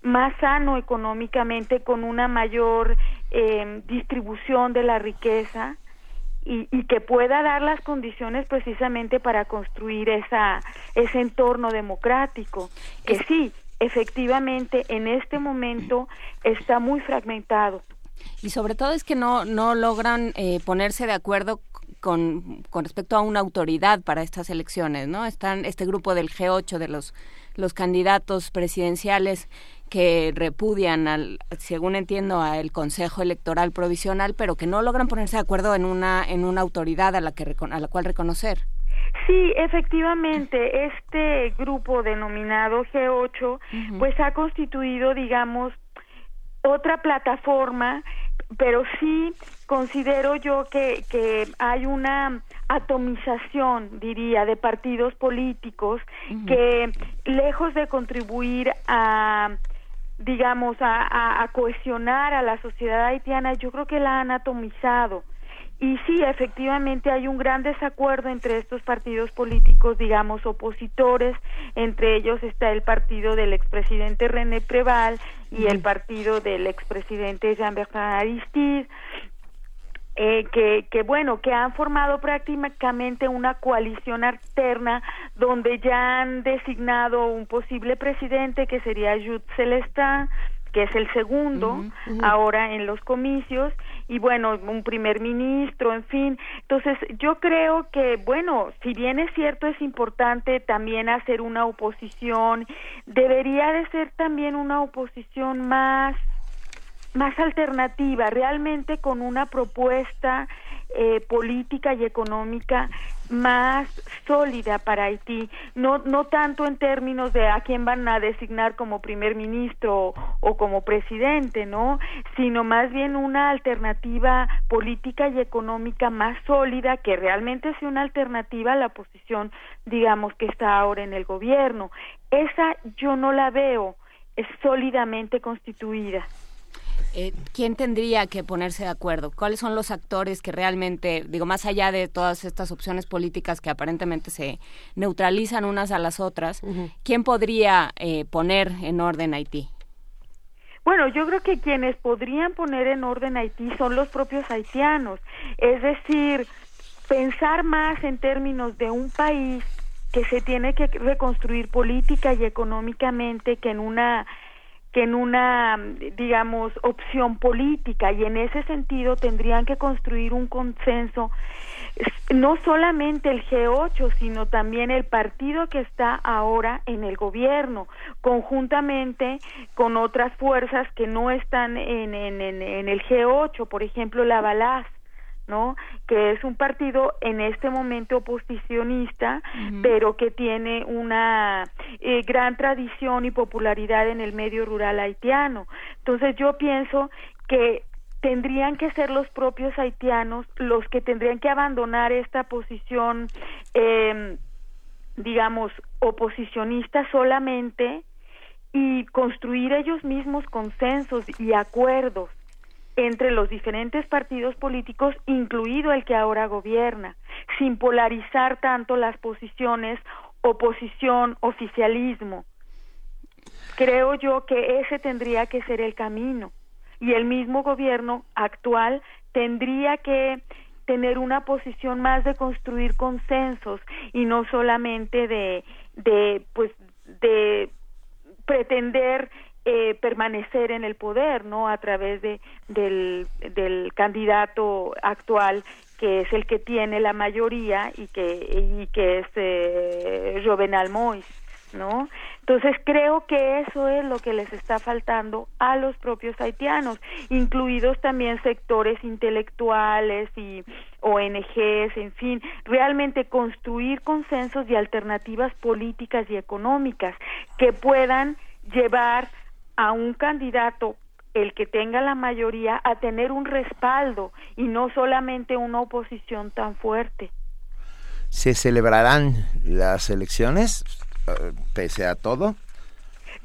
S38: más sano económicamente con una mayor eh, distribución de la riqueza y, y, que pueda dar las condiciones precisamente para construir esa ese entorno democrático que sí efectivamente en este momento está muy fragmentado.
S4: Y sobre todo es que no, no logran eh, ponerse de acuerdo con, con, respecto a una autoridad para estas elecciones, ¿no? Están este grupo del G8 de los, los candidatos presidenciales que repudian, al, según entiendo, al Consejo Electoral Provisional, pero que no logran ponerse de acuerdo en una, en una autoridad a la, que, a la cual reconocer.
S38: Sí, efectivamente, este grupo denominado G8, uh -huh. pues ha constituido, digamos, otra plataforma, pero sí considero yo que, que hay una atomización, diría, de partidos políticos uh -huh. que, lejos de contribuir a digamos, a, a, a cohesionar a la sociedad haitiana, yo creo que la han atomizado. Y sí, efectivamente hay un gran desacuerdo entre estos partidos políticos, digamos, opositores. Entre ellos está el partido del expresidente René Preval y el partido del expresidente Jean-Bertrand Aristide. Eh, que, que bueno, que han formado prácticamente una coalición alterna donde ya han designado un posible presidente que sería Jude Celestin, que es el segundo uh -huh, uh -huh. ahora en los comicios y bueno un primer ministro en fin. Entonces yo creo que bueno si bien es cierto es importante también hacer una oposición debería de ser también una oposición más más alternativa realmente con una propuesta eh, política y económica más sólida para Haití, no, no tanto en términos de a quién van a designar como primer ministro o, como presidente, ¿no? Sino más bien una alternativa política y económica más sólida que realmente sea una alternativa a la posición, digamos, que está ahora en el gobierno. Esa yo no la veo es sólidamente constituida.
S4: Eh, ¿Quién tendría que ponerse de acuerdo? ¿Cuáles son los actores que realmente, digo, más allá de todas estas opciones políticas que aparentemente se neutralizan unas a las otras, uh -huh. ¿quién podría eh, poner en orden Haití?
S38: Bueno, yo creo que quienes podrían poner en orden Haití son los propios haitianos. Es decir, pensar más en términos de un país que se tiene que reconstruir política y económicamente que en una que en una, digamos, opción política y en ese sentido tendrían que construir un consenso, no solamente el G8, sino también el partido que está ahora en el gobierno, conjuntamente con otras fuerzas que no están en, en, en, el G8, por ejemplo, la Balaz ¿no? Que es un partido en este momento oposicionista, uh -huh. pero que tiene una eh, gran tradición y popularidad en el medio rural haitiano. Entonces yo pienso que tendrían que ser los propios haitianos los que tendrían que abandonar esta posición, eh, digamos, oposicionista solamente y construir ellos mismos consensos y acuerdos entre los diferentes partidos políticos, incluido el que ahora gobierna, sin polarizar tanto las posiciones oposición, oficialismo. Creo yo que ese tendría que ser el camino y el mismo gobierno actual tendría que tener una posición más de construir consensos y no solamente de pues de pretender eh, permanecer en el poder, ¿no? A través de del, del candidato actual que es el que tiene la mayoría y que y que es eh, Jovenal Mois, ¿no? Entonces creo que eso es lo que les está faltando a los propios haitianos, incluidos también sectores intelectuales y ONGs, en fin, realmente construir consensos y alternativas políticas y económicas que puedan llevar a un candidato el que tenga la mayoría a tener un respaldo y no solamente una oposición tan fuerte.
S34: ¿Se celebrarán las elecciones pese a todo?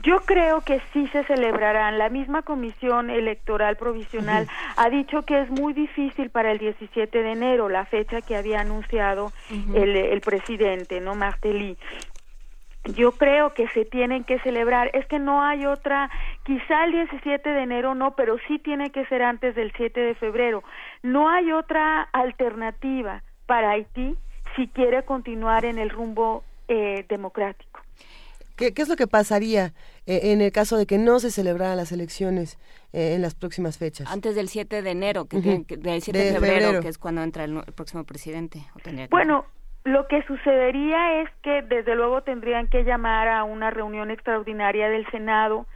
S38: Yo creo que sí se celebrarán. La misma Comisión Electoral Provisional ha dicho que es muy difícil para el 17 de enero, la fecha que había anunciado el, el presidente, ¿no? Martelly yo creo que se tienen que celebrar. Es que no hay otra, quizá el 17 de enero no, pero sí tiene que ser antes del 7 de febrero. No hay otra alternativa para Haití si quiere continuar en el rumbo eh, democrático.
S3: ¿Qué, es lo que pasaría eh, en el caso de que no se celebraran las elecciones eh, en las próximas fechas?
S4: Antes del 7 de enero, que, del 7 de, febrero, que es cuando entra el, próximo presidente.
S38: bueno, lo que sucedería es que desde luego tendrían que llamar a una reunión extraordinaria del Senado.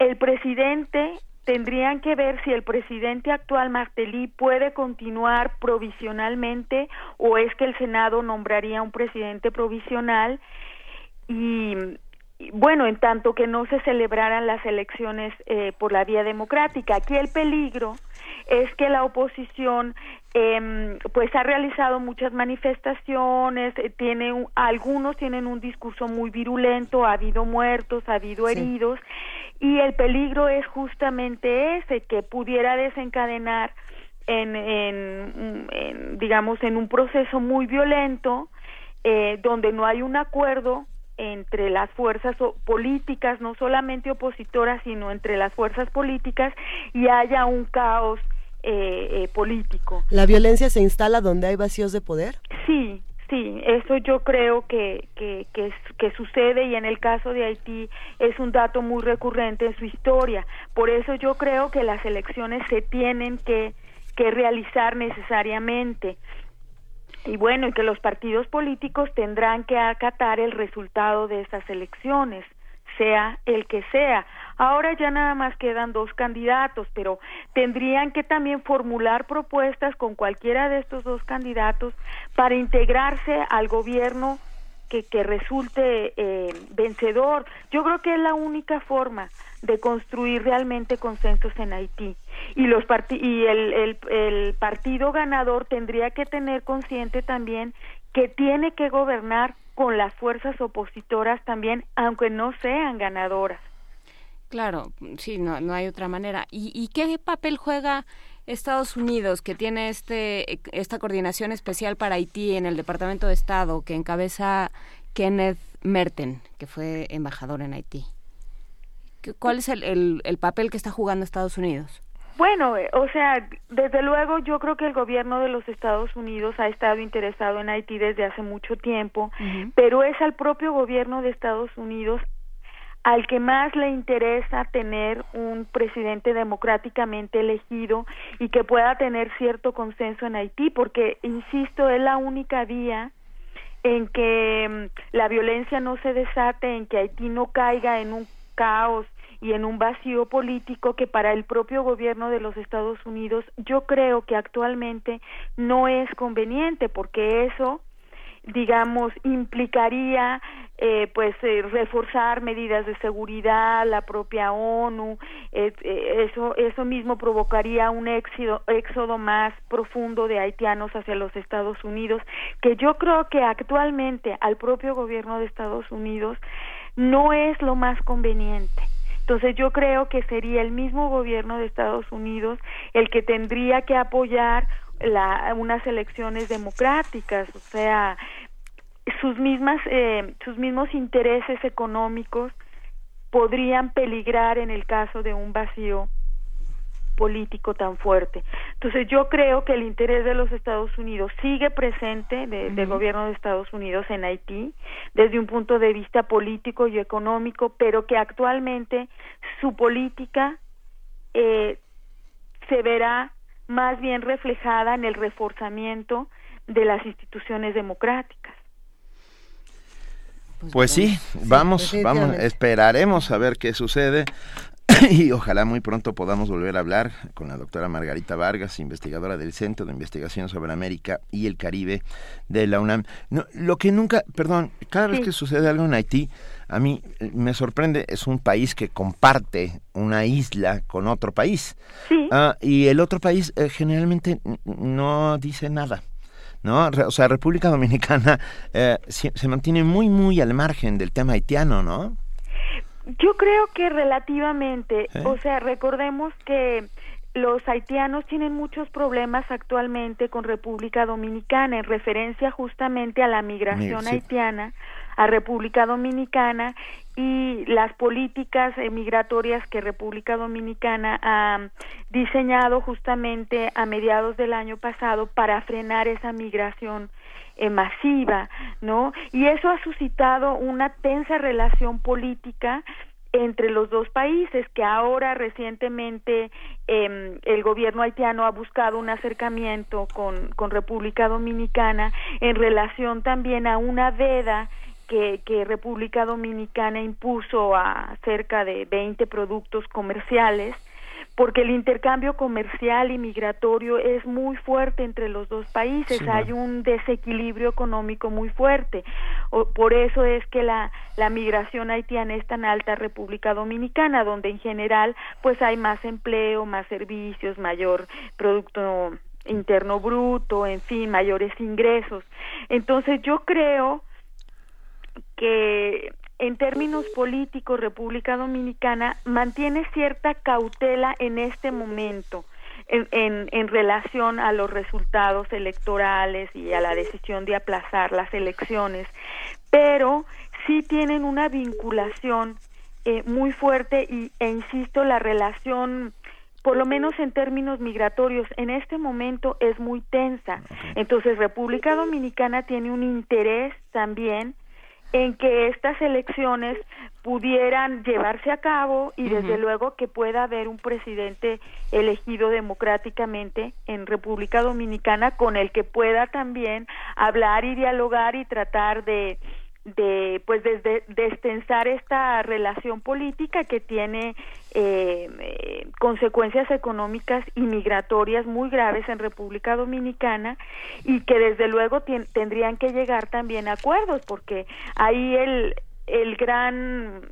S38: El presidente tendrían que ver si el presidente actual Martelly puede continuar provisionalmente o es que el Senado nombraría un presidente provisional y, bueno, en tanto que no se celebraran las elecciones eh, por la vía democrática. Aquí el peligro es que la oposición eh, pues ha realizado muchas manifestaciones, eh, tiene algunos tienen un discurso muy virulento, ha habido muertos, ha habido heridos y el peligro es justamente ese que pudiera desencadenar en, en, digamos en un proceso muy violento eh, donde no hay un acuerdo entre las fuerzas políticas, no solamente opositoras, sino entre las fuerzas políticas y haya un caos eh, eh, político.
S3: ¿La violencia se instala donde hay vacíos de poder?
S38: Sí, sí, eso yo creo que, que, que, sucede y en el caso de Haití es un dato muy recurrente en su historia. Por eso yo creo que las elecciones se tienen que, que realizar necesariamente. Y bueno, y que los partidos políticos tendrán que acatar el resultado de esas elecciones, sea el que sea. Ahora ya nada más quedan dos candidatos, pero tendrían que también formular propuestas con cualquiera de estos dos candidatos para integrarse al gobierno que, que resulte eh, vencedor. Yo creo que es la única forma de construir realmente consensos en Haití. Y, los y el, el, el partido ganador tendría que tener consciente también que tiene que gobernar con las fuerzas opositoras también, aunque no sean ganadoras.
S4: Claro, sí, no, no hay otra manera. ¿Y, qué papel juega Estados Unidos, que tiene este, esta coordinación especial para Haití en el Departamento de Estado, que encabeza Kenneth Merten, que fue embajador en Haití? ¿Cuál es el, el, papel que está jugando Estados Unidos?
S38: Bueno, eh, o sea, desde luego yo creo que el gobierno de los Estados Unidos ha estado interesado en Haití desde hace mucho tiempo, pero es al propio gobierno de Estados Unidos al que más le interesa tener un presidente democráticamente elegido y que pueda tener cierto consenso en Haití, porque, insisto, es la única vía en que mm, la violencia no se desate, en que Haití no caiga en un caos y en un vacío político que para el propio gobierno de los Estados Unidos yo creo que actualmente no es conveniente porque eso digamos implicaría eh, pues eh, reforzar medidas de seguridad la propia ONU eh, eso eso mismo provocaría un éxodo, éxodo más profundo de haitianos hacia los Estados Unidos que yo creo que actualmente al propio gobierno de Estados Unidos no es lo más conveniente. Entonces yo creo que sería el mismo gobierno de Estados Unidos el que tendría que apoyar la, unas elecciones democráticas, o sea, sus mismas eh, sus mismos intereses económicos podrían peligrar en el caso de un vacío político tan fuerte. Entonces yo creo que el interés de los Estados Unidos sigue presente del gobierno de Estados Unidos en Haití desde un punto de vista político y económico, pero que actualmente su política eh, se verá más bien reflejada en el reforzamiento de las instituciones democráticas.
S34: Pues, pues sí, vamos, vamos, esperaremos a ver qué sucede y ojalá muy pronto podamos volver a hablar con la doctora Margarita Vargas, investigadora del Centro de Investigación sobre América y el Caribe de la UNAM. No, lo que nunca, perdón, cada vez que sucede algo en Haití, a mí eh, me sorprende, es un país que comparte una isla con otro país. Ah, y el otro país eh, generalmente no dice nada. ¿No? O sea, República Dominicana eh, se, mantiene muy, muy al margen del tema haitiano, ¿no?
S38: Yo creo que relativamente, o sea, recordemos que los haitianos tienen muchos problemas actualmente con República Dominicana en referencia justamente a la migración haitiana a República Dominicana y las políticas migratorias que República Dominicana ha diseñado justamente a mediados del año pasado para frenar esa migración eh, masiva, ¿no? Y eso ha suscitado una tensa relación política entre los dos países que ahora recientemente eh, el gobierno haitiano ha buscado un acercamiento con, con República Dominicana en relación también a una veda que, que, República Dominicana impuso a cerca de 20 productos comerciales porque el intercambio comercial y migratorio es muy fuerte entre los dos países, hay un desequilibrio económico muy fuerte. por eso es que la, la migración haitiana es tan alta a República Dominicana, donde en general pues hay más empleo, más servicios, mayor producto interno bruto, en fin, mayores ingresos. Entonces yo creo que en términos políticos, República Dominicana mantiene cierta cautela en este momento en, en, en, relación a los resultados electorales y a la decisión de aplazar las elecciones, pero sí tienen una vinculación eh, muy fuerte y, e insisto, la relación por lo menos en términos migratorios, en este momento es muy tensa. Entonces, República Dominicana tiene un interés también en que estas elecciones pudieran llevarse a cabo y desde luego que pueda haber un presidente elegido democráticamente en República Dominicana con el que pueda también hablar y dialogar y tratar de de pues desde destensar esta relación política que tiene eh, eh, consecuencias económicas y migratorias muy graves en República Dominicana y que desde luego tendrían que llegar también a acuerdos porque ahí el el gran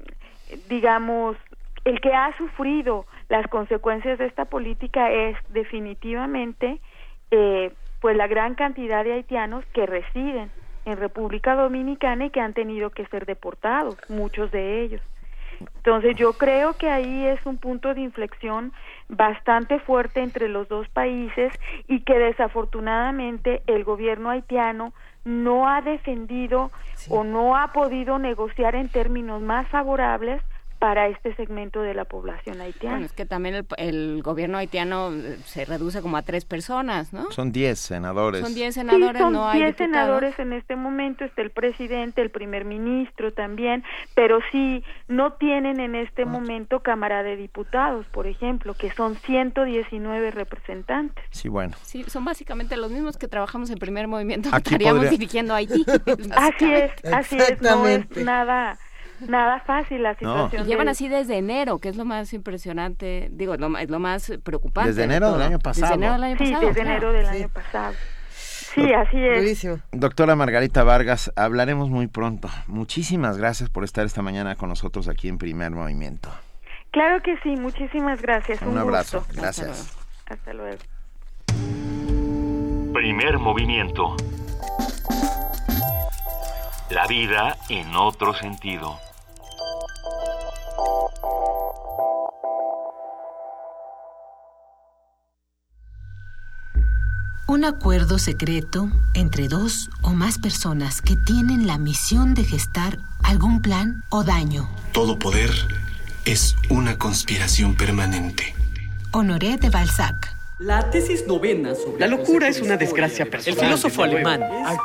S38: digamos el que ha sufrido las consecuencias de esta política es definitivamente eh, pues la gran cantidad de haitianos que residen en República Dominicana y que han tenido que ser deportados, muchos de ellos. Entonces yo creo que ahí es un punto de inflexión bastante fuerte entre los dos países y que desafortunadamente el gobierno haitiano no ha defendido o no ha podido negociar en términos más favorables para este segmento de la población haitiana.
S4: Bueno, es que también el, gobierno haitiano eh, se reduce como a tres personas, ¿no?
S34: Son diez senadores.
S4: Son diez senadores,
S38: son
S4: no
S38: hay diez senadores en este momento, está el presidente, el primer ministro también, pero sí no tienen en este momento Cámara de Diputados, por ejemplo, que son 119 representantes.
S34: Sí, bueno.
S4: Sí, son básicamente los mismos que trabajamos en primer movimiento, estaríamos dirigiendo Haití.
S38: así es, así es, no es nada nada fácil la situación.
S4: Y llevan así desde enero, que es lo más impresionante, digo, lo, es lo más preocupante.
S34: Desde enero del año pasado.
S4: Desde enero del año pasado.
S38: Sí, desde enero del año pasado. Sí, así es.
S34: Doctora Margarita Vargas, hablaremos muy pronto. Muchísimas gracias por estar esta mañana con nosotros aquí en Primer Movimiento.
S38: Claro que sí, muchísimas gracias.
S34: Un, abrazo, gracias.
S38: Hasta luego.
S1: Primer Movimiento. La vida en otro sentido.
S39: Un acuerdo secreto entre dos o más personas que tienen la misión de gestar algún plan o daño.
S40: Todo poder es una conspiración permanente.
S39: Honoré de Balzac.
S41: La tesis novena sobre...
S42: La locura es una desgracia personal.
S41: El filósofo alemán,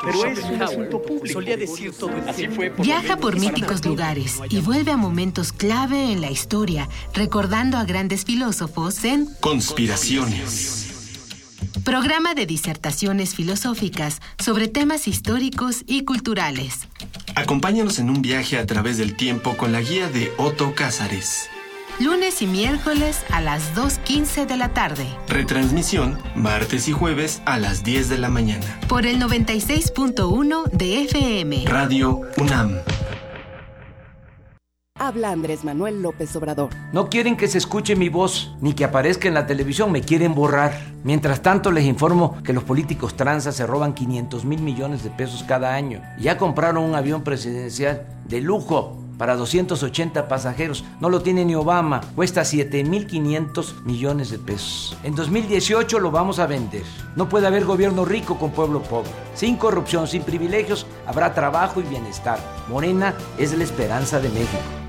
S41: pero es un asunto público. Solía decir todo el
S39: Así fue Viaja por míticos lugares y vuelve a momentos clave en la historia, recordando a grandes filósofos en...
S40: Conspiraciones.
S39: Programa de disertaciones filosóficas sobre temas históricos y culturales.
S40: Acompáñanos en un viaje a través del tiempo con la guía de Otto Cázares.
S39: Lunes y miércoles a las 2.15 de la tarde.
S40: Retransmisión martes y jueves a las 10 de la mañana.
S39: Por el 96.1 de FM.
S40: Radio UNAM.
S43: Habla Andrés Manuel López Obrador.
S44: No quieren que se escuche mi voz ni que aparezca en la televisión, me quieren borrar. Mientras tanto les informo que los políticos tranzas se roban 500 mil millones de pesos cada año. Ya compraron un avión presidencial de lujo para 280 pasajeros. No lo tiene ni Obama. Cuesta 7.500 millones de pesos. En 2018 lo vamos a vender. No puede haber gobierno rico con pueblo pobre. Sin corrupción, sin privilegios, habrá trabajo y bienestar. Morena es la esperanza de México.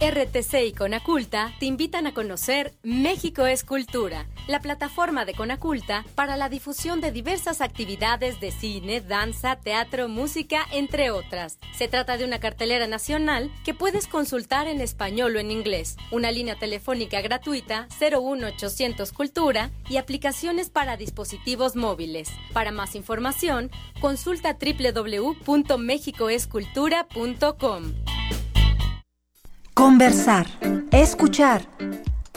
S45: RTC y Conaculta te invitan a conocer México es Cultura, la plataforma de Conaculta para la difusión de diversas actividades de cine, danza, teatro, música, entre otras. Se trata de una cartelera nacional que puedes consultar en español o en inglés, una línea telefónica gratuita 01800 Cultura y aplicaciones para dispositivos móviles. Para más información, consulta www.mexicoescultura.com.
S46: Conversar, escuchar,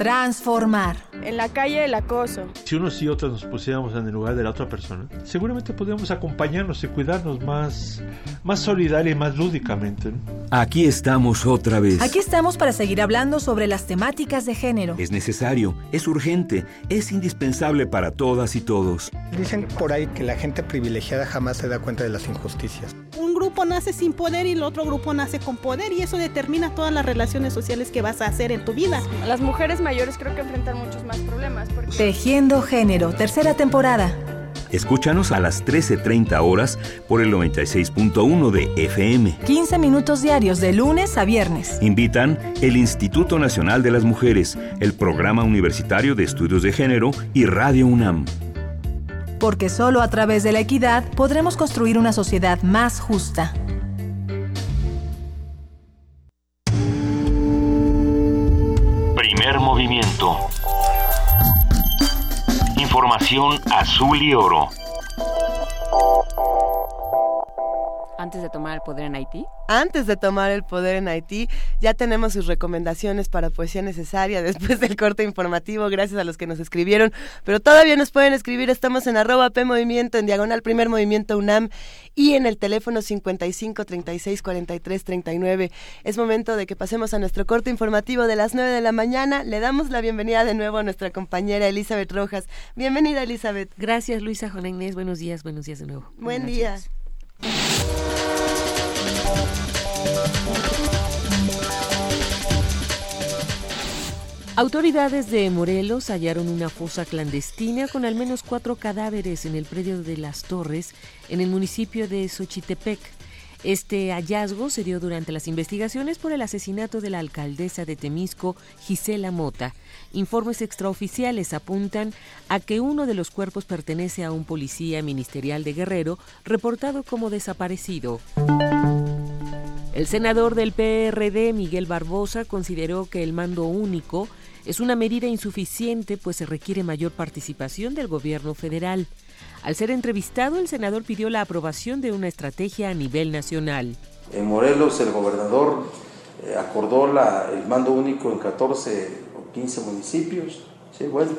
S46: transformar.
S47: En la calle el acoso.
S48: Si unos y otras nos pusiéramos en el lugar de la otra persona, seguramente podríamos acompañarnos y cuidarnos más, más solidaria y más lúdicamente.
S49: Aquí estamos otra vez.
S46: Aquí estamos para seguir hablando sobre las temáticas de género.
S49: Es necesario, es urgente, es indispensable para todas y todos.
S50: Dicen por ahí que la gente privilegiada jamás se da cuenta de las injusticias.
S51: Un grupo nace sin poder y el otro grupo nace con poder y eso determina todas las relaciones sociales que vas a hacer en tu vida.
S47: Las mujeres mayores creo que enfrentan muchos más problemas. Porque...
S46: Tejiendo Género, tercera temporada.
S49: Escúchanos a las 13.30 horas por el 96.1 de FM.
S46: 15 minutos diarios de lunes a viernes.
S49: Invitan el Instituto Nacional de las Mujeres, el Programa Universitario de Estudios de Género y Radio UNAM.
S46: Porque solo a través de la equidad podremos construir una sociedad más justa.
S1: Información azul y oro.
S4: Antes de tomar el poder en Haití.
S3: Antes de tomar el poder en Haití, ya tenemos sus recomendaciones para poesía necesaria después del corte informativo, gracias a los que nos escribieron, pero todavía nos pueden escribir, estamos en arroba P Movimiento, en diagonal Primer Movimiento UNAM y en el teléfono 55 36 43 39. Es momento de que pasemos a nuestro corte informativo de las 9 de la mañana. Le damos la bienvenida de nuevo a nuestra compañera Elizabeth Rojas. Bienvenida, Elizabeth.
S30: Gracias, Luisa Juana Inés. Buenos días, buenos días de nuevo.
S3: Buen día.
S30: Autoridades de Morelos hallaron una fosa clandestina con al menos cuatro cadáveres en el predio de Las Torres, en el municipio de Xochitepec. Este hallazgo se dio durante las investigaciones por el asesinato de la alcaldesa de Temisco, Gisela Mota. Informes extraoficiales apuntan a que uno de los cuerpos pertenece a un policía ministerial de Guerrero reportado como desaparecido. El senador del PRD, Miguel Barbosa, consideró que el mando único es una medida insuficiente pues se requiere mayor participación del gobierno federal. Al ser entrevistado, el senador pidió la aprobación de una estrategia a nivel nacional.
S19: En Morelos, el gobernador eh, acordó la, el mando único en 14 o 15 municipios. Sí, bueno,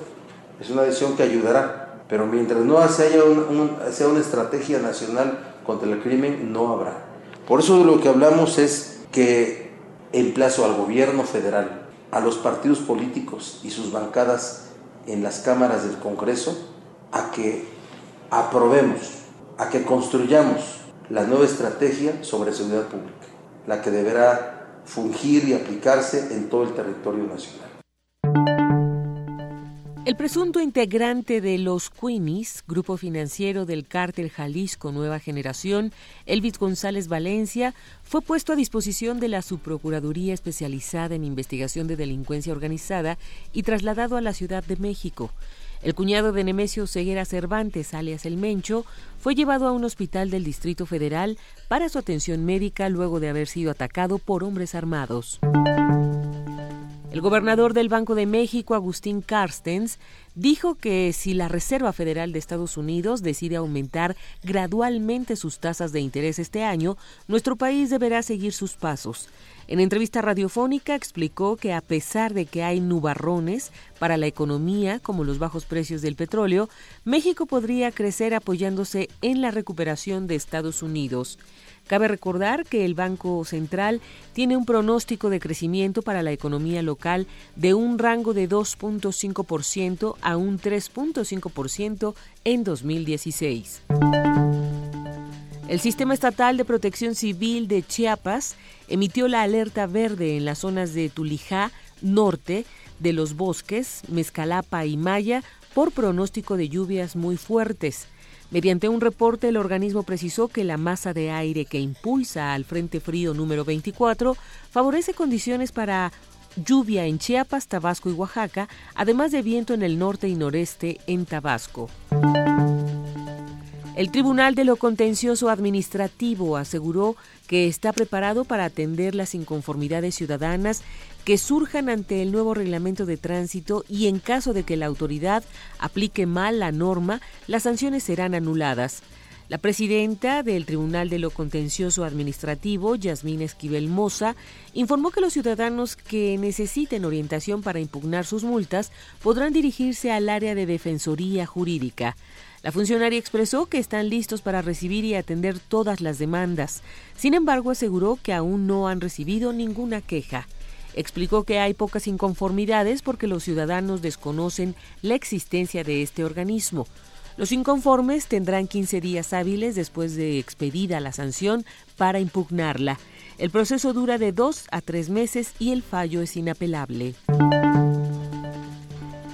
S19: es una decisión que ayudará, pero mientras no haya una estrategia nacional contra el crimen, no habrá. Por eso de lo que hablamos es que emplazo al gobierno federal, a los partidos políticos y sus bancadas en las cámaras del Congreso a que aprobemos, a que construyamos la nueva estrategia sobre seguridad pública, la que deberá fungir y aplicarse en todo el territorio nacional.
S30: El presunto integrante de los Queenies, grupo financiero del cártel Jalisco Nueva Generación, Elvis González Valencia, fue puesto a disposición de la Subprocuraduría especializada en investigación de delincuencia organizada y trasladado a la Ciudad de México. El cuñado de Nemesio Ceguera Cervantes, alias El Mencho, fue llevado a un hospital del Distrito Federal para su atención médica luego de haber sido atacado por hombres armados. El gobernador del Banco de México, Agustín Carstens, dijo que si la Reserva Federal de Estados Unidos decide aumentar gradualmente sus tasas de interés este año, nuestro país deberá seguir sus pasos. En entrevista radiofónica explicó que a pesar de que hay nubarrones para la economía, como los bajos precios del petróleo, México podría crecer apoyándose en la recuperación de Estados Unidos. Cabe recordar que el Banco Central tiene un pronóstico de crecimiento para la economía local de un rango de 2.5% a un 3.5% en 2016. El Sistema Estatal de Protección Civil de Chiapas emitió la alerta verde en las zonas de Tulijá, norte, de los bosques, Mezcalapa y Maya por pronóstico de lluvias muy fuertes. Mediante un reporte, el organismo precisó que la masa de aire que impulsa al Frente Frío número 24 favorece condiciones para lluvia en Chiapas, Tabasco y Oaxaca, además de viento en el norte y noreste en Tabasco. El Tribunal de lo Contencioso Administrativo aseguró que está preparado para atender las inconformidades ciudadanas que surjan ante el nuevo reglamento de tránsito y en caso de que la autoridad aplique mal la norma, las sanciones serán anuladas. La presidenta del Tribunal de lo Contencioso Administrativo, Yasmín Esquivel Moza, informó que los ciudadanos que necesiten orientación para impugnar sus multas podrán dirigirse al área de Defensoría Jurídica. La funcionaria expresó que están listos para recibir y atender todas las demandas. Sin embargo, aseguró que aún no han recibido ninguna queja. Explicó que hay pocas inconformidades porque los ciudadanos desconocen la existencia de este organismo. Los inconformes tendrán 15 días hábiles después de expedida la sanción para impugnarla. El proceso dura de dos a tres meses y el fallo es inapelable.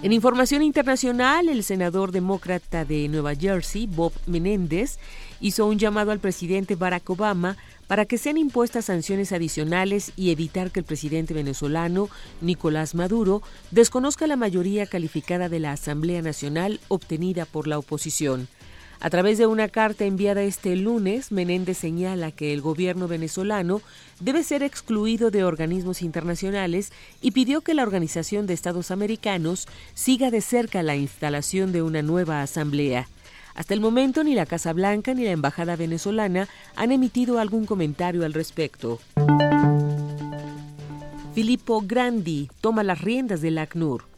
S30: En información internacional, el senador demócrata de Nueva Jersey, Bob Menéndez, hizo un llamado al presidente Barack Obama para que sean impuestas sanciones adicionales y evitar que el presidente venezolano, Nicolás Maduro, desconozca la mayoría calificada de la Asamblea Nacional obtenida por la oposición. A través de una carta enviada este lunes, Menéndez señala que el gobierno venezolano debe ser excluido de organismos internacionales y pidió que la Organización de Estados Americanos siga de cerca la instalación de una nueva asamblea. Hasta el momento ni la Casa Blanca ni la Embajada venezolana han emitido algún comentario al respecto. Filippo Grandi toma las riendas del ACNUR.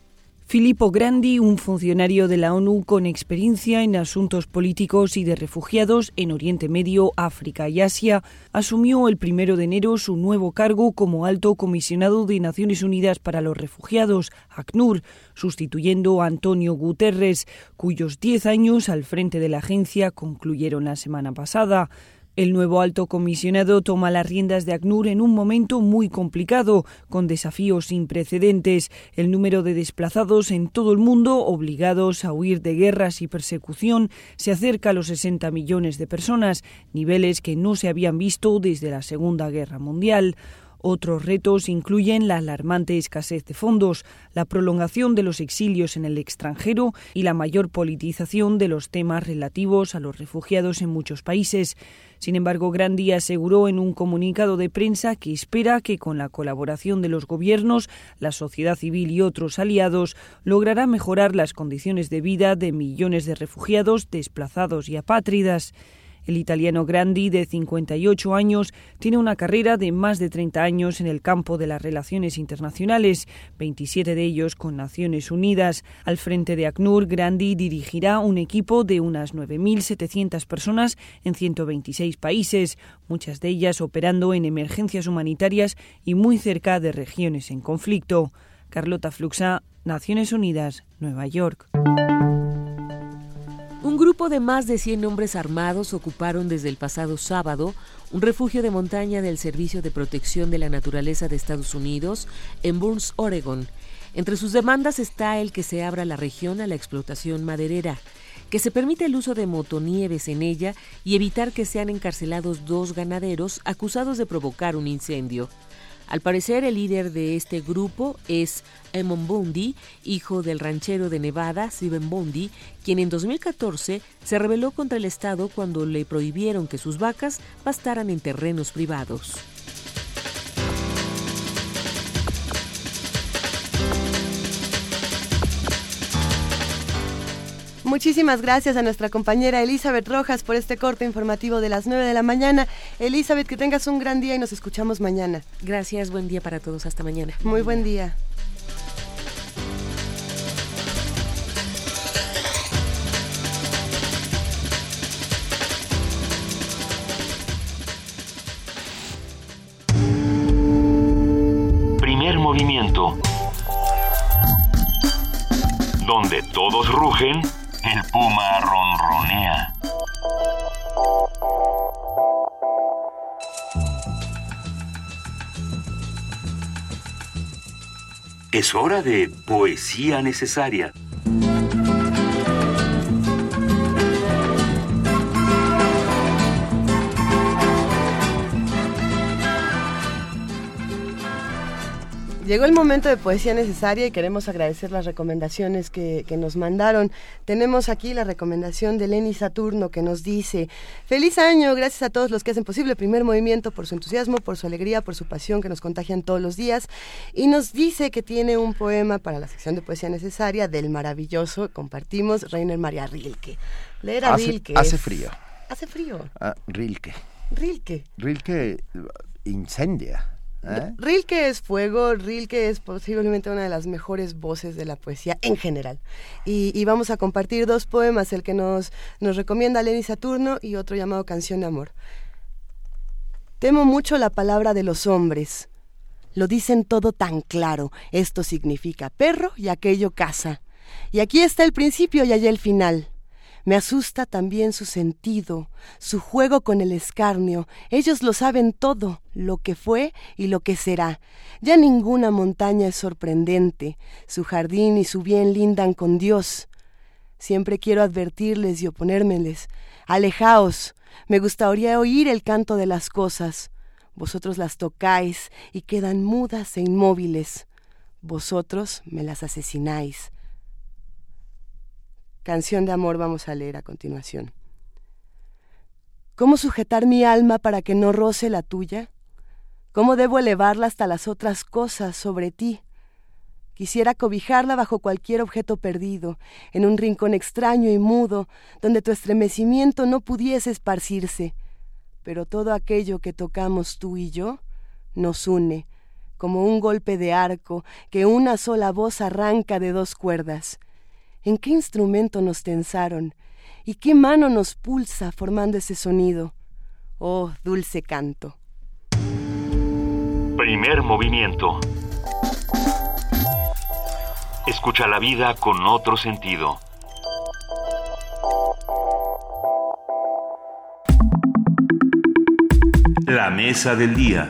S52: Filippo Grandi, un funcionario de la ONU con experiencia en asuntos políticos y de refugiados en Oriente Medio, África y Asia, asumió el primero de enero su nuevo cargo como alto comisionado de Naciones Unidas para los Refugiados, ACNUR, sustituyendo a Antonio Guterres, cuyos diez años al frente de la agencia concluyeron la semana pasada. El nuevo alto comisionado toma las riendas de ACNUR en un momento muy complicado, con desafíos sin precedentes, el número de desplazados en todo el mundo obligados a huir de guerras y persecución se acerca a los 60 millones de personas, niveles que no se habían visto desde la Segunda Guerra Mundial. Otros retos incluyen la alarmante escasez de fondos, la prolongación de los exilios en el extranjero y la mayor politización de los temas relativos a los refugiados en muchos países. Sin embargo, Grandi aseguró en un comunicado de prensa que espera que con la colaboración de los gobiernos, la sociedad civil y otros aliados logrará mejorar las condiciones de vida de millones de refugiados, desplazados y apátridas. El italiano Grandi, de 58 años, tiene una carrera de más de 30 años en el campo de las relaciones internacionales, 27 de ellos con Naciones Unidas. Al frente de ACNUR, Grandi dirigirá un equipo de unas 9.700 personas en 126 países, muchas de ellas operando en emergencias humanitarias y muy cerca de regiones en conflicto. Carlota Fluxa, Naciones Unidas, Nueva York.
S30: Grupo de más de 100 hombres armados ocuparon desde el pasado sábado un refugio de montaña del Servicio de Protección de la Naturaleza de Estados Unidos en Burns, Oregon. Entre sus demandas está el que se abra la región a la explotación maderera, que se permita el uso de motonieves en ella y evitar que sean encarcelados dos ganaderos acusados de provocar un incendio. Al parecer, el líder de este grupo es Emon Bundy, hijo del ranchero de Nevada, Steven Bundy, quien en 2014 se rebeló contra el Estado cuando le prohibieron que sus vacas pastaran en terrenos privados.
S3: Muchísimas gracias a nuestra compañera Elizabeth Rojas por este corte informativo de las 9 de la mañana. Elizabeth, que tengas un gran día y nos escuchamos mañana.
S30: Gracias, buen día para todos, hasta mañana.
S3: Muy buen día.
S1: Primer movimiento. Donde todos rugen el puma ronronea.
S49: Es hora de poesía necesaria.
S3: Llegó el momento de poesía necesaria y queremos agradecer las recomendaciones que, que, nos mandaron. Tenemos aquí la recomendación de Lenny Saturno que nos dice, feliz año, gracias a todos los que hacen posible el primer movimiento, por su entusiasmo, por su alegría, por su pasión que nos contagian todos los días. Y nos dice que tiene un poema para la sección de poesía necesaria del maravilloso, compartimos, Reiner María Rilke. Leer a
S2: hace,
S3: Rilke.
S2: Hace
S3: es-
S2: frío.
S3: Hace frío.
S2: Ah, Rilke.
S3: Rilke.
S2: Rilke incendia. ¿Eh?
S3: Rilke es fuego, Rilke es posiblemente una de las mejores voces de la poesía en general. Y, vamos a compartir dos poemas, el que nos, nos recomienda Lenny Saturno y otro llamado Canción de Amor. Temo mucho la palabra de los hombres. Lo dicen todo tan claro. Esto significa perro y aquello casa. Y aquí está el principio y allá el final. Me asusta también su sentido, su juego con el escarnio. Ellos lo saben todo, lo que fue y lo que será. Ya ninguna montaña es sorprendente. Su jardín y su bien lindan con Dios. Siempre quiero advertirles y oponérmeles. Alejaos. Me gustaría oír el canto de las cosas. Vosotros las tocáis y quedan mudas e inmóviles. Vosotros me las asesináis. Canción de amor vamos a leer a continuación. ¿Cómo sujetar mi alma para que no roce la tuya? ¿Cómo debo elevarla hasta las otras cosas sobre ti? Quisiera cobijarla bajo cualquier objeto perdido, en un rincón extraño y mudo, donde tu estremecimiento no pudiese esparcirse. Pero todo aquello que tocamos tú y yo nos une, como un golpe de arco que una sola voz arranca de dos cuerdas. ¿En qué instrumento nos tensaron? ¿Y qué mano nos pulsa formando ese sonido? Oh, dulce canto.
S1: Primer movimiento. Escucha la vida con otro sentido.
S49: La mesa del día.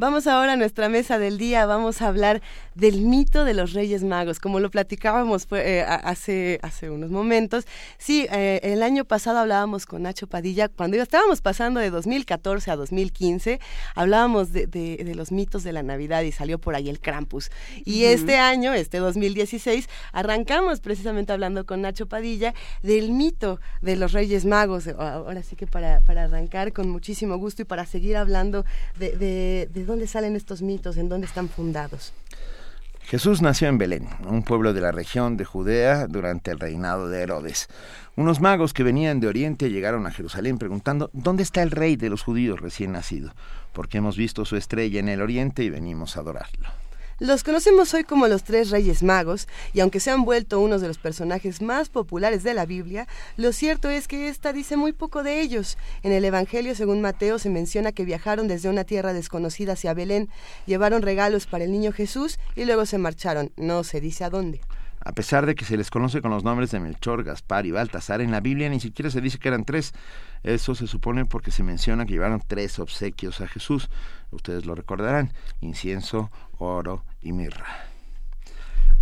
S3: Vamos ahora a nuestra mesa del día, vamos a hablar del mito de los Reyes Magos, como lo platicábamos eh, hace, hace unos momentos. Sí, eh, el año pasado hablábamos con Nacho Padilla, cuando estábamos pasando de 2014 a 2015, hablábamos de, de- de los mitos de la Navidad y salió por ahí el Krampus. Y este año, este 2016, arrancamos precisamente hablando con Nacho Padilla del mito de los Reyes Magos. Ahora sí que para, para arrancar con muchísimo gusto y para seguir hablando de, de, de dónde salen estos mitos, en dónde están fundados.
S2: Jesús nació en Belén, un pueblo de la región de Judea durante el reinado de Herodes. Unos magos que venían de Oriente llegaron a Jerusalén preguntando ¿Dónde está el rey de los judíos recién nacido? Porque hemos visto su estrella en el Oriente y venimos a adorarlo.
S3: Los conocemos hoy como los tres Reyes Magos, y aunque se han vuelto unos de los personajes más populares de la Biblia, lo cierto es que esta dice muy poco de ellos. En el Evangelio, según Mateo, se menciona que viajaron desde una tierra desconocida hacia Belén, llevaron regalos para el niño Jesús y luego se marcharon. No se dice a dónde.
S2: A pesar de que se les conoce con los nombres de Melchor, Gaspar y Baltasar, en la Biblia ni siquiera se dice que eran tres. Eso se supone porque se menciona que llevaron tres obsequios a Jesús. Ustedes lo recordarán, incienso, oro y mirra.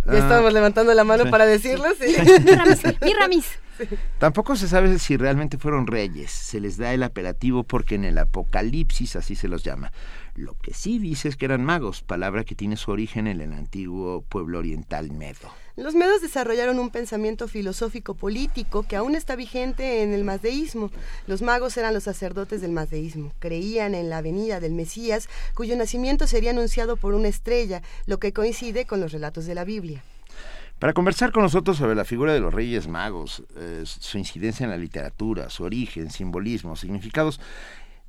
S3: Ya
S2: Ah,
S3: estábamos levantando la mano
S2: sí.
S3: para decirlo, sí.
S4: Mi Ramis.
S2: Tampoco se sabe si realmente fueron reyes. Se les da el apelativo porque en el Apocalipsis así se los llama. Lo que sí dice es que eran magos, palabra que tiene su origen en el antiguo pueblo oriental medo.
S3: Los medos desarrollaron un pensamiento filosófico político que aún está vigente en el mazdeísmo. Los magos eran los sacerdotes del mazdeísmo. Creían en la venida del Mesías, cuyo nacimiento sería anunciado por una estrella, lo que coincide con los relatos de la Biblia.
S2: Para conversar con nosotros sobre la figura de los Reyes Magos, eh, su incidencia en la literatura, su origen, simbolismo, significados,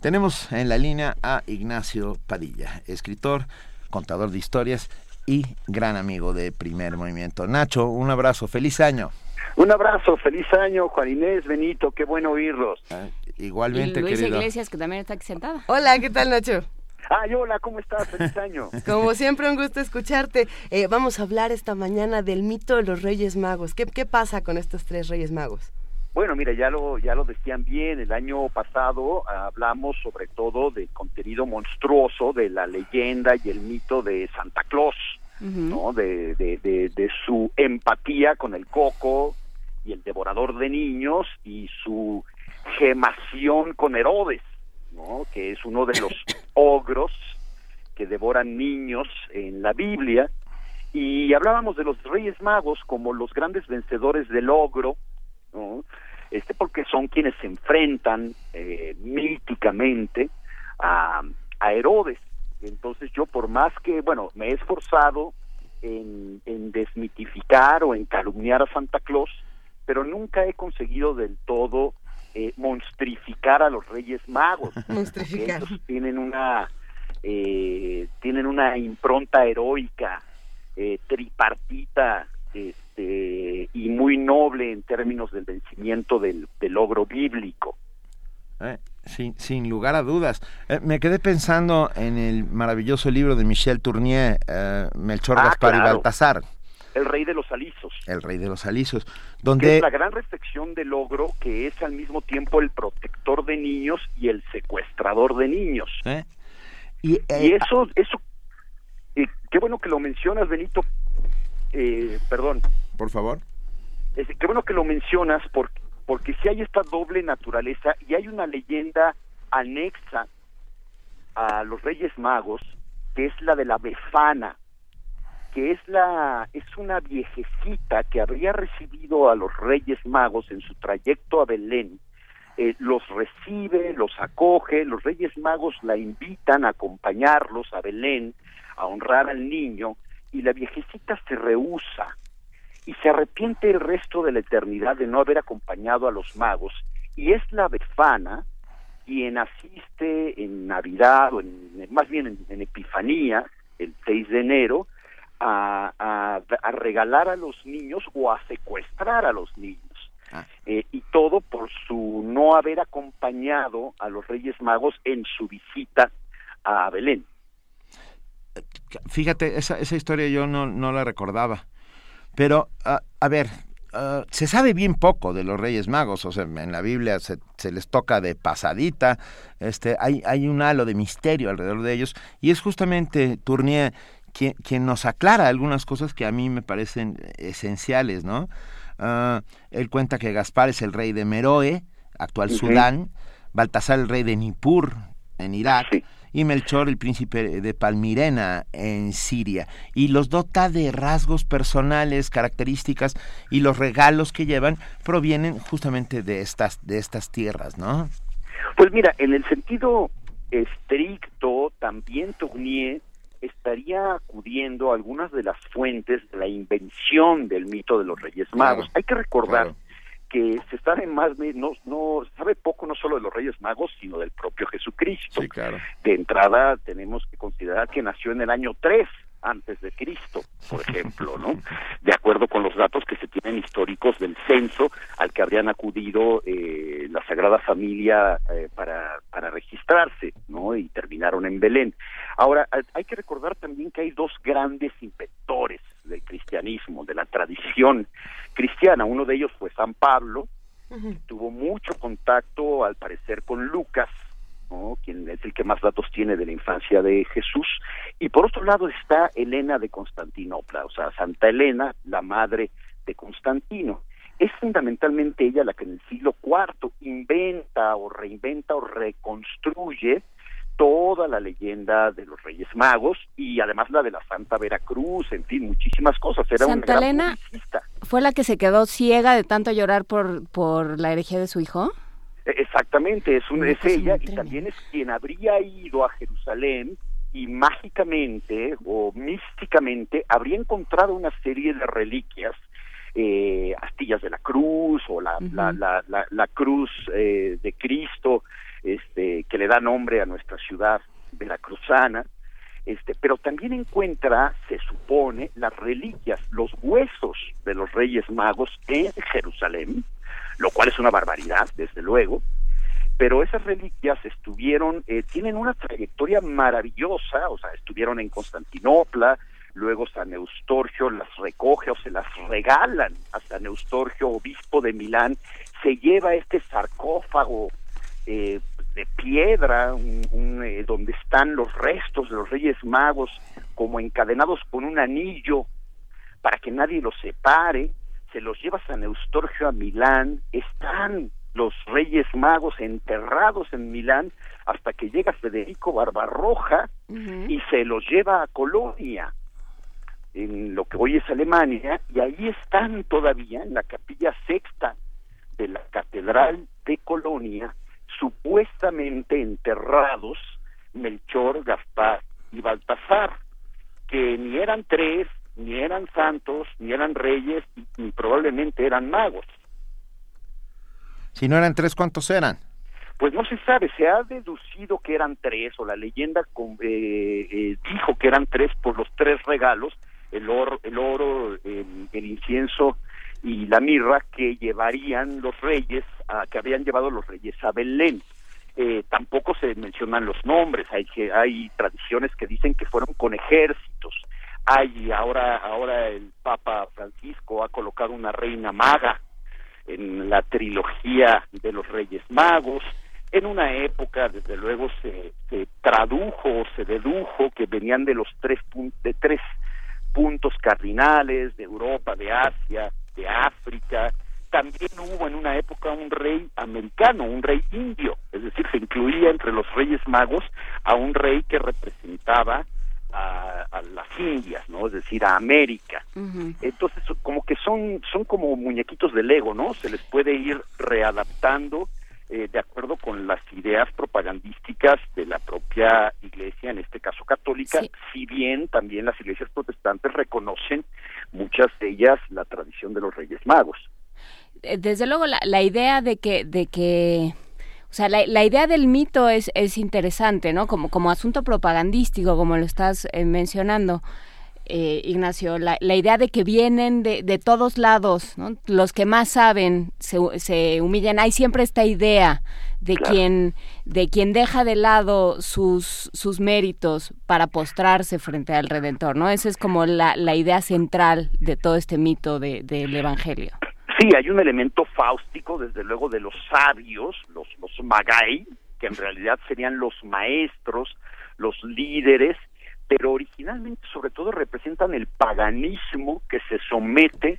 S2: tenemos en la línea a Ignacio Padilla, escritor, contador de historias y gran amigo de Primer Movimiento. Nacho, un abrazo, feliz año.
S53: Un abrazo, feliz año, Juan Inés, Benito, qué bueno oírlos.
S2: Igualmente,
S4: y Luisa
S2: querido.
S4: Iglesias, que también está aquí sentada.
S3: Hola, ¿qué tal, Nacho?
S53: Ay, hola, ¿cómo estás? Feliz año.
S3: Como siempre, un gusto escucharte. Eh, vamos a hablar esta mañana del mito de los Reyes Magos. ¿Qué, qué pasa con estos tres Reyes Magos?
S53: Bueno, mira, ya lo ya lo decían bien. El año pasado hablamos sobre todo del contenido monstruoso de la leyenda y el mito de Santa Claus, ¿no? De, de, de, de su empatía con el coco y el devorador de niños y su gemación con Herodes, ¿no? Que es uno de los ogros que devoran niños en la Biblia. Y hablábamos de los Reyes Magos como los grandes vencedores del ogro, ¿no? Este, porque son quienes se enfrentan eh, míticamente a, a Herodes. Entonces yo por más que, bueno, me he esforzado en, en desmitificar o en calumniar a Santa Claus, pero nunca he conseguido del todo eh, monstrificar a los Reyes Magos.
S3: Monstrificar.
S53: Ellos tienen una eh, tienen una impronta heroica, eh, tripartita, este, y muy noble en términos del vencimiento del, del logro bíblico.
S2: Eh, sin, sin lugar a dudas. Eh, me quedé pensando en el maravilloso libro de Michel Tournier, eh, Melchor,
S53: Ah,
S2: Gaspar y. Baltasar,
S53: El rey de los alisos.
S2: el rey de los alisos,
S53: que
S2: donde
S53: es la gran reflexión del logro que es al mismo tiempo el protector de niños y el secuestrador de niños.
S2: ¿eh? y,
S53: Y eso, eso, qué bueno que lo mencionas, Benito. Eh, perdón,
S2: por favor.
S53: es- qué bueno que lo mencionas porque, porque si hay esta doble naturaleza y hay una leyenda anexa a los Reyes Magos que es la de la Befana, que es la es una viejecita que habría recibido a los Reyes Magos en su trayecto a Belén. Eh, los recibe, los acoge, los Reyes Magos la invitan a acompañarlos a Belén, a honrar al niño, y la viejecita se rehúsa y se arrepiente el resto de la eternidad de no haber acompañado a los magos, y es la Befana quien asiste en Navidad, o en, más bien en, en Epifanía, el 6 de enero, a, a, a regalar a los niños o a secuestrar a los niños. Eh, y todo por su no haber acompañado a los Reyes Magos en su visita a Belén.
S2: Fíjate, esa, esa historia yo no, no la recordaba. Pero, ah, a ver, ah, se sabe bien poco de los Reyes Magos. O sea, en la Biblia se, se les toca de pasadita. Este, hay, hay un halo de misterio alrededor de ellos. Y es justamente Tournier quien, quien nos aclara algunas cosas que a mí me parecen esenciales, ¿no? Ah, él cuenta que Gaspar es el rey de Meroe, actual. Sudán, Baltasar el rey de Nippur, en Irak, y Melchor el príncipe de Palmirena, en Siria. Y los dota de rasgos personales, características, y los regalos que llevan provienen justamente de estas, de estas tierras, ¿no?
S53: Pues mira, en el sentido estricto, también Tournier estaría acudiendo a algunas de las fuentes de la invención del mito de los Reyes Magos. Hay que recordar que se sabe más, no, no sabe poco no solo de los Reyes Magos, sino del propio Jesucristo. De entrada tenemos que considerar que nació en el año 3 antes de Cristo, por ejemplo, ¿no? De acuerdo con los datos que se tienen históricos del censo al que habrían acudido eh, la Sagrada Familia eh, para, para registrarse, ¿no? Y terminaron en Belén. Ahora, hay- hay que recordar también que hay dos grandes inventores del cristianismo, de la tradición cristiana. Uno de ellos fue San Pablo, tuvo mucho contacto, al parecer, con Lucas, ¿no? quien es el que más datos tiene de la infancia de Jesús. Y por otro lado está Elena de Constantinopla, o sea, Santa Elena, la madre de Constantino. Es fundamentalmente ella la que en el siglo IV inventa o reinventa o reconstruye toda la leyenda de los Reyes Magos y además la de la Santa Veracruz, en fin, muchísimas cosas. Era una
S4: Santa
S53: gran
S4: Elena fue la que se quedó ciega de tanto llorar por, por la herejía de su hijo.
S53: Eh, Exactamente, es, un,
S4: Una
S53: es
S4: cosa
S53: ella y también es quien habría ido a Jerusalén y mágicamente o místicamente habría encontrado una serie de reliquias, eh, astillas de la cruz o la, la, la, la, la cruz eh, de Cristo, este, que le da nombre a nuestra ciudad veracruzana, este, pero también encuentra, se supone, las reliquias, los huesos de los Reyes Magos en Jerusalén, lo cual es una barbaridad, desde luego, pero esas reliquias estuvieron, eh, tienen una trayectoria maravillosa, o sea, estuvieron en Constantinopla, luego San Eustorgio las recoge o se las regalan a San Eustorgio, obispo de Milán, se lleva este sarcófago eh, de piedra eh, donde están los restos de los Reyes Magos como encadenados con un anillo para que nadie los separe, se los lleva San Eustorgio a Milán, están los Reyes Magos enterrados en Milán hasta que llega Federico Barbarroja y se los lleva a Colonia, en lo que hoy es Alemania, y ahí están todavía en la capilla sexta de la Catedral de Colonia, supuestamente enterrados Melchor, Gaspar y Baltasar, que ni eran tres, ni eran santos, ni eran reyes, ni probablemente eran magos.
S2: Si no eran tres, ¿cuántos eran?
S53: Pues no se sabe, se ha deducido que eran tres, o la leyenda eh, eh, dijo que eran tres por los tres regalos, el oro, el, oro el, incienso y la mirra que llevarían los reyes, que habían llevado los reyes a Belén. Eh, tampoco se mencionan los nombres, hay, que, hay tradiciones que dicen que fueron con ejércitos, hay ahora, ahora el Papa Francisco ha colocado una reina maga, en la trilogía de los Reyes Magos. En una época, desde luego, se, tradujo o se dedujo que venían de los tres, de tres puntos cardinales, de Europa, de Asia, de África. También hubo en una época un rey americano, un rey indio, es decir, se incluía entre los Reyes Magos a un rey que representaba a, las Indias, ¿no? Es decir, a América. Entonces, como que son, son como muñequitos de Lego, ¿no? Se les puede ir readaptando eh, de acuerdo con las ideas propagandísticas de la propia iglesia, en este caso católica, si bien también las iglesias protestantes reconocen muchas de ellas la tradición de los Reyes Magos.
S4: Eh, desde luego, la, la idea de que, de que o sea, la, idea del mito es, es interesante, ¿no? Como, como asunto propagandístico, como lo estás eh, mencionando. Eh, Ignacio, la, la, idea de que vienen de, de todos lados, ¿no? los que más saben se, se, humillan. Hay siempre esta idea de quien de quien deja de lado sus sus méritos para postrarse frente al Redentor, ¿no? Esa es como la, la idea central de todo este mito de, del Evangelio.
S53: Sí, hay un elemento fáustico, desde luego, de los sabios, los, los magai, que en realidad serían los maestros, los líderes, pero originalmente sobre todo representan el paganismo que se somete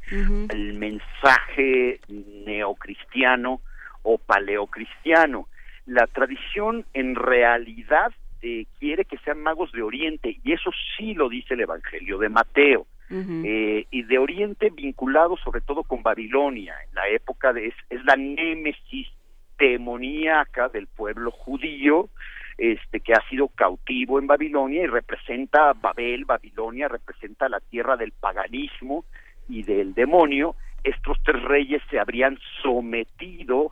S53: al mensaje neocristiano o paleocristiano. La tradición en realidad eh, quiere que sean magos de Oriente y eso sí lo dice el Evangelio de Mateo. Eh, y de Oriente vinculado sobre todo con Babilonia, en la época de, es, la némesis demoníaca del pueblo judío, este que ha sido cautivo en Babilonia y representa Babel, Babilonia representa la tierra del paganismo y del demonio. Estos tres reyes se habrían sometido,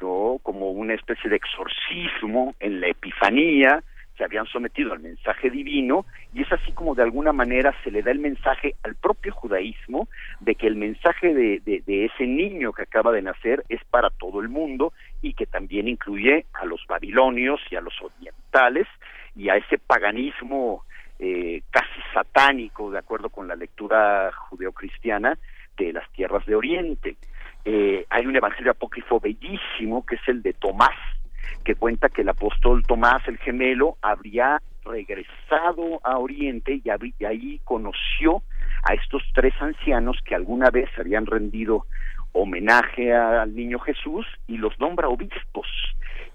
S53: ¿no? como una especie de exorcismo en la Epifanía, se habían sometido al mensaje divino y es así como de alguna manera se le da el mensaje al propio judaísmo de que el mensaje de, de, ese niño que acaba de nacer es para todo el mundo y que también incluye a los babilonios y a los orientales y a ese paganismo eh, casi satánico de acuerdo con la lectura judeocristiana de las tierras de Oriente. Eh, hay un evangelio apócrifo bellísimo que es el de Tomás, que cuenta que el apóstol Tomás el gemelo habría regresado a Oriente y, ahí conoció a estos tres ancianos que alguna vez habían rendido homenaje al niño Jesús y los nombra obispos.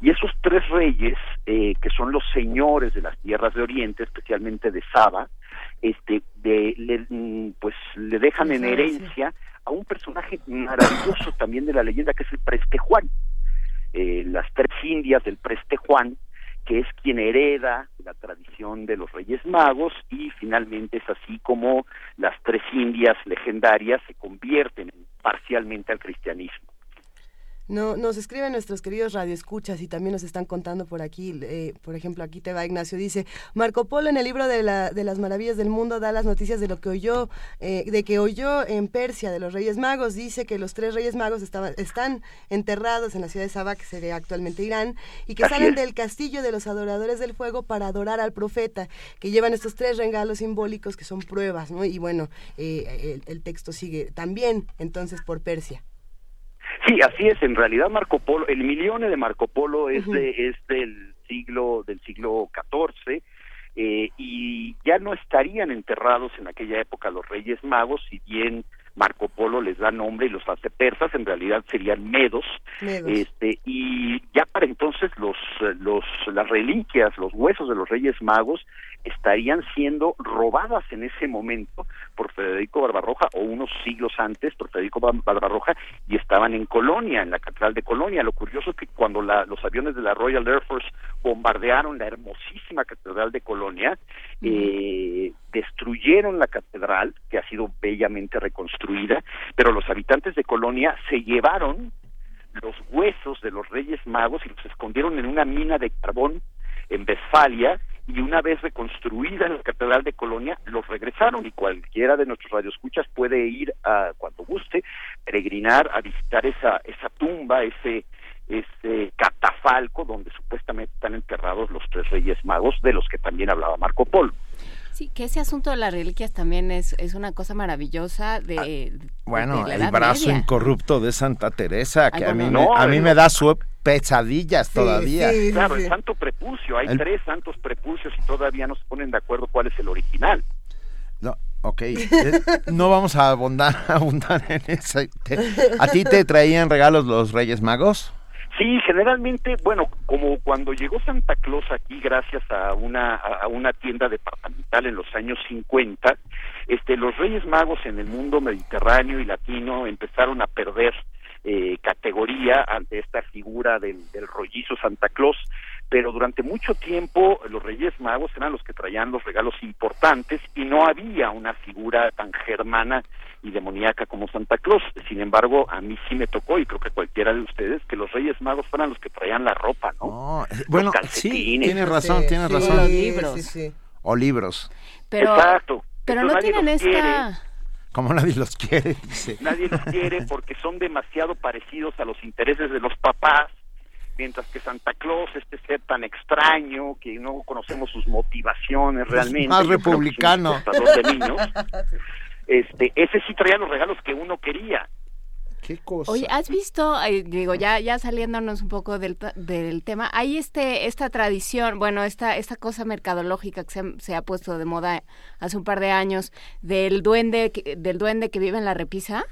S53: Y esos tres reyes, eh, que son los señores de las tierras de Oriente, especialmente de Saba, este, le, mm, pues le dejan en herencia a un personaje maravilloso también de la leyenda que es el Preste Juan. Eh, las tres indias del Preste Juan, que es quien hereda la tradición de los Reyes Magos y finalmente es así como las tres indias legendarias se convierten parcialmente al cristianismo.
S3: No, nos escriben nuestros queridos radioescuchas y también nos están contando por aquí, eh, por ejemplo, aquí te va Ignacio, dice, Marco Polo en el libro de, la, de las maravillas del mundo da las noticias de lo que oyó, eh, de que oyó en Persia de los Reyes Magos, dice que los tres Reyes Magos estaban, están enterrados en la ciudad de Saba, que sería actualmente Irán, y que salen del castillo de los adoradores del fuego para adorar al profeta, que llevan estos tres regalos simbólicos que son pruebas, ¿no? Y bueno, eh, el texto sigue también entonces por Persia.
S53: Sí, Sí, así es. En realidad Marco Polo, el milione de Marco Polo es de es del siglo del siglo XIV eh, y ya no estarían enterrados en aquella época los Reyes Magos, si bien Marco Polo les da nombre y los hace persas, en realidad serían medos,
S3: Medos.
S53: este y ya para entonces los los las reliquias, los huesos de los Reyes Magos estarían siendo robadas en ese momento por Federico Barbarroja o unos siglos antes por Federico Bar- Barbarroja y estaban en Colonia, en la catedral de Colonia. Lo curioso es que cuando la- los aviones de la Royal Air Force bombardearon la hermosísima catedral de Colonia, eh, destruyeron la catedral, que ha sido bellamente reconstruida, pero los habitantes de Colonia se llevaron los huesos de los Reyes Magos y los escondieron en una mina de carbón en Westfalia y una vez reconstruida en la Catedral de Colonia los regresaron y cualquiera de nuestros radioescuchas puede ir a cuando guste peregrinar a visitar esa esa tumba ese ese catafalco donde supuestamente están enterrados los tres Reyes Magos de los que también hablaba Marco Polo.
S4: Sí, que ese asunto de las reliquias también es, es una cosa maravillosa de, de-
S2: Bueno,
S4: de la
S2: el brazo
S4: Media.
S2: incorrupto de Santa Teresa, que
S4: Ay,
S2: a mí, me,
S53: No,
S2: a mí
S53: no.
S2: me da su pesadillas todavía.
S53: claro, el santo prepucio, hay
S2: El-
S53: tres santos prepucios y todavía no se ponen de acuerdo cuál es el original.
S2: No, ok, eh, no vamos a abundar, abundar en eso. ¿A ti te traían regalos los Reyes Magos?
S53: Sí, generalmente, bueno, como cuando llegó Santa Claus aquí gracias a una a a una tienda departamental en los años 50, este los Reyes Magos en el mundo mediterráneo y latino empezaron a perder eh, categoría ante esta figura del, del rollizo Santa Claus, pero durante mucho tiempo los Reyes Magos eran los que traían los regalos importantes y no había una figura tan germana y demoníaca como Santa Claus. Sin embargo, a mí sí me tocó, y creo que cualquiera de ustedes, que los Reyes Magos fueran los que traían la ropa, ¿no?
S2: eh, Bueno,
S53: Los
S2: sí, tienes razón, tienes
S53: Sí,
S2: razón.
S53: los libros.
S2: O libros.
S4: Pero,
S53: Exacto.
S4: pero
S53: Entonces,
S4: no tienen
S53: quiere.
S2: Como nadie los quiere, dice.
S53: Nadie los quiere porque son demasiado parecidos a los intereses de los papás, mientras que Santa Claus, este ser tan extraño, que no conocemos sus motivaciones realmente.
S2: más
S53: es un
S2: republicano.
S53: de niños, este, ese sí traía los regalos que uno quería.
S2: ¿Qué cosa?
S4: Oye, ¿has visto, eh, digo, ya ya saliéndonos un poco del, del tema, hay este esta tradición, bueno, esta esta cosa mercadológica que se, ha- se ha puesto de moda hace un par de años del duende que- del duende que vive en la repisa?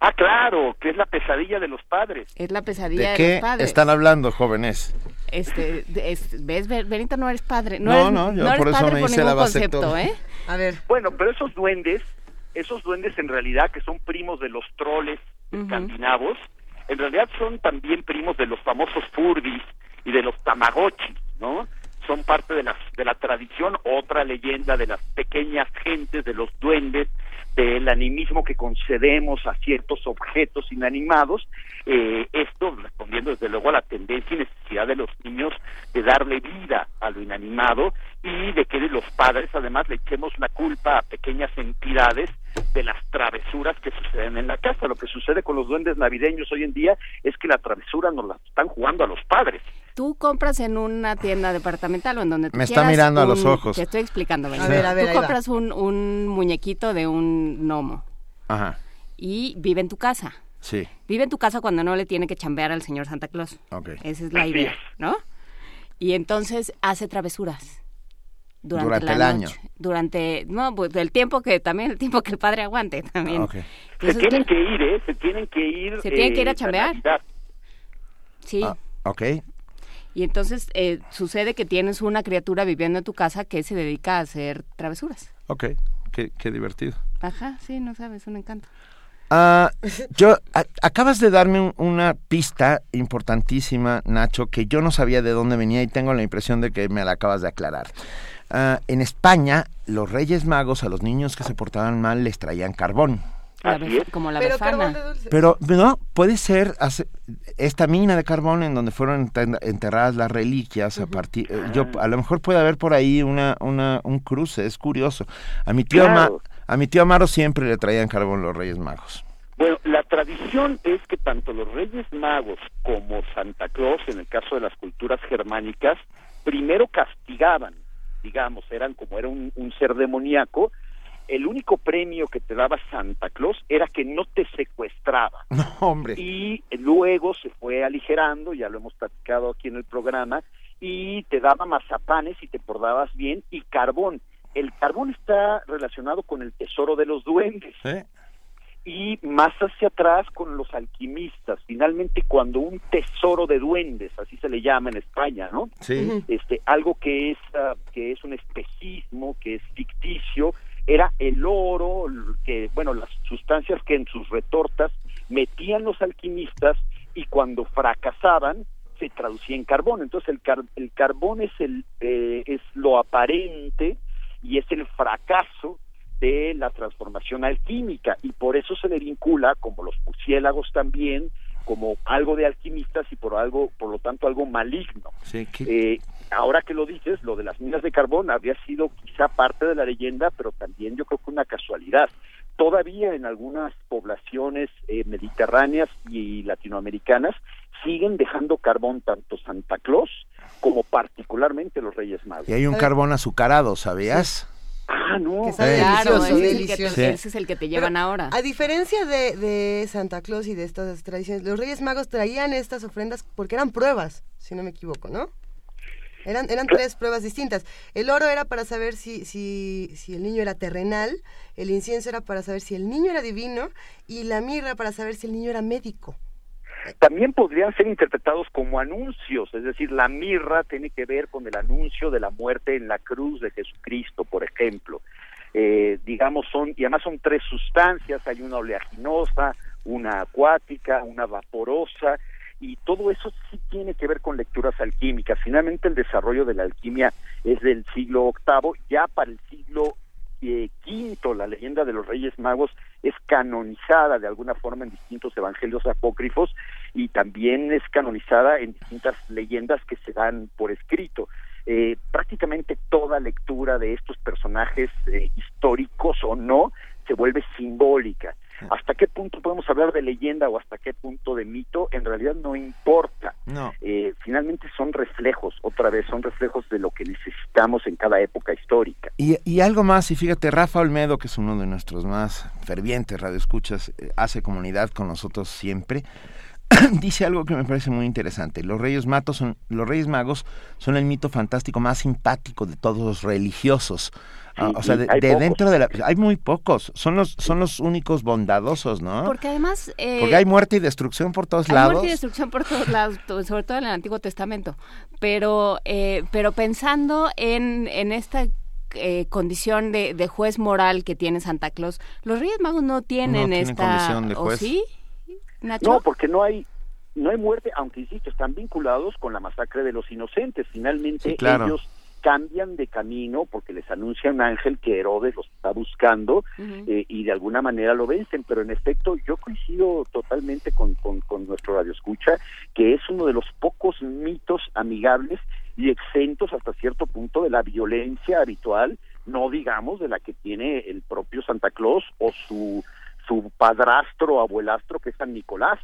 S53: Ah, claro, que es la pesadilla de los padres.
S4: Es la pesadilla
S2: ¿De
S4: de,
S2: qué
S4: los padres.
S2: están hablando, jóvenes?
S4: Este, es- ves, Be- Benito, no eres padre. No,
S2: No,
S4: eres,
S2: no, yo
S4: eres
S2: por eso
S4: padre
S2: me
S4: por
S2: hice la
S4: ningún concepto. ¿eh?
S3: A ver.
S53: Bueno, pero esos duendes, esos duendes en realidad que son primos de los troles escandinavos, en realidad son también primos de los famosos furbis y de los tamagotchis, ¿no? Son parte de la, de la tradición, otra leyenda de las pequeñas gentes, de los duendes, del animismo que concedemos a ciertos objetos inanimados, eh, esto respondiendo desde luego a la tendencia y necesidad de los niños de darle vida a lo inanimado y de que los padres además le echemos la culpa a pequeñas entidades de las travesuras que suceden en la casa. Lo que sucede con los duendes navideños hoy en día es que la travesura nos la están jugando a los padres.
S4: Tú compras en una tienda departamental o en donde tú
S2: Me está mirando a
S4: un-
S2: los ojos.
S4: Te estoy explicando, Benito.
S2: A ver, a ver,
S4: Tú compras un, un muñequito de un gnomo
S2: Ajá,
S4: y vive en tu casa.
S2: sí,
S4: Vive en tu casa cuando no le tiene que chambear al señor Santa Claus.
S2: ok.
S4: Esa es la
S2: Así
S4: idea. ¿no? Y entonces hace travesuras. Durante,
S2: Durante
S4: la
S2: el año.
S4: noche. Durante, no, pues el tiempo que también, el tiempo que el padre aguante también.
S2: Ok.
S53: Se
S4: Entonces,
S53: tienen que ir, ¿eh? Se tienen que ir.
S4: Se tienen que ir a
S53: eh,
S4: chambear. Sí.
S2: Ah, ok.
S4: Y entonces eh, sucede que tienes una criatura viviendo en tu casa que se dedica a hacer travesuras.
S2: Ok, qué, qué divertido.
S4: Ajá, sí, no sabes, un encanto.
S2: Ah, yo a- acabas de darme un- una pista importantísima, Nacho, que yo no sabía de dónde venía y tengo la impresión de que me la acabas de aclarar. Ah, en España, los Reyes Magos a los niños que se portaban mal les traían carbón.
S4: La como la
S3: Pero
S4: befana.
S3: carbón de dulce.
S2: Pero no, puede ser hace- esta mina de carbón en donde fueron enterradas las reliquias a partir eh, yo a lo mejor puede haber por ahí una, una un cruce, es curioso. A mi tío Ma-
S53: Claro.
S2: a mi tío Amaro siempre le traían carbón los Reyes Magos.
S53: Bueno, la tradición es que tanto los Reyes Magos como Santa Claus, en el caso de las culturas germánicas, primero castigaban, digamos, eran como era un, un ser demoníaco, el único premio que te daba Santa Claus era que no te secuestraba.
S2: Hombre.
S53: Y luego se fue aligerando, ya lo hemos platicado aquí en el programa, y te daba mazapanes y te portabas bien y carbón. El carbón está relacionado con el tesoro de los duendes. Y más hacia atrás con los alquimistas. Finalmente, cuando un tesoro de duendes, así se le llama en España, ¿no?
S2: Sí.
S53: Este, algo que es, ah, que es un espejismo, que es ficticio, era el oro, que, bueno, las sustancias que en sus retortas metían los alquimistas y cuando fracasaban se traducía en carbón. Entonces el, car- el carbón es, el, eh, es lo aparente y es el fracaso de la transformación alquímica y por eso se le vincula, como los murciélagos también, como algo de alquimistas y por algo, por lo tanto, algo maligno.
S2: Sí,
S53: Eh, ahora que lo dices, lo de las minas de carbón habría sido quizá parte de la leyenda, pero también yo creo que una casualidad. Todavía en algunas poblaciones eh, mediterráneas y latinoamericanas siguen dejando carbón tanto Santa Claus como particularmente los Reyes Magos.
S2: Y hay un carbón azucarado, ¿sabías?
S53: Ah, no.
S3: Que
S4: Claro,
S3: delicioso,
S4: ese es, el que
S3: delicioso.
S4: te- ese es el que te llevan
S3: Pero,
S4: ahora.
S3: A diferencia de, de Santa Claus y de estas tradiciones, los Reyes Magos traían estas ofrendas porque eran pruebas, si no me equivoco, ¿no? Eran, eran tres pruebas distintas. El oro era para saber si, si, si el niño era terrenal, el incienso era para saber si el niño era divino y la mirra para saber si el niño era médico.
S53: también podrían ser interpretados como anuncios, es decir, la mirra tiene que ver con el anuncio de la muerte en la cruz de Jesucristo, por ejemplo. Eh, digamos, son, y además son tres sustancias, hay una oleaginosa, una acuática, una vaporosa, y todo eso sí tiene que ver con lecturas alquímicas. Finalmente el desarrollo de la alquimia es del siglo VIII, ya para el siglo eh, quinto la leyenda de los Reyes Magos es canonizada de alguna forma en distintos evangelios apócrifos y también es canonizada en distintas leyendas que se dan por escrito. Eh, prácticamente toda lectura de estos personajes eh, históricos o no se vuelve simbólica. ¿Hasta qué punto podemos hablar de leyenda o hasta qué punto de mito? En realidad no importa.
S2: No.
S53: Eh, finalmente son reflejos, otra vez, son reflejos de lo que necesitamos en cada época histórica.
S2: Y, y algo más, y fíjate, Rafa Olmedo, que es uno de nuestros más fervientes radioescuchas, eh, hace comunidad con nosotros siempre, dice algo que me parece muy interesante. Los Reyes, Matos son, los Reyes Magos son el mito fantástico más simpático de todos los religiosos. Ah, o sea, de, dentro de la... Hay muy pocos. Son los, son los únicos bondadosos, ¿no?
S4: Porque además... eh,
S2: Porque hay muerte y destrucción por todos
S4: Hay
S2: lados.
S4: muerte y destrucción por todos lados, sobre todo en el Antiguo Testamento. Pero, eh, pero pensando en, en esta eh, condición de, de juez moral que tiene Santa Claus, los Reyes Magos no tienen
S53: tienen
S4: esta...
S53: condición de
S4: ¿o
S53: juez.
S4: sí? Nacho?
S53: No, porque no hay no hay muerte, aunque insisto, están vinculados con la masacre de los inocentes. Finalmente
S2: Sí, claro.
S53: ellos cambian de camino porque les anuncia un ángel que Herodes los está buscando eh, y de alguna manera lo vencen, pero en efecto yo coincido totalmente con, con, con nuestro radio escucha que es uno de los pocos mitos amigables y exentos hasta cierto punto de la violencia habitual, no digamos de la que tiene el propio Santa Claus o su, su padrastro o abuelastro que es San Nicolás.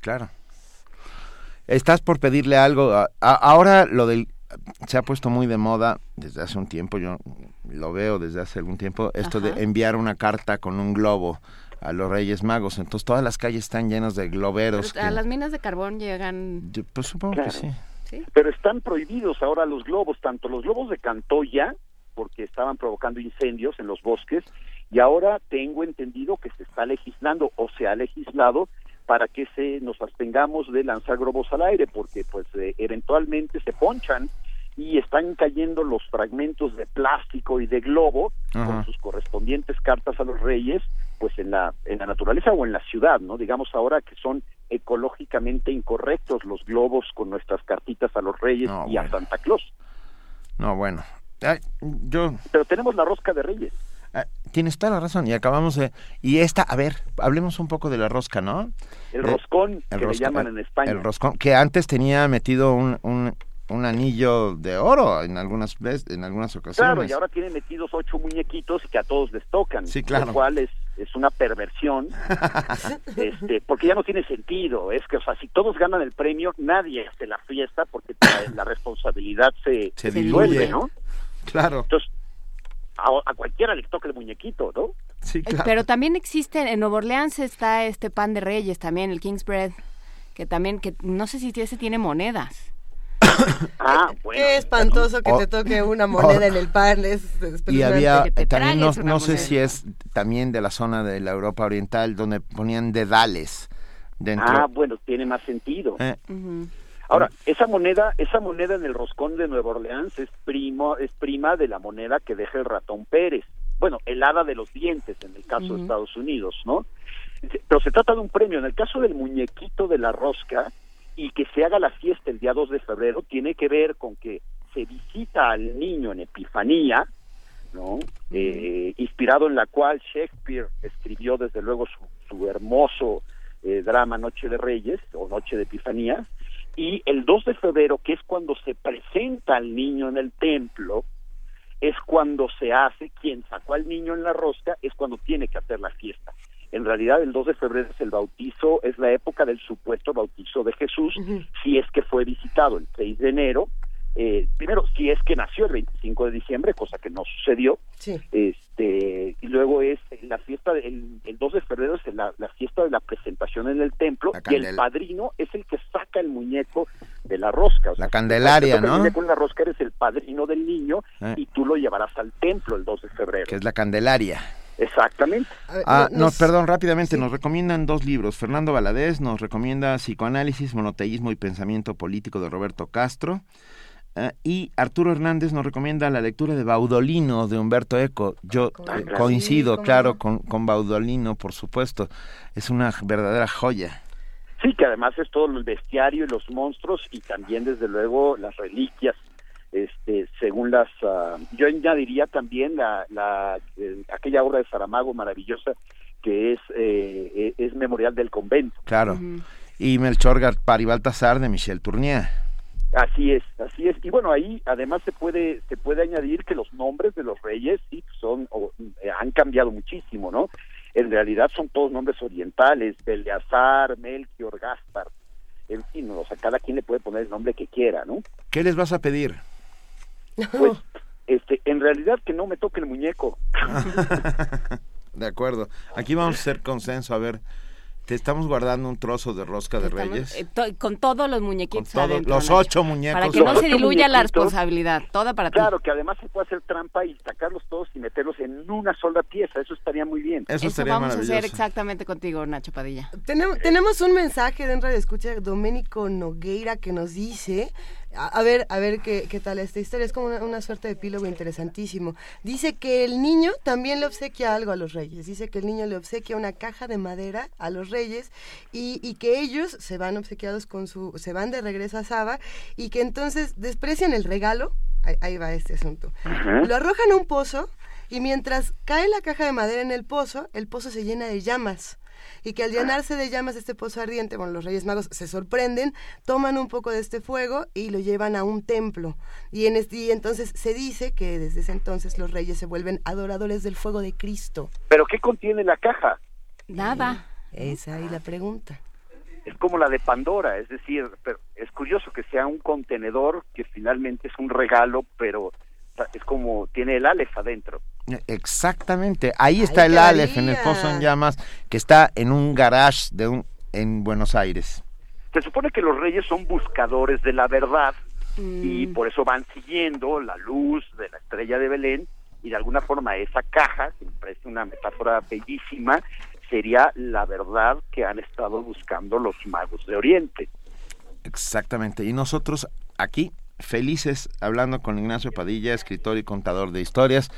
S2: Claro. Estás por pedirle algo. a- a- ahora lo del se ha puesto muy de moda desde hace un tiempo, yo lo veo desde hace algún tiempo, esto
S4: Ajá.
S2: de enviar una carta con un globo a los Reyes Magos. Entonces todas las calles están llenas de globeros.
S4: Pero a
S2: que-
S4: las minas de carbón llegan...
S2: yo, pues supongo
S53: Claro.
S2: que sí.
S4: ¿sí?
S53: Pero están prohibidos ahora los globos, tanto los globos de Cantoya, porque estaban provocando incendios en los bosques, y ahora tengo entendido que se está legislando o se ha legislado para que se nos abstengamos de lanzar globos al aire, porque pues eh, eventualmente se ponchan y están cayendo los fragmentos de plástico y de globo
S2: Ajá.
S53: con sus correspondientes cartas a los reyes, pues en la en la naturaleza o en la ciudad, ¿no? Digamos ahora que son ecológicamente incorrectos los globos con nuestras cartitas a los reyes
S2: No,
S53: y a. Santa Claus.
S2: No, bueno. Ay, yo
S53: Pero tenemos la rosca de reyes.
S2: ah, tienes toda la razón y acabamos de y esta, a ver, hablemos un poco de la rosca, ¿no?
S53: El
S2: Eh,
S53: roscón,
S2: el
S53: que
S2: roscón,
S53: le llaman
S2: el-
S53: en España.
S2: El roscón, que antes tenía metido un, un, un anillo de oro en algunas veces, en algunas ocasiones.
S53: Claro, y ahora tienen metidos ocho muñequitos que a todos les tocan.
S2: Sí, claro.
S53: Lo cual es, es una perversión, este, porque ya no tiene sentido. Es que, o sea, si todos ganan el premio, nadie hace la fiesta porque la, responsabilidad se,
S2: Se diluye.
S53: ¿no?
S2: Claro.
S53: Entonces, a, a cualquiera le toca el muñequito, ¿no?
S2: Sí,
S4: Eh,
S2: claro.
S4: Pero también existe, en Nueva Orleans está este pan de reyes también, el King's Bread, que también, que no sé si ese tiene monedas.
S53: Ah, bueno.
S3: Qué espantoso que te toque una moneda en el pan. Es
S2: Y
S3: espeluznante.
S2: había,
S4: que te
S2: también no, no sé si es también de la zona de la Europa Oriental, donde ponían dedales dentro.
S53: Ah, bueno, tiene más sentido.
S2: Eh,
S53: Ahora, esa moneda, esa moneda en el roscón de Nueva Orleans es primo, es prima de la moneda que deja el ratón Pérez. Bueno, el hada de los dientes en el caso de. Estados Unidos, ¿no? Pero se trata de un premio. En el caso del muñequito de la rosca y que se haga la fiesta el día 2 de febrero, tiene que ver con que se visita al niño en Epifanía, ¿no? Eh, inspirado en la cual Shakespeare escribió desde luego su, su hermoso eh, drama Noche de Reyes o Noche de Epifanía, y el 2 de febrero, que es cuando se presenta al niño en el templo, es cuando se hace, quien sacó al niño en la rosca, es cuando tiene que hacer la fiesta. En realidad, el 2 de febrero es el bautizo, es la época del supuesto bautizo de Jesús, si es que fue visitado el 6 de enero, eh, primero, si es que nació el 25 de diciembre, cosa que no sucedió,
S3: Sí.
S53: este y luego es la fiesta del el 2 de febrero es la, la fiesta de la presentación en el templo
S2: La
S53: y el padrino es el que saca el muñeco de la rosca o sea,
S2: La Candelaria,
S53: si
S2: ¿no?
S53: el muñeco en la rosca eres el padrino del niño
S2: Eh.
S53: y tú lo llevarás al templo el 2 de febrero
S2: que es la Candelaria.
S53: exactamente
S2: Ah, no, perdón, rápidamente, nos recomiendan dos libros. Fernando Valadez nos recomienda Psicoanálisis, Monoteísmo y Pensamiento Político de Roberto Castro. Eh, y Arturo Hernández nos recomienda la lectura de Baudolino de Humberto Eco. Yo
S53: Ah,
S2: eh, coincido,
S53: Sí,
S2: claro, con, con Baudolino, por supuesto. Es una verdadera joya.
S53: sí que además es todo el bestiario y los monstruos y también desde luego las reliquias este según las ah, yo añadiría también la, la eh, aquella obra de Saramago maravillosa que es eh, eh, es memorial del convento
S2: Claro. Y Melchor Gaspar y Baltasar de Michel Tournier.
S53: Así es, así es. Y bueno, ahí además se puede se puede añadir que los nombres de los reyes sí son o, eh, han cambiado muchísimo, ¿no? En realidad son todos nombres orientales, Beleazar, Melchior, Gaspar. En fin, o sea, cada quien le puede poner el nombre que quiera, ¿no?
S2: ¿Qué les vas a pedir?
S53: Pues este en realidad que no me toque el muñeco.
S2: De acuerdo. Aquí vamos a hacer consenso. A ver, te estamos guardando un trozo de rosca de
S4: Estamos,
S2: Reyes.
S4: eh, to- con todos los muñequitos
S2: Con todos
S4: adentro,
S2: los
S4: Nacho.
S2: ocho muñecos.
S4: Para que no se diluya la responsabilidad. Toda para ti.
S53: Claro, que además se puede hacer trampa y sacarlos todos y meterlos en una sola pieza, eso estaría muy bien.
S2: Eso,
S4: Eso vamos a hacer exactamente contigo, Nacho Padilla.
S3: Tenemos, tenemos un mensaje dentro de escucha Doménico Nogueira que nos dice, a, a ver, a ver qué, qué tal esta historia, es como una, una suerte de epílogo interesantísimo. Dice que el niño también le obsequia algo a los reyes, dice que el niño le obsequia una caja de madera a los reyes y, y que ellos se van obsequiados con su, se van de regreso a Saba y que entonces desprecian el regalo, ahí, ahí va este asunto, lo arrojan a un pozo y mientras cae la caja de madera en el pozo, el pozo se llena de llamas. Y que al llenarse de llamas este pozo ardiente, bueno, los Reyes Magos se sorprenden, toman un poco de este fuego y lo llevan a un templo. Y, en este, y entonces se dice que desde ese entonces los reyes se vuelven adoradores del fuego de Cristo.
S53: Pero ¿qué contiene la caja?
S4: Nada.
S3: Esa ahí la pregunta.
S53: es como la de Pandora, es decir, pero es curioso que sea un contenedor que finalmente es un regalo, pero es como tiene el Aleph adentro.
S2: Exactamente. Ahí está el Aleph en el pozo en llamas que está en un garage de un en Buenos Aires.
S53: Se supone que los reyes son buscadores de la verdad y por eso van siguiendo la luz de la estrella de Belén y de alguna forma esa caja, que me parece una metáfora bellísima, sería la verdad que han estado buscando los magos de Oriente.
S2: Exactamente. Y nosotros aquí felices hablando con Ignacio Padilla, escritor y contador de historias,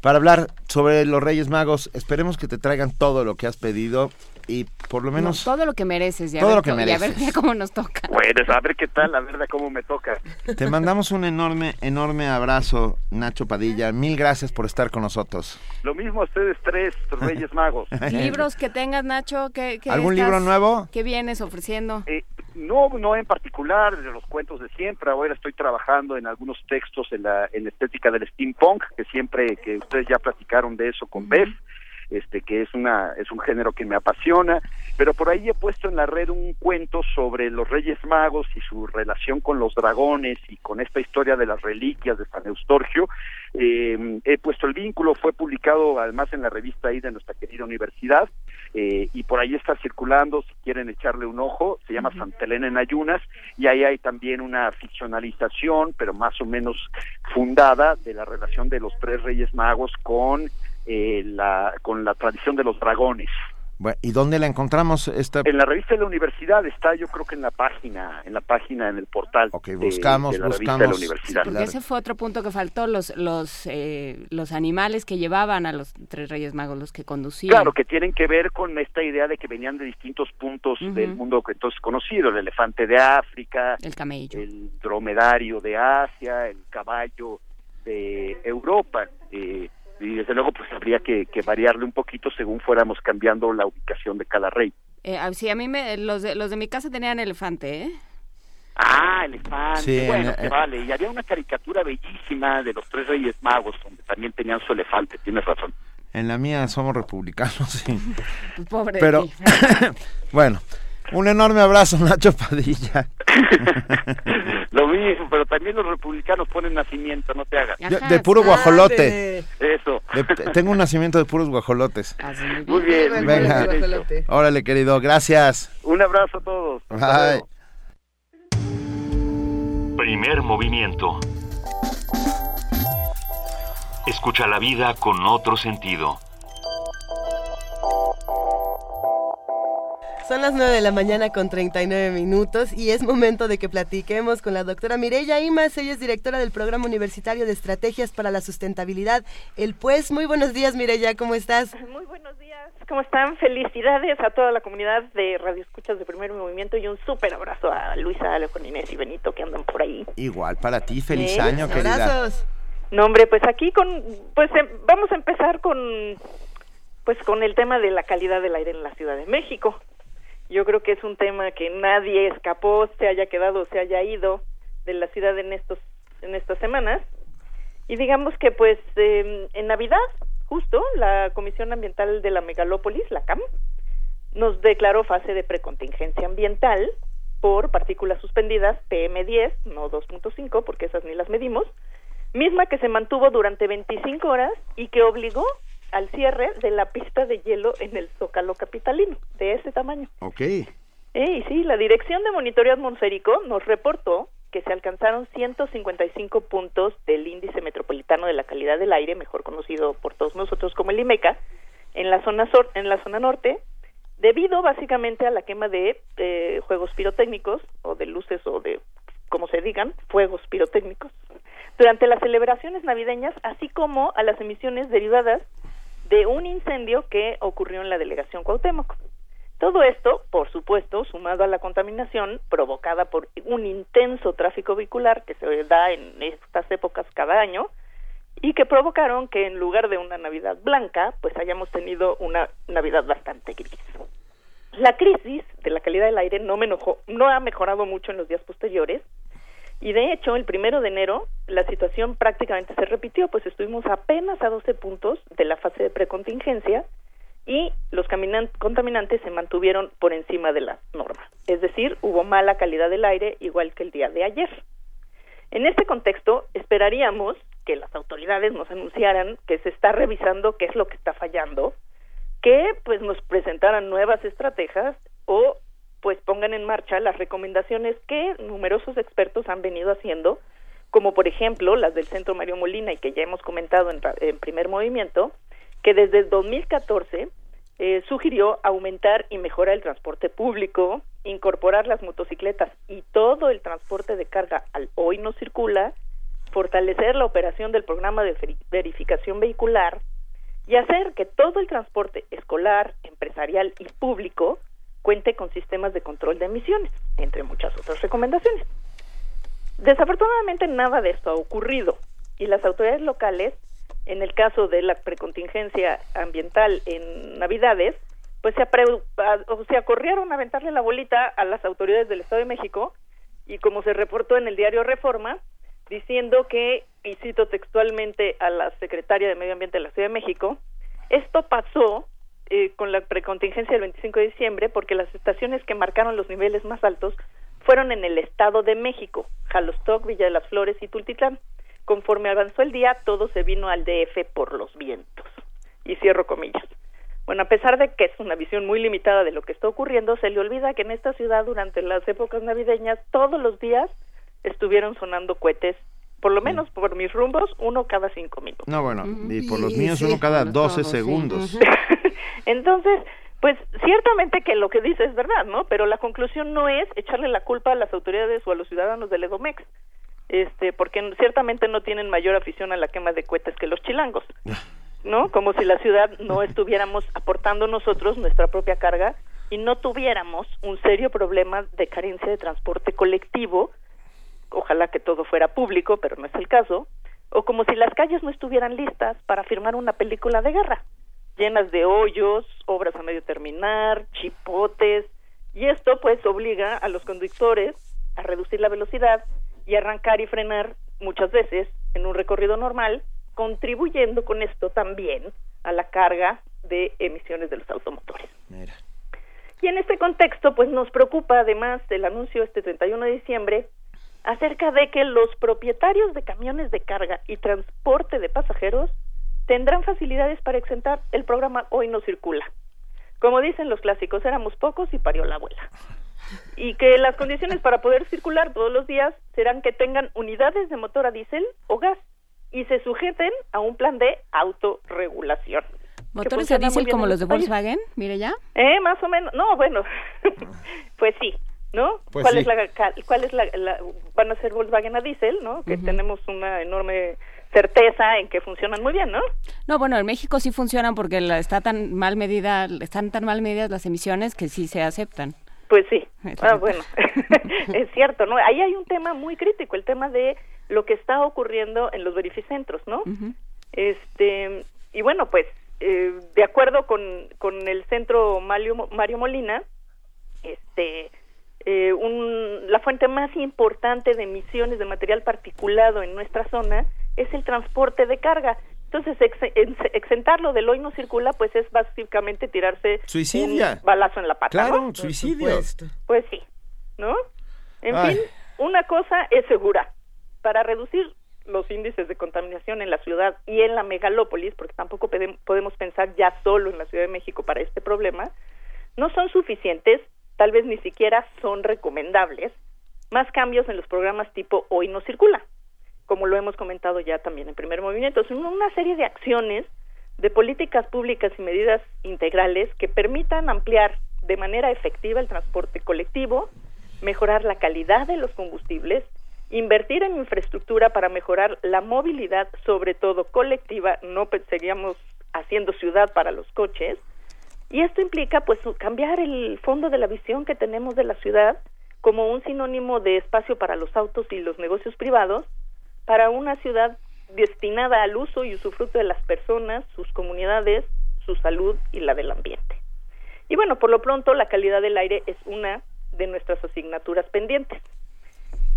S2: para hablar sobre los Reyes Magos. Esperemos que te traigan todo lo que has pedido y por lo menos
S4: No, todo lo que mereces. Y a
S2: Todo
S4: ver
S2: lo que
S4: co- y a ver
S2: mereces.
S4: ya cómo nos toca.
S53: Bueno, a ver qué tal, a ver de cómo me toca.
S2: te mandamos un enorme, enorme abrazo, Nacho Padilla. Mil gracias por estar con nosotros.
S53: Lo mismo a ustedes tres, Reyes Magos.
S4: Libros que tengas, Nacho, que,
S2: ¿Algún libro nuevo?
S4: ¿Qué vienes ofreciendo?
S53: Eh, no, no en particular de los cuentos de siempre. Ahora estoy trabajando en algunos textos en la, en la estética del steampunk, que siempre que ustedes ya platicaron de eso con Beth, este que es una es un género que me apasiona pero por ahí he puesto en la red un cuento sobre los Reyes Magos y su relación con los dragones y con esta historia de las reliquias de San Eustorgio. Eh, he puesto el vínculo, fue publicado además en la revista ahí de nuestra querida universidad eh, y por ahí está circulando, si quieren echarle un ojo, se llama Santa Elena en Ayunas y ahí hay también una ficcionalización, pero más o menos fundada, de la relación de los tres Reyes Magos con eh, la con la tradición de los dragones.
S2: Bueno, ¿Y dónde la encontramos esta?
S53: En la revista de la universidad está, yo creo que en la página, en la página, en el portal.
S2: Ok, buscamos,
S53: de, la
S2: buscamos.
S53: De la universidad.
S4: Porque ese fue otro punto que faltó, los los eh, los animales que llevaban a los tres Reyes Magos, los que conducían.
S53: Claro, que tienen que ver con esta idea de que venían de distintos puntos uh -huh. del mundo entonces conocido, el elefante de África,
S4: el camello,
S53: el dromedario de Asia, el caballo de Europa. Eh, y desde luego pues habría que, que, variarle un poquito según fuéramos cambiando la ubicación de cada rey.
S4: Eh, sí, a mí me, los, de, los de mi casa tenían elefante, ¿eh?
S53: Ah, elefante,
S2: Sí,
S53: bueno, vale. Y había una caricatura bellísima de los tres reyes magos donde también tenían su elefante, tienes razón.
S2: En la mía somos republicanos, sí.
S4: Pobre
S2: Pero, bueno, un enorme abrazo, Nacho Padilla.
S53: Lo mismo, pero también los republicanos ponen nacimiento, no te hagas.
S2: Yo- de puro guajolote.
S53: Eso.
S2: De- tengo un nacimiento de puros guajolotes.
S53: Muy bien.
S2: Venga,
S53: muy bien hecho.
S2: órale, querido, gracias.
S53: Un abrazo a todos.
S2: Bye.
S1: Primer movimiento. Escucha la vida con otro sentido.
S3: Son las 9 de la mañana con 39 minutos y es momento de que platiquemos con la doctora Mireya Imas. Ella es directora del Programa Universitario de Estrategias para la Sustentabilidad. El pues, muy buenos días Mireya, ¿cómo estás?
S54: Muy buenos días, ¿cómo están? Felicidades a toda la comunidad de Radio Escuchas de Primer Movimiento y un súper abrazo a Luisa, Alejón Inés y Benito que andan por ahí.
S2: Igual para ti, feliz año, querida.
S3: Abrazos.
S54: No, hombre, pues aquí con, pues em, vamos a empezar con, pues con el tema de la calidad del aire en la Ciudad de México. Yo creo que es un tema que nadie escapó, se haya quedado, se haya ido de la ciudad en estos, en estas semanas. Y digamos que pues eh, en Navidad, justo, la Comisión Ambiental de la Megalópolis, la CAM, nos declaró fase de precontingencia ambiental por partículas suspendidas PM10, no 2.5, porque esas ni las medimos, misma que se mantuvo durante 25 horas y que obligó al cierre de la pista de hielo en el Zócalo capitalino, de ese tamaño.
S2: Ok.
S54: Y sí, la Dirección de Monitoreo Atmosférico nos reportó que se alcanzaron 155 puntos del índice metropolitano de la calidad del aire, mejor conocido por todos nosotros como el IMECA, en la zona sur, en la zona norte, debido básicamente a la quema de eh, juegos pirotécnicos o de luces o de como se digan, fuegos pirotécnicos durante las celebraciones navideñas, así como a las emisiones derivadas de un incendio que ocurrió en la delegación Cuauhtémoc. Todo esto, por supuesto, sumado a la contaminación provocada por un intenso tráfico vehicular que se da en estas épocas cada año y que provocaron que en lugar de una Navidad blanca, pues hayamos tenido una Navidad bastante gris. La crisis de la calidad del aire no, me enojó, no ha mejorado mucho en los días posteriores y de hecho el primero de enero la situación prácticamente se repitió, pues estuvimos apenas a 12 puntos de la fase de precontingencia y los contaminantes se mantuvieron por encima de la norma. Es decir, hubo mala calidad del aire igual que el día de ayer. En este contexto, esperaríamos que las autoridades nos anunciaran que se está revisando qué es lo que está fallando, que pues nos presentaran nuevas estrategias o pues pongan en marcha las recomendaciones que numerosos expertos han venido haciendo, como por ejemplo las del Centro Mario Molina y que ya hemos comentado en, primer movimiento, que desde el 2014 eh, sugirió aumentar y mejorar el transporte público, incorporar las motocicletas y todo el transporte de carga al hoy no circula, fortalecer la operación del programa de veri- verificación vehicular y hacer que todo el transporte escolar, empresarial y público cuente con sistemas de control de emisiones, entre muchas otras recomendaciones. Desafortunadamente nada de esto ha ocurrido y las autoridades locales, en el caso de la precontingencia ambiental en Navidades, pues se, o sea, corrieron a aventarle la bolita a las autoridades del Estado de México y como se reportó en el diario Reforma, diciendo que, y cito textualmente a la secretaria de Medio Ambiente de la Ciudad de México, esto pasó eh, con la precontingencia del 25 de diciembre porque las estaciones que marcaron los niveles más altos fueron en el Estado de México, Jalostoc, Villa de las Flores y Tultitlán. Conforme avanzó el día, todo se vino al DF por los vientos. Y cierro comillas. Bueno, a pesar de que es una visión muy limitada de lo que está ocurriendo, se le olvida que en esta ciudad durante las épocas navideñas todos los días estuvieron sonando cohetes, por lo menos por mis rumbos, uno cada cinco minutos.
S2: No, bueno, y por los míos uno cada 12 segundos.
S54: Entonces, pues ciertamente que lo que dice es verdad, ¿no? Pero la conclusión no es echarle la culpa a las autoridades o a los ciudadanos del Edomex, este, porque ciertamente no tienen mayor afición a la quema de cohetes que los chilangos. ¿no? Como si la ciudad no estuviéramos aportando nosotros nuestra propia carga y no tuviéramos un serio problema de carencia de transporte colectivo, ojalá que todo fuera público, pero no es el caso, o como si las calles no estuvieran listas para firmar una película de guerra, llenas de hoyos, obras a medio terminar, chipotes, y esto pues obliga a los conductores a reducir la velocidad y arrancar y frenar muchas veces en un recorrido normal contribuyendo con esto también a la carga de emisiones de los automotores. Y en este contexto, pues nos preocupa además el anuncio este 31 de diciembre acerca de que los propietarios de camiones de carga y transporte de pasajeros tendrán facilidades para exentar el programa Hoy no circula. Como dicen los clásicos, éramos pocos y parió la abuela. Y que las condiciones para poder circular todos los días serán que tengan unidades de motor a diésel o gas y se sujeten a un plan de autorregulación.
S4: ¿Motores a diésel como los de Volkswagen? Mire ya.
S54: Eh, más o menos. No, bueno, pues sí, ¿no?
S2: Pues
S54: ¿Cuál
S2: sí.
S54: es la, cuál es la, la- van a ser Volkswagen a diésel, ¿no? Que tenemos una enorme certeza en que funcionan muy bien, ¿no?
S4: No, bueno, en México sí funcionan porque la- está tan mal medida, están tan mal medidas las emisiones que sí se aceptan.
S54: Pues sí. Ah, bueno, es cierto, ¿no? Ahí hay un tema muy crítico, el tema de lo que está ocurriendo en los verificentros, ¿no? Este, y bueno, pues, eh, de acuerdo con, con el centro Mario, Mario Molina, este, eh, un, la fuente más importante de emisiones de material particulado en nuestra zona es el transporte de carga. Entonces, ex- ex- exentarlo del hoy no circula, pues es básicamente tirarse
S2: Suicidia.
S54: un balazo en la pata.
S2: Claro, suicidio.
S54: Pues sí, ¿no? En
S2: Ay.
S54: fin, una cosa es segura. Para reducir los índices de contaminación en la ciudad y en la megalópolis, porque tampoco podemos pensar ya solo en la Ciudad de México para este problema, no son suficientes, tal vez ni siquiera son recomendables, más cambios en los programas tipo Hoy no circula, como lo hemos comentado ya también en primer movimiento, son una serie de acciones de políticas públicas y medidas integrales que permitan ampliar de manera efectiva el transporte colectivo, mejorar la calidad de los combustibles, invertir en infraestructura para mejorar la movilidad, sobre todo colectiva, no pe- seguíamos haciendo ciudad para los coches, y esto implica pues cambiar el fondo de la visión que tenemos de la ciudad como un sinónimo de espacio para los autos y los negocios privados, para una ciudad destinada al uso y usufructo de las personas, sus comunidades, su salud y la del ambiente. Y bueno, por lo pronto la calidad del aire es una de nuestras asignaturas pendientes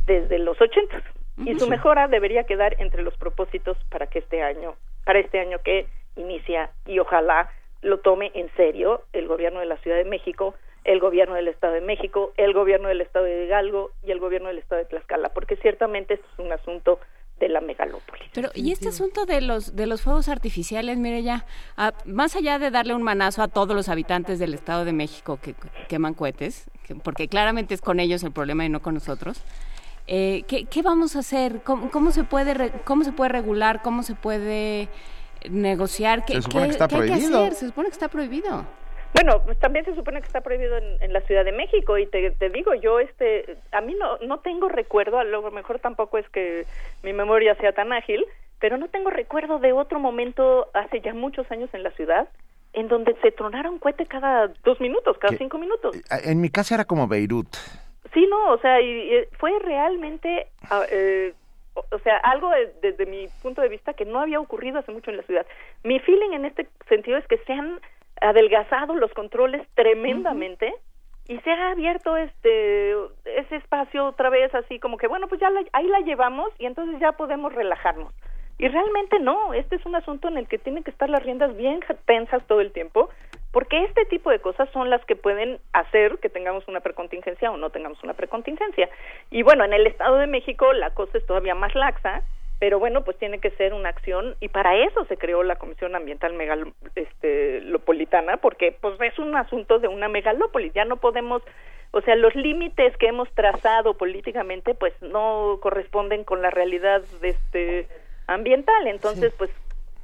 S54: desde los 80 y su mejora debería quedar entre los propósitos para que este año, para este año que inicia y ojalá lo tome en serio el gobierno de la Ciudad de México, el gobierno del Estado de México, el gobierno del Estado de Hidalgo y el gobierno del Estado de Tlaxcala, porque ciertamente esto es un asunto de la megalópolis.
S4: Pero, y este asunto de los de los fuegos artificiales, mire ya, a- más allá de darle un manazo a todos los habitantes del Estado de México que que queman cohetes, que- porque claramente es con ellos el problema y no con nosotros, eh, ¿qué, qué vamos a hacer? ¿Cómo, cómo se puede re- cómo se puede regular? ¿Cómo se puede negociar? ¿Qué,
S2: Se supone
S4: qué-
S2: que está
S4: qué hay que
S2: prohibido.
S4: hacer? Se supone que está prohibido.
S54: Bueno, pues también se supone que está prohibido en, en la Ciudad de México y te, te digo yo, este, a mí no, no tengo recuerdo, a lo mejor tampoco es que mi memoria sea tan ágil, pero no tengo recuerdo de otro momento hace ya muchos años en la ciudad en donde se tronara un cohete cada dos minutos, cada cinco minutos.
S2: En mi casa era como Beirut.
S54: Sí, no, o sea, y, y fue realmente, ah, eh, o, sea, algo de- desde mi punto de vista que no había ocurrido hace mucho en la ciudad. Mi feeling en este sentido es que se han adelgazado los controles tremendamente y se ha abierto este ese espacio otra vez así como que bueno pues ya la- ahí la llevamos y entonces ya podemos relajarnos y realmente no este es un asunto en el que tienen que estar las riendas bien tensas todo el tiempo porque este tipo de cosas son las que pueden hacer que tengamos una precontingencia o no tengamos una precontingencia. Y bueno, en el Estado de México la cosa es todavía más laxa, pero bueno, pues tiene que ser una acción y para eso se creó la Comisión Ambiental Megalopolitana, este, porque pues es un asunto de una megalópolis, ya no podemos o sea, los límites que hemos trazado políticamente pues no corresponden con la realidad este ambiental, entonces pues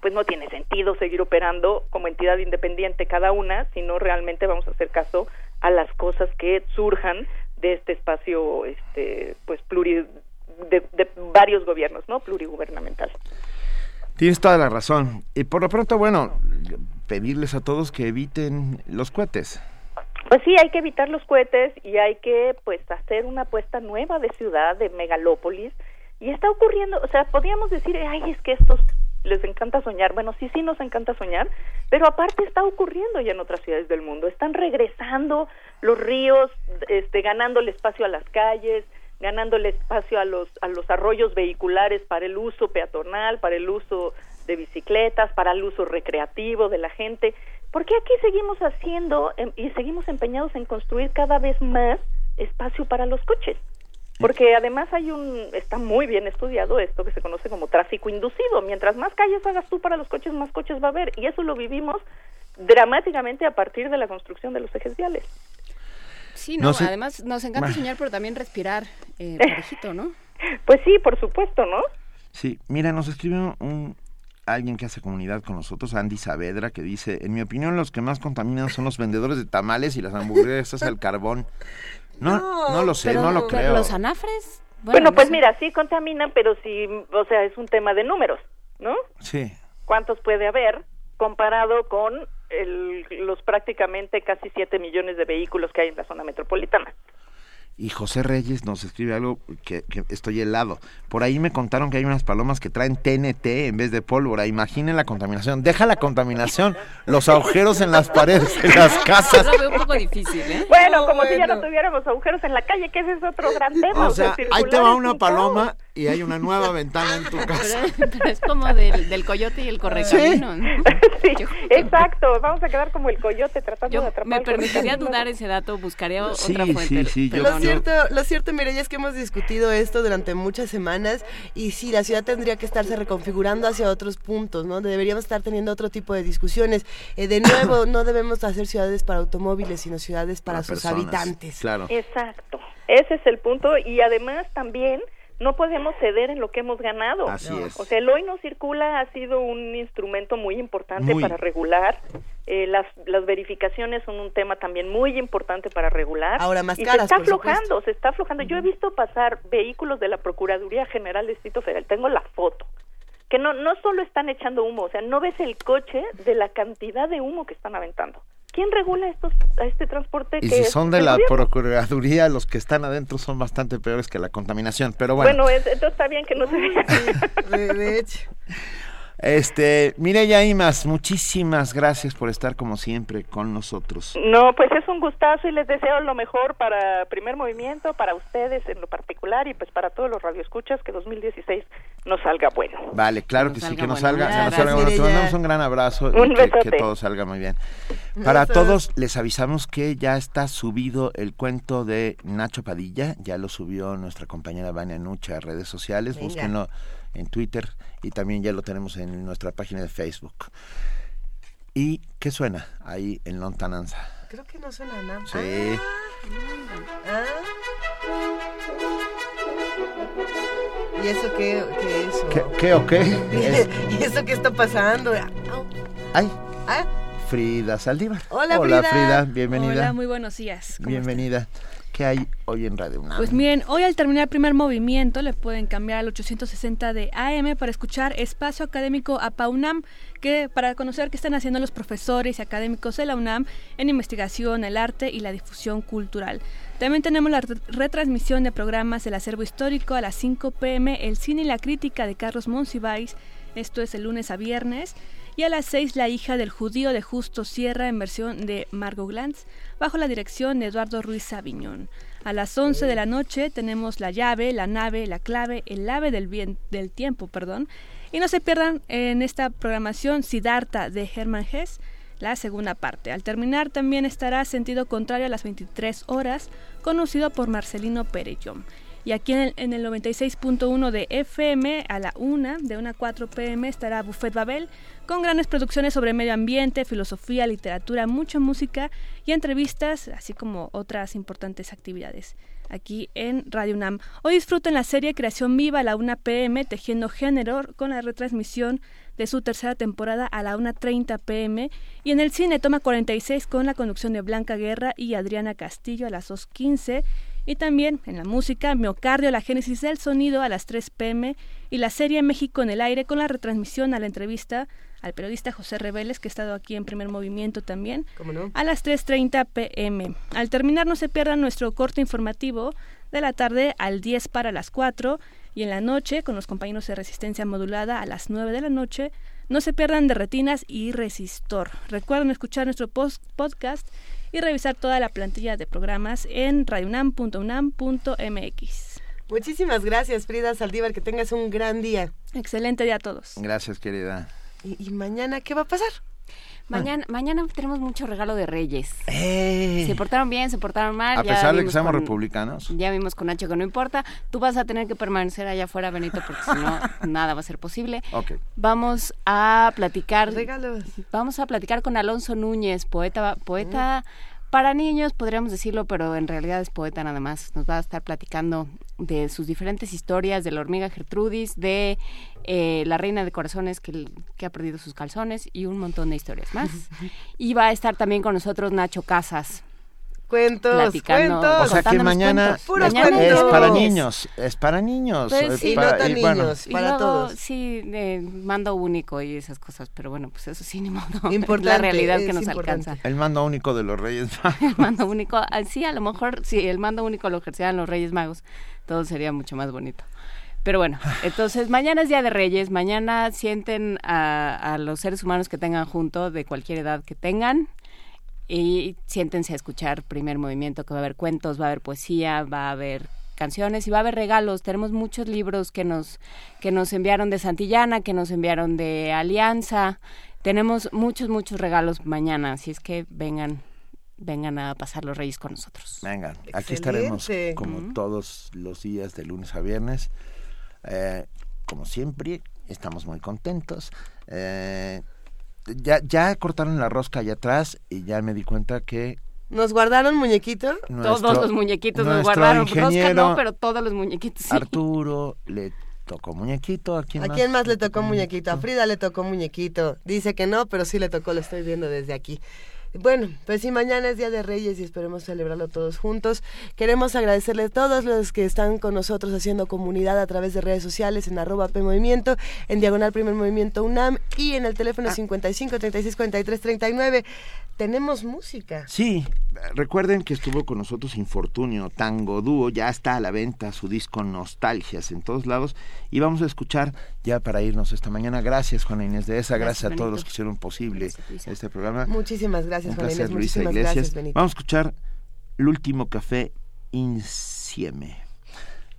S54: pues no tiene sentido seguir operando como entidad independiente cada una, sino realmente vamos a hacer caso a las cosas que surjan de este espacio este pues pluri de, varios gobiernos, ¿no? plurigubernamental.
S2: Tienes toda la razón. Y por lo pronto, bueno, pedirles a todos que eviten los cohetes.
S54: Pues sí, hay que evitar los cohetes y hay que pues hacer una apuesta nueva de ciudad, de megalópolis. Y está ocurriendo, o sea, podríamos decir, ay, es que estos les encanta soñar. Bueno, sí, sí nos encanta soñar, pero aparte está ocurriendo ya en otras ciudades del mundo. Están regresando los ríos, este, ganando el espacio a las calles, ganando el espacio a los, a los arroyos vehiculares para el uso peatonal, para el uso de bicicletas, para el uso recreativo de la gente. ¿Por qué aquí seguimos haciendo em, y seguimos empeñados en construir cada vez más espacio para los coches? Porque además hay un, está muy bien estudiado esto que se conoce como tráfico inducido. Mientras más calles hagas tú para los coches, más coches va a haber. Y eso lo vivimos dramáticamente a partir de la construcción de los ejes viales.
S4: Sí, no, además nos encanta soñar, pero también respirar eh, parejito, ¿no?
S54: Pues sí, por supuesto, ¿no?
S2: Sí, mira, nos escribe un, alguien que hace comunidad con nosotros, Andy Saavedra, que dice, en mi opinión los que más contaminan son los vendedores de tamales y las hamburguesas al carbón. No, no, lo sé, no lo creo.
S4: ¿Los anafres?
S54: Bueno, pues mira, sí contaminan, pero sí, o sea, es un tema de números, ¿no?
S2: Sí.
S54: ¿Cuántos puede haber comparado con los prácticamente casi 7 millones de vehículos que hay en la zona metropolitana?
S2: Y José Reyes nos escribe algo que, estoy helado. Por ahí me contaron que hay unas palomas que traen TNT en vez de pólvora. Imaginen la contaminación. Deja la contaminación. Los agujeros en las paredes de las casas.
S4: Lo veo un poco difícil, ¿eh?
S54: Bueno, como si ya no tuviéramos agujeros en la calle, que ese es otro gran tema.
S2: O sea, ahí te va una paloma y hay una nueva ventana en tu casa.
S4: Pero, es como del, coyote y el correcamino.
S54: Sí, exacto. Vamos a quedar como el coyote tratando de atrapar.
S4: Me permitiría dudar ese dato, buscaré otra fuente.
S2: Sí, sí, yo,
S3: lo, cierto, lo cierto, Mireya, es que hemos discutido esto durante muchas semanas y sí, la ciudad tendría que estarse reconfigurando hacia otros puntos, ¿no? Deberíamos estar teniendo otro tipo de discusiones. Eh, de nuevo, no debemos hacer ciudades para automóviles, sino ciudades para, sus habitantes.
S2: Claro.
S54: Exacto. Ese es el punto y además también no podemos ceder en lo que hemos ganado.
S2: Así es.
S54: O sea, el hoy no circula ha sido un instrumento muy importante para regular. Eh, las, las verificaciones son un tema también muy importante para regular.
S3: Ahora más
S54: y
S3: caras,
S54: se está aflojando, se está aflojando. Yo he visto pasar vehículos de la Procuraduría General del Distrito Federal, tengo la foto, que no, no solo están echando humo, o sea, no ves el coche de la cantidad de humo que están aventando. ¿Quién regula estos, a este transporte?
S2: Y si son de la Procuraduría, los que están adentro son bastante peores que la contaminación, pero bueno.
S54: Bueno, entonces está bien que no se vea.
S2: Este, Mireya Imas, muchísimas gracias por estar como siempre con nosotros.
S54: No, pues es un gustazo y les deseo lo mejor para Primer Movimiento, para ustedes en lo particular y pues para todos los radioescuchas que 2016 nos salga bueno.
S2: Vale, claro que sí, que nos salga, nos salga bueno. Te mandamos un gran abrazo y que, todo salga muy bien. Para todos les avisamos que ya está subido el cuento de Nacho Padilla, ya lo subió nuestra compañera Vania Nucha a redes sociales, búsquenlo en Twitter y también ya lo tenemos en nuestra página de Facebook. ¿Y qué suena ahí en Lontananza?
S3: Creo que no suena nada.
S2: Sí.
S3: Ah. ¿Y eso qué, qué es?
S2: ¿Qué, qué o qué?
S3: ¿Y eso qué está pasando?
S2: Ay.
S3: ¿Ah?
S2: Frida Saldívar.
S3: Hola,
S2: Hola Frida. bienvenida.
S7: Hola, muy buenos días.
S2: Bienvenida. ¿Qué hay hoy en Radio UNAM?
S7: Pues miren, hoy al terminar el primer movimiento le pueden cambiar al 860 de AM para escuchar Espacio Académico APA UNAM, que para conocer qué están haciendo los profesores y académicos de la UNAM en investigación, el arte y la difusión cultural. También tenemos la retransmisión de programas del acervo histórico a las 5 pm, el cine y la crítica de Carlos Monsiváis, esto es el lunes a viernes, y a las 6 La hija del judío de Justo Sierra en versión de Margot Glantz bajo la dirección de Eduardo Ruiz Aviñón. A las 11 de la noche tenemos La llave, La nave, La clave, El ave del, bien, del tiempo, perdón. Y no se pierdan en esta programación Siddhartha de Hermann Hesse, la segunda parte. Al terminar también estará Sentido Contrario a las 23 horas, conocido por Marcelino Perellón. Y aquí en el, en el 96.1 de FM a la 1, de 1 a 4 pm, estará Buffet Babel, con grandes producciones sobre medio ambiente, filosofía, literatura, mucha música y entrevistas, así como otras importantes actividades aquí en Radio UNAM. Hoy disfruten la serie Creación Viva a la 1 pm, Tejiendo Género, con la retransmisión de su tercera temporada a la 1.30 pm y en el cine Toma 46 con la conducción de Blanca Guerra y Adriana Castillo a las 2.15 y también en la música Miocardio, la génesis del sonido a las 3 pm y la serie México en el aire con la retransmisión a la entrevista al periodista José Reveles, que ha estado aquí en primer movimiento también, a las 3.30 pm. Al terminar no se pierdan nuestro corte informativo de la tarde al 10 para las 4 y en la noche con los compañeros de resistencia modulada a las 9 de la noche. No se pierdan de retinas y resistor. Recuerden escuchar nuestro post podcast y revisar toda la plantilla de programas en radionam.unam.mx.
S3: Muchísimas gracias, Frida Saldívar. Que tengas un gran día.
S7: Excelente día a todos.
S2: Gracias, querida.
S3: ¿Y, mañana qué va a pasar?
S4: Mañana, mañana tenemos mucho regalo de Reyes.
S2: ¡Eh!
S4: Se portaron bien, se portaron mal.
S2: A pesar de que somos republicanos.
S4: Ya vimos con Nacho que no importa. Tú vas a tener que permanecer allá afuera, Benito, porque si no, nada va a ser posible.
S2: Ok.
S4: Vamos a platicar.
S3: Regalos.
S4: Vamos a platicar con Alonso Núñez, poeta, poeta para niños, podríamos decirlo, pero en realidad es poeta nada más. Nos va a estar platicando de sus diferentes historias, de la hormiga Gertrudis, de eh, la reina de corazones que, que, ha perdido sus calzones y un montón de historias más. y va a estar también con nosotros Nacho Casas,
S3: cuentos, cuentos.
S2: O sea que mañana, es para niños, es para niños.
S3: Pues sí, para, no niños, para todos.
S4: Sí, mando único y esas cosas, pero bueno, pues eso sí, ni modo. Importante, la realidad que nos alcanza.
S2: El mando único de los Reyes
S4: Magos. el mando único, ah, sí, a lo mejor, si el mando único lo ejercieran los Reyes Magos, todo sería mucho más bonito. Pero bueno, entonces mañana es Día de Reyes, mañana sienten a, a los seres humanos que tengan junto, de cualquier edad que tengan, y siéntense a escuchar primer movimiento, que va a haber cuentos, va a haber poesía, va a haber canciones y va a haber regalos. Tenemos muchos libros que nos, que nos enviaron de Santillana, que nos enviaron de Alianza. Tenemos muchos, muchos regalos mañana, así es que vengan vengan a pasar los reyes con nosotros.
S2: Vengan, aquí estaremos como todos los días de lunes a viernes. Eh, como siempre, estamos muy contentos. Eh, ya, ya cortaron la rosca allá atrás y ya me di cuenta que
S3: ¿Nos guardaron muñequitos?
S4: todos los muñequitos nos guardaron. Rosca no, pero todos los muñequitos. Sí.
S2: Arturo le tocó muñequito. ¿A quién,
S3: ¿A quién más le tocó muñequito? A Frida le tocó muñequito. Dice que no, pero sí le tocó, lo estoy viendo desde aquí. Bueno, pues sí, mañana es Día de Reyes y esperemos celebrarlo todos juntos. Queremos agradecerle a todos los que están con nosotros haciendo comunidad a través de redes sociales en arroba P Movimiento, en Diagonal Primer Movimiento UNAM y en el teléfono 55 36 43 39 tenemos música.
S2: Sí, recuerden que estuvo con nosotros Infortunio, Tango Dúo, ya está a la venta su disco Nostalgias en todos lados y vamos a escuchar ya para irnos esta mañana. Gracias Juana Inés de esa, gracias, a todos los que hicieron posible este programa.
S3: Muchísimas gracias Juana Inés, muchísimas gracias
S2: Benito. Vamos a escuchar El último café Insieme.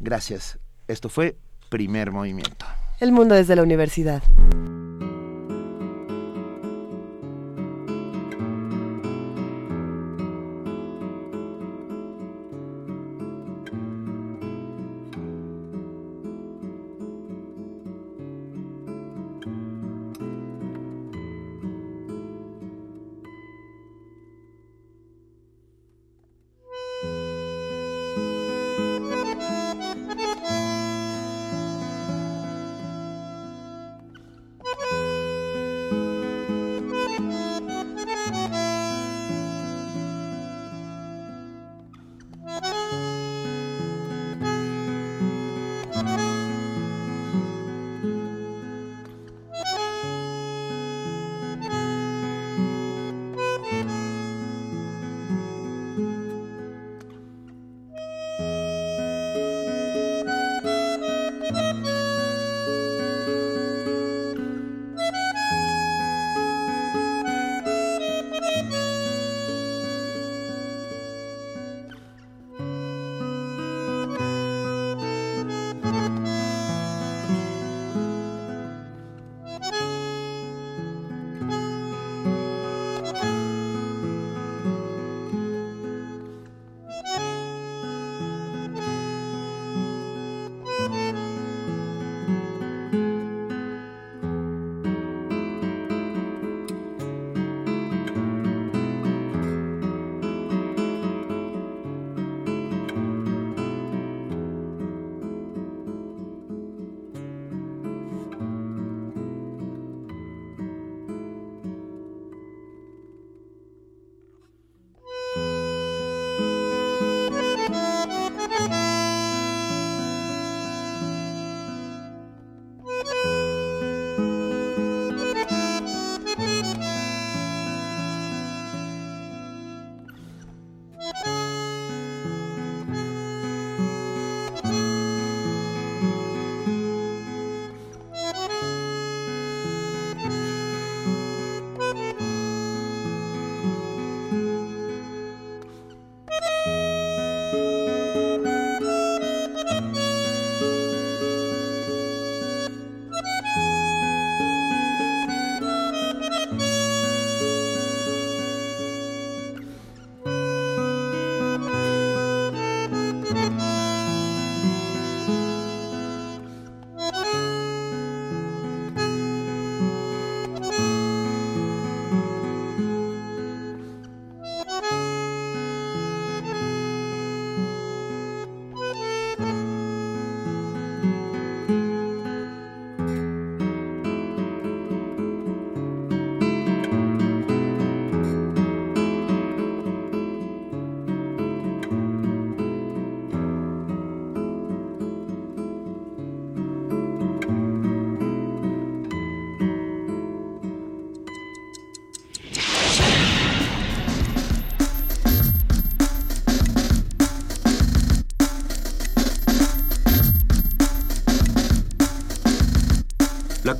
S2: Gracias. Esto fue Primer Movimiento.
S3: El mundo desde la universidad.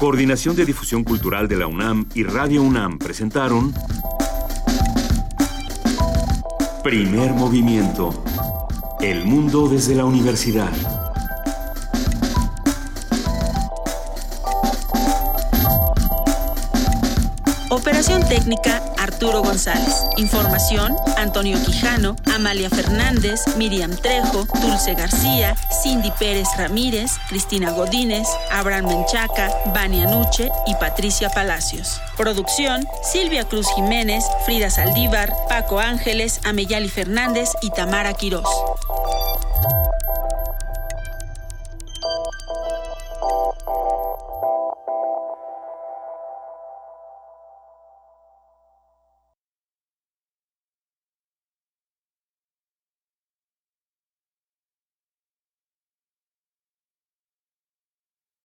S1: Coordinación de Difusión Cultural de la UNAM y Radio UNAM presentaron Primer Movimiento. El mundo desde la universidad.
S55: Técnica Arturo González. Información Antonio Quijano, Amalia Fernández, Miriam Trejo, Dulce García, Cindy Pérez Ramírez, Cristina Godínez, Abraham Menchaca, Vania Nuche y Patricia Palacios. Producción Silvia Cruz Jiménez, Frida Saldívar, Paco Ángeles, Ameyali Fernández y Tamara Quirós.